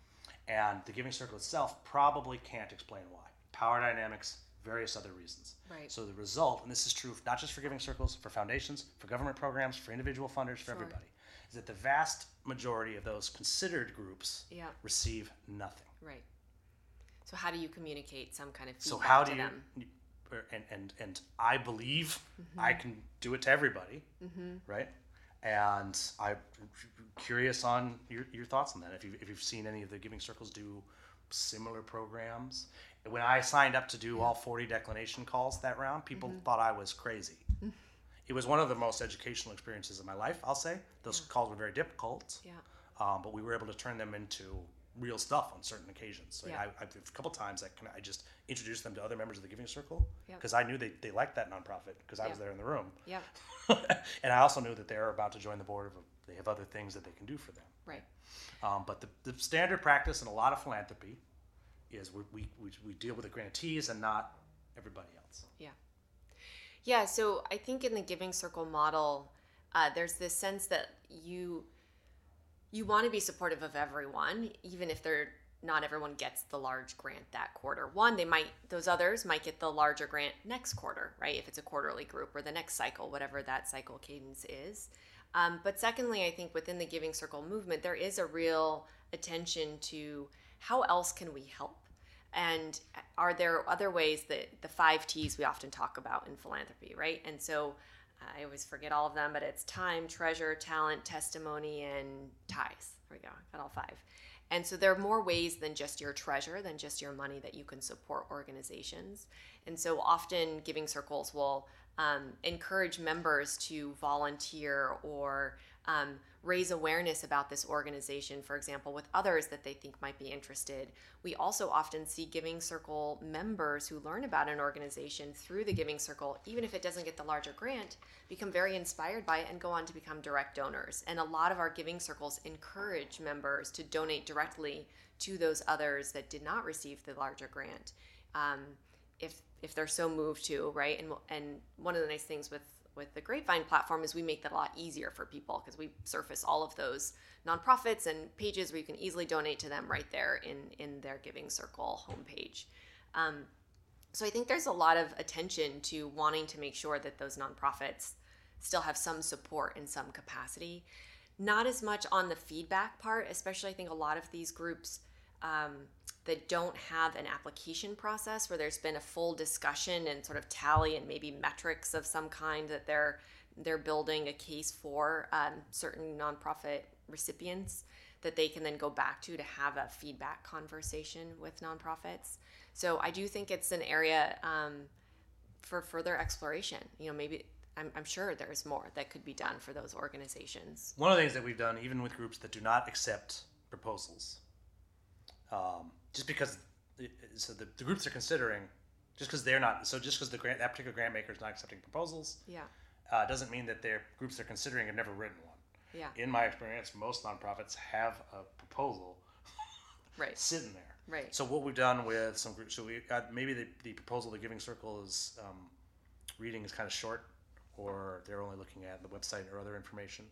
And the giving circle itself probably can't explain why. Power dynamics, various other reasons. Right. So the result, and this is true not just for giving circles, for foundations, for government programs, for individual funders, for everybody, is that the vast majority of those considered groups Yeah. receive nothing. Right. So how do you communicate some kind of feedback So how to do you? them? And and and I believe Mm-hmm. I can do it to everybody, right? And I'm curious on your, your thoughts on that. If you if you've seen any of the Giving Circles do similar programs, when I signed up to do all 40 declination calls that round, people Mm-hmm. thought I was crazy. It was one of the most educational experiences of my life. I'll say those calls were very difficult Yeah. um, but we were able to turn them into real stuff on certain occasions. Like Yeah. I, I, a couple times, I, I just introduced them to other members of the Giving Circle Yep. because I knew they, they liked that nonprofit because I was there in the room, Yeah. and I also knew that they're about to join the board of. They have other things that they can do for them. Right. Um, but the, the standard practice in a lot of philanthropy is we, we, we, we deal with the grantees and not everybody else. Yeah. Yeah. So I think in the giving circle model, uh, there's this sense that you you want to be supportive of everyone, even if they're not everyone gets the large grant that quarter. One, they might those others might get the larger grant next quarter, right? If it's a quarterly group or the next cycle, whatever that cycle cadence is. Um, but secondly, I think within the giving circle movement, there is a real attention to how else can we help and are there other ways that the five T's we often talk about in philanthropy, right? And so I always forget all of them, but it's time, treasure, talent, testimony, and ties. There we go. Got all five. And so there are more ways than just your treasure, than just your money that you can support organizations. And so often giving circles will um, encourage members to volunteer or um, raise awareness about this organization, for example, with others that they think might be interested. We also often see Giving Circle members who learn about an organization through the Giving Circle, even if it doesn't get the larger grant, become very inspired by it and go on to become direct donors. And a lot of our Giving Circles encourage members to donate directly to those others that did not receive the larger grant. Um, if if they're so moved to, right? And and one of the nice things with with the Grapevine platform is we make that a lot easier for people because we surface all of those nonprofits and pages where you can easily donate to them right there in in their Giving Circle homepage. Um, so I think there's a lot of attention to wanting to make sure that those nonprofits still have some support in some capacity. Not as much on the feedback part, especially I think a lot of these groups um, that don't have an application process where there's been a full discussion and sort of tally and maybe metrics of some kind that they're they're building a case for um, certain nonprofit recipients that they can then go back to to have a feedback conversation with nonprofits. So I do think it's an area um, for further exploration. You know, maybe I'm, I'm sure there's more that could be done for those organizations. One of the things that we've done, even with groups that do not accept proposals, um, just because so the, the groups are considering, just because they're not, so just because the grant that particular grant maker is not accepting proposals, Yeah. uh, doesn't mean that their groups they're considering have never written one. Yeah. In my experience, most nonprofits have a proposal Right. sitting there. Right. So what we've done with some groups, so we got maybe the, the proposal, the Giving Circle is um, reading is kind of short, or they're only looking at the website or other information.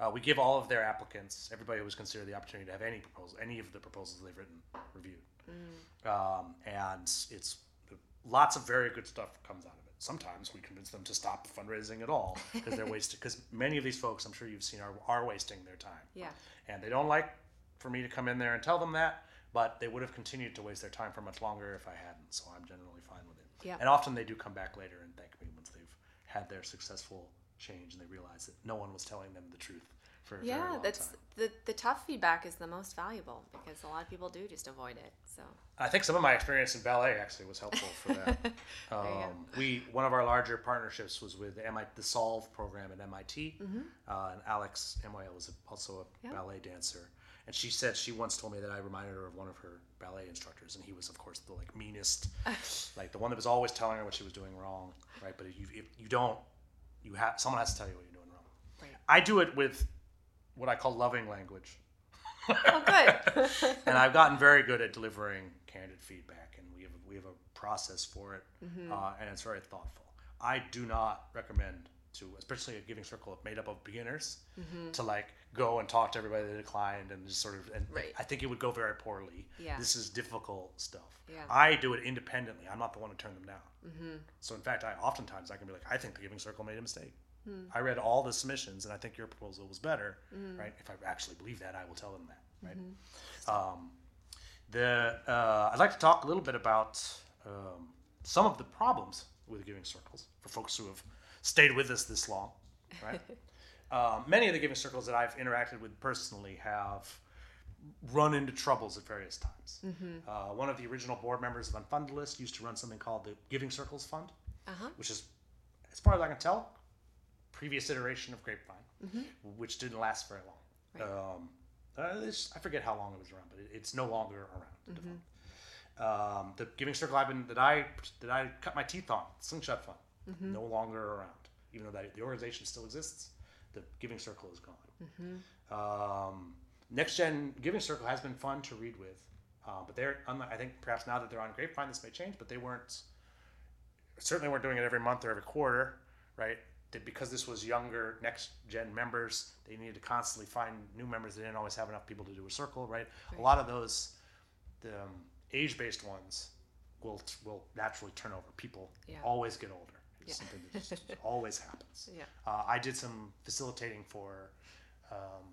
Uh, we give all of their applicants, everybody who was considered the opportunity to have any proposal, any of the proposals they've written reviewed, um, and it's lots of very good stuff comes out of it. Sometimes we convince them to stop fundraising at all because they're wasting. Because many of these folks, I'm sure you've seen, are are wasting their time Yeah. and they don't like for me to come in there and tell them that but they would have continued to waste their time for much longer if i hadn't so i'm generally fine with it Yeah. and often they do come back later and thank me once they've had their successful change and they realize that no one was telling them the truth for Yeah, that's time. the the tough feedback is the most valuable because a lot of people do just avoid it. So. I think some of my experience in ballet actually was helpful for that. Um, we one of our larger partnerships was with MIT, the solve program at mit uh, and alex Amouyal was also a Mm-hmm. Ballet dancer. And she said she once told me that i reminded her of one of her ballet instructors and he was of course the like meanest like the one that was always telling her what she was doing wrong right? But if you, if you don't you have someone has to tell you what you're doing wrong Right. i do it with what i call loving language oh, good. and I've gotten very good at delivering candid feedback, and we have we have a process for it, uh, and it's very thoughtful. I do not recommend to, especially a giving circle made up of beginners, to like go and talk to everybody that declined and just sort of. And Right. I think it would go very poorly. Yeah. This is difficult stuff. Yeah. I do it independently. I'm not the one to turn them down. Mm-hmm. So in fact, I oftentimes I can be like, I think the giving circle made a mistake. I read all the submissions, and I think your proposal was better. Right? If I actually believe that, I will tell them that. Right? Um, the uh, I'd like to talk a little bit about um, some of the problems with giving circles for folks who have stayed with us this long. Right? um, many of the giving circles that I've interacted with personally have run into troubles at various times. Uh, one of the original board members of Unfunded List used to run something called the Giving Circles Fund, Uh-huh. which is, as far as I can tell, previous iteration of Grapevine, which didn't last very long. Right. Um, uh, I forget how long it was around, but it, it's no longer around. the fund. Um, the Giving Circle I've been that I that I cut my teeth on, Slingshot Fund, no longer around. Even though that, the organization still exists, the Giving Circle is gone. Um, Next Gen Giving Circle has been fun to read with, uh, but they're unlike, I think perhaps now that they're on Grapevine, this may change. But they weren't certainly weren't doing it every month or every quarter, right? That because this was younger next gen members, they needed to constantly find new members. They didn't always have enough people to do a circle, right? A lot of those, the um, age based ones, will will naturally turn over. People Yeah. always get older. It's Yeah. something that just always happens. Yeah. Uh, I did some facilitating for um,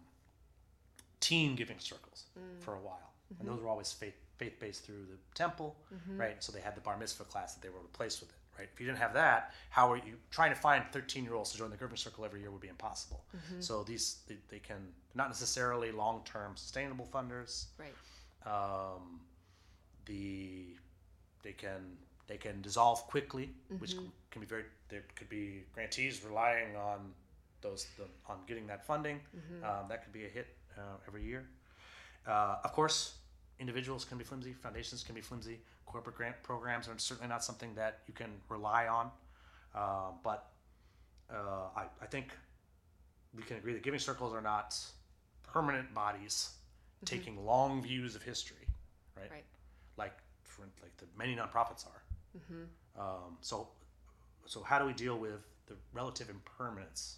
teen giving circles Mm. for a while, Mm-hmm. and those were always faith faith based through the temple, right? So they had the bar mitzvah class that they were replaced with it, right? If you didn't have that, how are you trying to find thirteen year olds to join the giving circle every year would be impossible. Mm-hmm. So these they, they can not necessarily long term sustainable funders. Right. Um, the they can they can dissolve quickly, which Mm-hmm. can be very. There could be grantees relying on those the, on getting that funding. Mm-hmm. Um, that could be a hit uh, every year. Uh, of course, individuals can be flimsy. Foundations can be flimsy. Corporate grant programs are certainly not something that you can rely on. Uh, but uh, I, I think we can agree that giving circles are not permanent bodies taking long views of history, right? Right. Like for like the many nonprofits are. Um, so, so how do we deal with the relative impermanence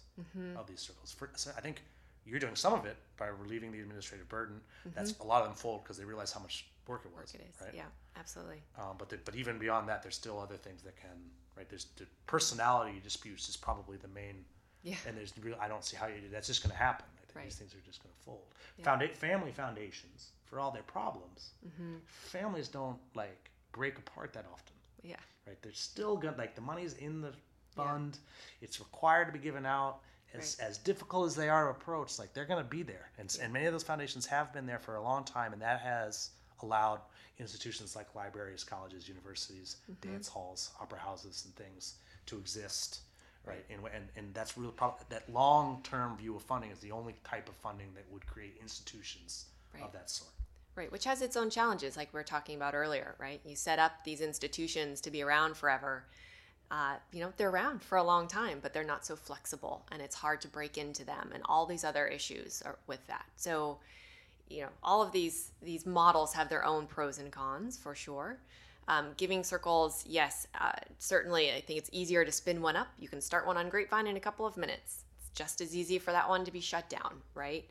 of these circles? For, so I think you're doing some of it by relieving the administrative burden. That's a lot of them fold because they realize how much work it was. Mm-hmm. It is. right? Yeah, absolutely. Um, but the, but even beyond that, there's still other things that can right. There's the personality disputes is probably the main. Yeah. And there's real. I don't see how you. Do that's just going to happen. I think Right. these things are just going to fold. Founda- family foundations for all their problems. Mm-hmm. Families don't like break apart that often. Yeah. Right. They're still good. Like the money's in the fund. It's required to be given out. As, as difficult as they are to approach, like they're going to be there, and, s and many of those foundations have been there for a long time, and that has allowed institutions like libraries, colleges, universities, mm-hmm. dance halls, opera houses, and things to exist, right? And and, and that's really probably that long term view of funding is the only type of funding that would create institutions Right. of that sort. Right, which has its own challenges, like we were talking about earlier, right? You set up these institutions to be around forever. Uh, you know, they're around for a long time, but they're not so flexible, and it's hard to break into them, and all these other issues are with that. So, you know, all of these these models have their own pros and cons for sure. Um, giving circles, yes, uh, certainly. I think it's easier to spin one up. You can start one on Grapevine in a couple of minutes. It's just as easy for that one to be shut down, right?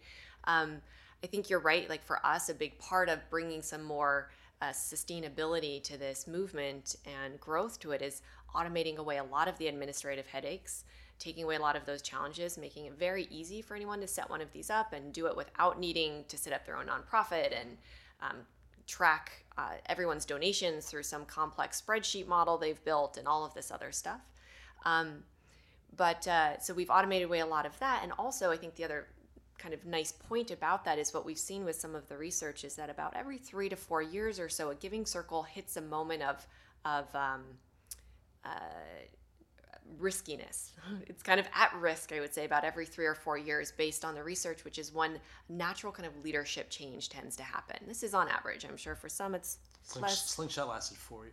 Um, I think you're right. Like for us, a big part of bringing some more uh, sustainability to this movement and growth to it is automating away a lot of the administrative headaches, taking away a lot of those challenges, making it very easy for anyone to set one of these up and do it without needing to set up their own nonprofit and um, track uh, everyone's donations through some complex spreadsheet model they've built and all of this other stuff. Um, but uh, so we've automated away a lot of that. And also, I think the other kind of nice point about that is what we've seen with some of the research is that about every three to four years or so, a giving circle hits a moment of, of um, uh, riskiness. It's kind of at risk, I would say, about every three or four years based on the research, which is when natural kind of leadership change tends to happen. This is on average. I'm sure for some it's Sling, less. Slingshot lasted four.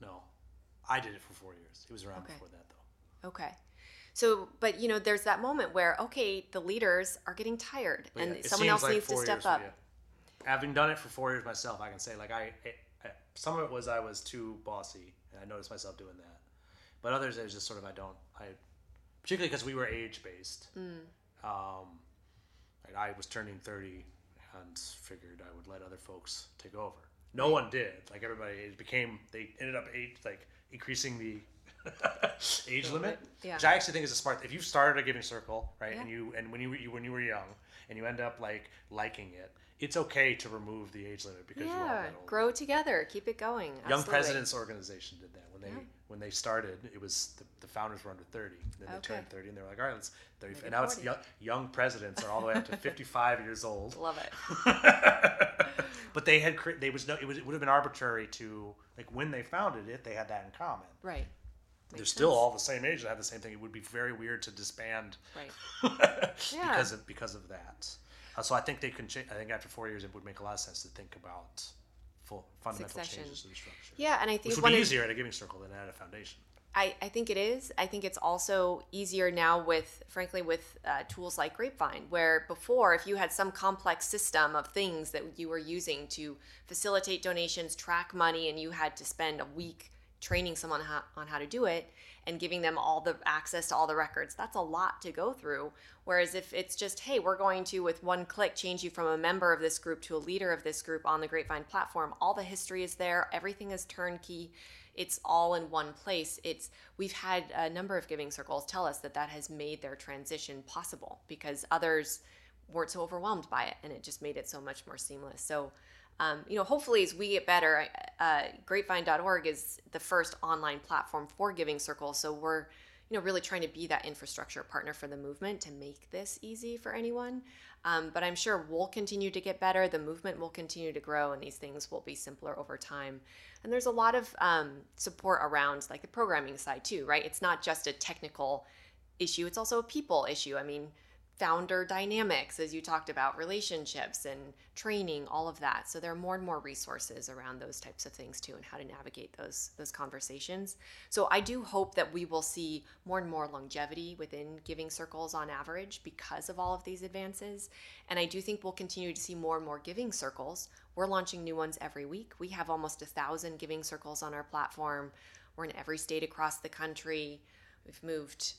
No, I did it for four years. It was around Okay. before that though. Okay. So, but you know, there's that moment where, okay, the leaders are getting tired and it someone else like needs to step years, up. yeah. Having done it for four years myself, I can say like I, I, some of it was I was too bossy, and I noticed myself doing that. But others, it was just sort of I don't, I, particularly because we were age based. Mm. Um, like I was turning thirty, and figured I would let other folks take over. No one did. Like everybody, it became they ended up age like increasing the age limit, Yeah. which I actually think is a smart. If you started a giving circle, right, Yeah. and you and when you, were- you when you were young, and you end up like liking it, it's okay to remove the age limit because Yeah, grow together, keep it going. Young Presidents Organization did that when they Yeah. when they started. It was the, the founders were under thirty, and then they turned thirty, and they were like, all right, let's. 30, Make and now it's young, young presidents are all the way up to fifty-five years old. Love it. but they had they was no it was it would have been arbitrary to like when they founded it they had that in common. Right. They're Makes still sense. all the same age. They have the same thing. It would be very weird to disband Right. Yeah. because of because of that. Uh, so I think they can. Cha- I think after four years, it would make a lot of sense to think about full fundamental Succession. changes to the structure. Yeah, and I which think would one be easier at a giving circle than at a foundation. I, I think it is. I think it's also easier now with, frankly, with uh, tools like Grapevine, where before, if you had some complex system of things that you were using to facilitate donations, track money, and you had to spend a week training someone how, on how to do it and giving them all the access to all the records, that's a lot to go through. Whereas if it's just, hey, we're going to, with one click, change you from a member of this group to a leader of this group on the Grapevine platform, all the history is there, everything is turnkey it's all in one place it's we've had a number of giving circles tell us that that has made their transition possible because others weren't so overwhelmed by it and it just made it so much more seamless so um, you know hopefully as we get better uh, grapevine.org is the first online platform for giving circles so we're you know really trying to be that infrastructure partner for the movement to make this easy for anyone. Um, but i'm sure we'll continue to get better. The movement will continue to grow and these things will be simpler over time. And there's a lot of um, support around like the programming side too right? It's not just a technical issue. It's also a people issue. I mean founder dynamics as you talked about relationships and training all of that. So there are more and more resources around those types of things too and how to navigate those those conversations. So i do hope that we will see more and more longevity within giving circles on average because of all of these advances. And i do think we'll continue to see more and more giving circles. We're launching new ones every week. We have almost a thousand giving circles on our platform. We're in every state across the country. We've moved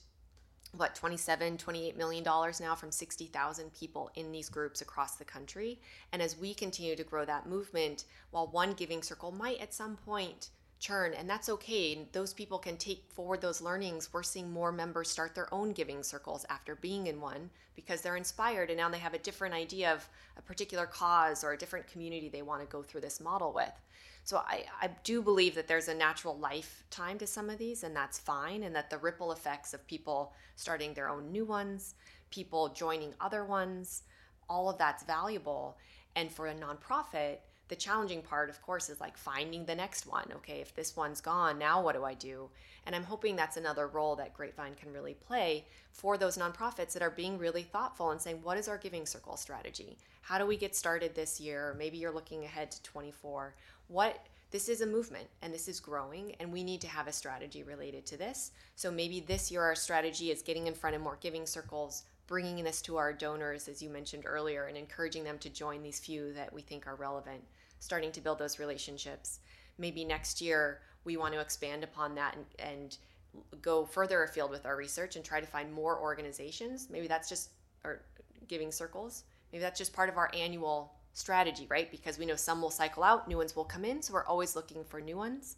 what 27 28 million dollars now from 60,000 people in these groups across the country? And as we continue to grow that movement while one giving circle might at some point churn and that's okay those people can take forward those learnings we're seeing more members start their own giving circles after being in one because they're inspired and now they have a different idea of a particular cause or a different community they want to go through this model with so I, I do believe that there's a natural lifetime to some of these and that's fine and that the ripple effects of people starting their own new ones people joining other ones all of that's valuable. And for a nonprofit the challenging part of course is like finding the next one. Okay if this one's gone now what do i do? And i'm hoping that's another role that grapevine can really play for those nonprofits that are being really thoughtful and saying what is our giving circle strategy? How do we get started this year? Maybe you're looking ahead to 24 what this is a movement and this is growing and we need to have a strategy related to this. So maybe this year our strategy is getting in front of more giving circles bringing this to our donors as you mentioned earlier and encouraging them to join these few that we think are relevant starting to build those relationships. Maybe next year we want to expand upon that and, and go further afield with our research and try to find more organizations. Maybe that's just our giving circles. Maybe that's just part of our annual strategy, right? Because we know some will cycle out, new ones will come in, so we're always looking for new ones.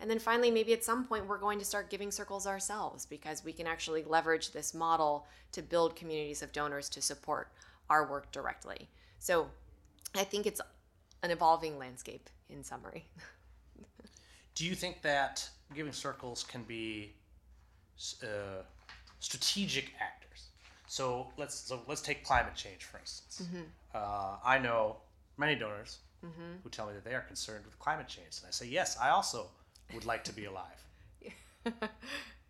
And then finally, maybe at some point, we're going to start giving circles ourselves because we can actually leverage this model to build communities of donors to support our work directly. So I think it's an evolving landscape in summary. Do you think that giving circles can be uh, strategic actors? So let's so let's take climate change for instance. Mm-hmm. Uh, I know many donors mm-hmm. who tell me that they are concerned with climate change, and I say yes, I also would like to be alive.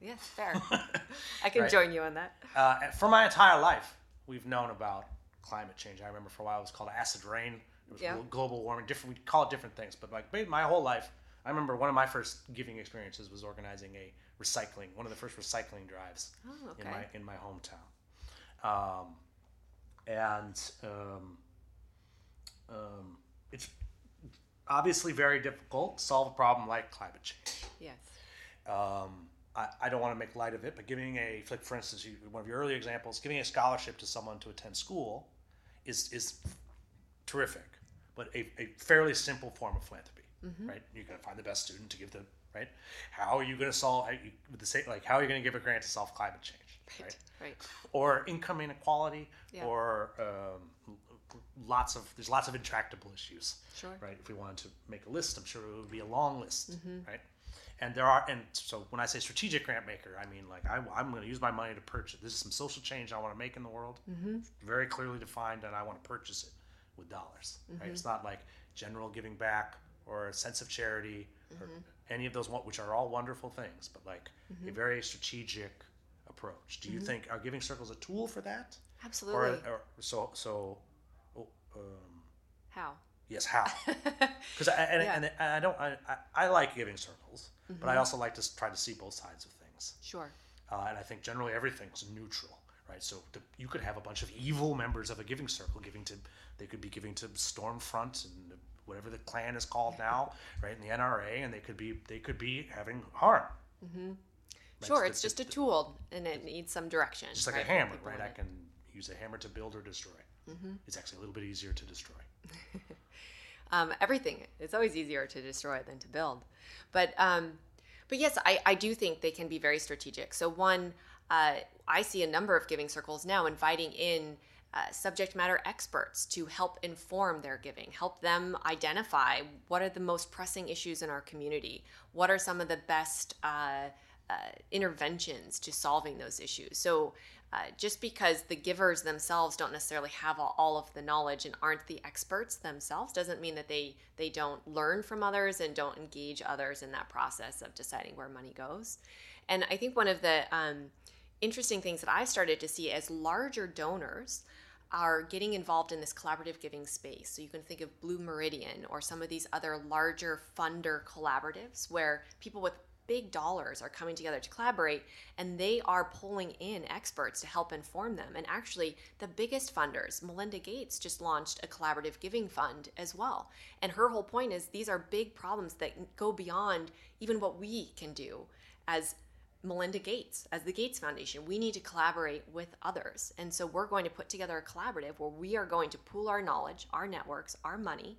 yes, fair. I can right? join you on that. Uh, for my entire life, we've known about climate change. I remember for a while it was called acid rain it was yeah. global warming. Different. We call it different things, but like my whole life, I remember one of my first giving experiences was organizing a recycling, one of the first recycling drives oh, okay. in my in my hometown, um, and um, um, it's obviously very difficult to solve a problem like climate change. Yes. Um, I, I, don't want to make light of it, but giving a, like for instance, you, one of your early examples, giving a scholarship to someone to attend school is is terrific but a, a fairly simple form of philanthropy, mm-hmm. right? You're going to find the best student to give the right? How are you going to solve with the same like how are you going to give a grant to solve climate change, right? Right. right. Or income inequality, yeah. or um, lots of there's lots of intractable issues, sure. right? If we wanted to make a list, I'm sure it would be a long list, mm-hmm. right? And there are, and so when I say strategic grant maker, I mean like I, am going to use my money to purchase. This is some social change I want to make in the world, mm-hmm. very clearly defined, and I want to purchase it with dollars, mm-hmm. right? It's not like general giving back or a sense of charity mm-hmm. or any of those, which are all wonderful things, but like mm-hmm. a very strategic approach. Do you mm-hmm. think are giving circles a tool for that? Absolutely. Or, or so so. Oh, um, how? Yes, how? Because I and, yeah. and, I don't I, I, like giving circles, but I mm-hmm. also like to try to see both sides of things. Sure. Uh, and I think generally everything's neutral right? So the, you could have a bunch of evil members of a giving circle giving to, they could be giving to Stormfront and whatever the Klan is called now, right? In the NRA, and they could be they could be having harm. Mm-hmm. Right? Sure, so it's the, just the, a tool, and it needs some direction. Just like right? a hammer, right? I can use a hammer to build or destroy. Mm-hmm. It's actually a little bit easier to destroy. um, everything. It's always easier to destroy than to build, but um, but yes, I, I do think they can be very strategic. So one, uh, I see a number of giving circles now inviting in uh, subject matter experts to help inform their giving, help them identify what are the most pressing issues in our community, what are some of the best uh, uh, interventions to solving those issues. So, uh, just because the givers themselves don't necessarily have all of the knowledge and aren't the experts themselves doesn't mean that they they don't learn from others and don't engage others in that process of deciding where money goes. And I think one of the um, interesting things that I started to see as larger donors are getting involved in this collaborative giving space. So you can think of Blue Meridian or some of these other larger funder collaboratives where people with big dollars are coming together to collaborate and they are pulling in experts to help inform them. And actually, the biggest funders, Melinda Gates, just launched a collaborative giving fund as well. And her whole point is these are big problems that go beyond even what we can do as Melinda Gates as the Gates Foundation. We need to collaborate with others. And so we're going to put together a collaborative where we are going to pool our knowledge, our networks, our money,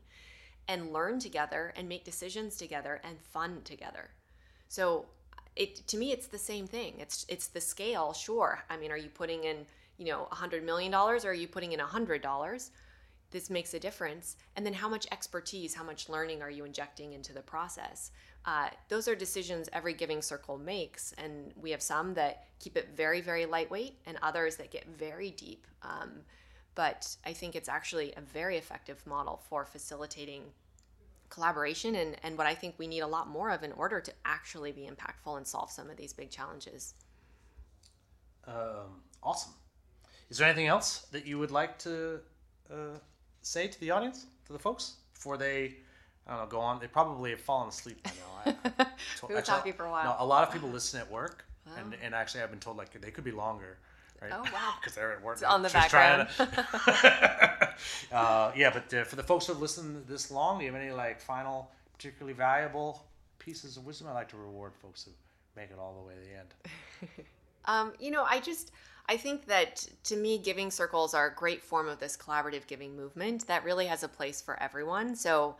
and learn together and make decisions together and fund together. So it to me it's the same thing. It's it's the scale, sure. I mean, are you putting in, you know, a hundred million dollars or are you putting in a hundred dollars? This makes a difference. And then how much expertise, how much learning are you injecting into the process? Uh, those are decisions every giving circle makes. And we have some that keep it very, very lightweight and others that get very deep. Um, but I think it's actually a very effective model for facilitating collaboration and, and what I think we need a lot more of in order to actually be impactful and solve some of these big challenges. Um, awesome. Is there anything else that you would like to uh, say to the audience, to the folks, before they, I don't know, go on? They probably have fallen asleep by now. I, we were talking for a while. No, a lot of people listen at work, oh. and, and actually I've been told like they could be longer. Right? Oh wow! Because they're at work. It's on the background. To, uh, yeah, but uh, for the folks who have listened this long, do you have any like final, particularly valuable pieces of wisdom? I like to reward folks who make it all the way to the end. um, you know, I just I think that to me, giving circles are a great form of this collaborative giving movement that really has a place for everyone. So,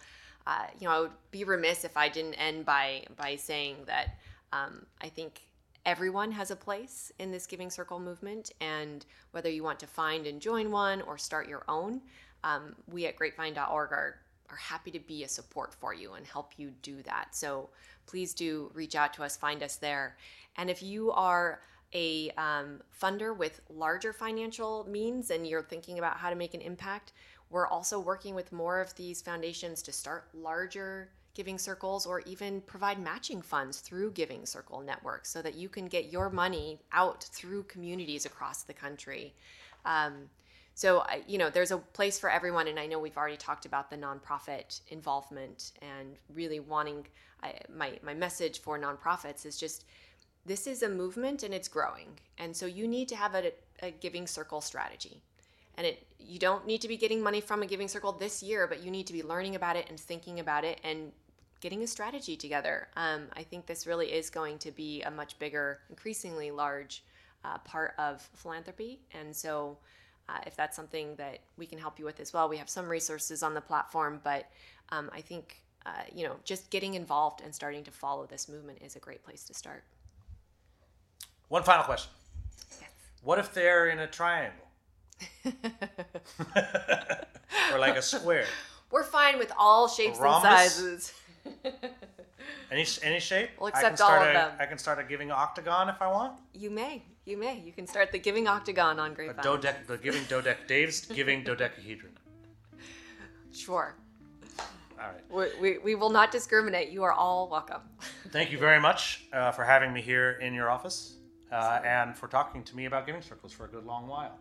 uh, you know, I would be remiss if I didn't end by by saying that um, I think everyone has a place in this giving circle movement and whether you want to find and join one or start your own um, we at grapevine.org are, are happy to be a support for you and help you do that. So please do reach out to us find us there. And if you are a um, funder with larger financial means and you're thinking about how to make an impact we're also working with more of these foundations to start larger Giving Circles or even provide matching funds through Giving Circle networks so that you can get your money out through communities across the country. Um, so, you know, there's a place for everyone. And I know we've already talked about the nonprofit involvement and really wanting I, my, my message for nonprofits is just this is a movement and it's growing. And so you need to have a, a giving circle strategy and it you don't need to be getting money from a giving circle this year but you need to be learning about it and thinking about it and getting a strategy together. Um, i think this really is going to be a much bigger increasingly large uh, part of philanthropy. And so uh, if that's something that we can help you with as well we have some resources on the platform but um, i think uh, you know just getting involved and starting to follow this movement is a great place to start. One final question. Yes. what if they're in a triangle or like a square. We're fine with all shapes and sizes. any any shape? We'll accept all of a, them. I can start a giving octagon if I want. You may. You may. You can start the giving octagon on Great. A dodec, the giving dodec, Dave's giving dodecahedron. Sure. All right. We, we, we will not discriminate. You are all welcome. Thank you very much uh, for having me here in your office uh, and for talking to me about giving circles for a good long while.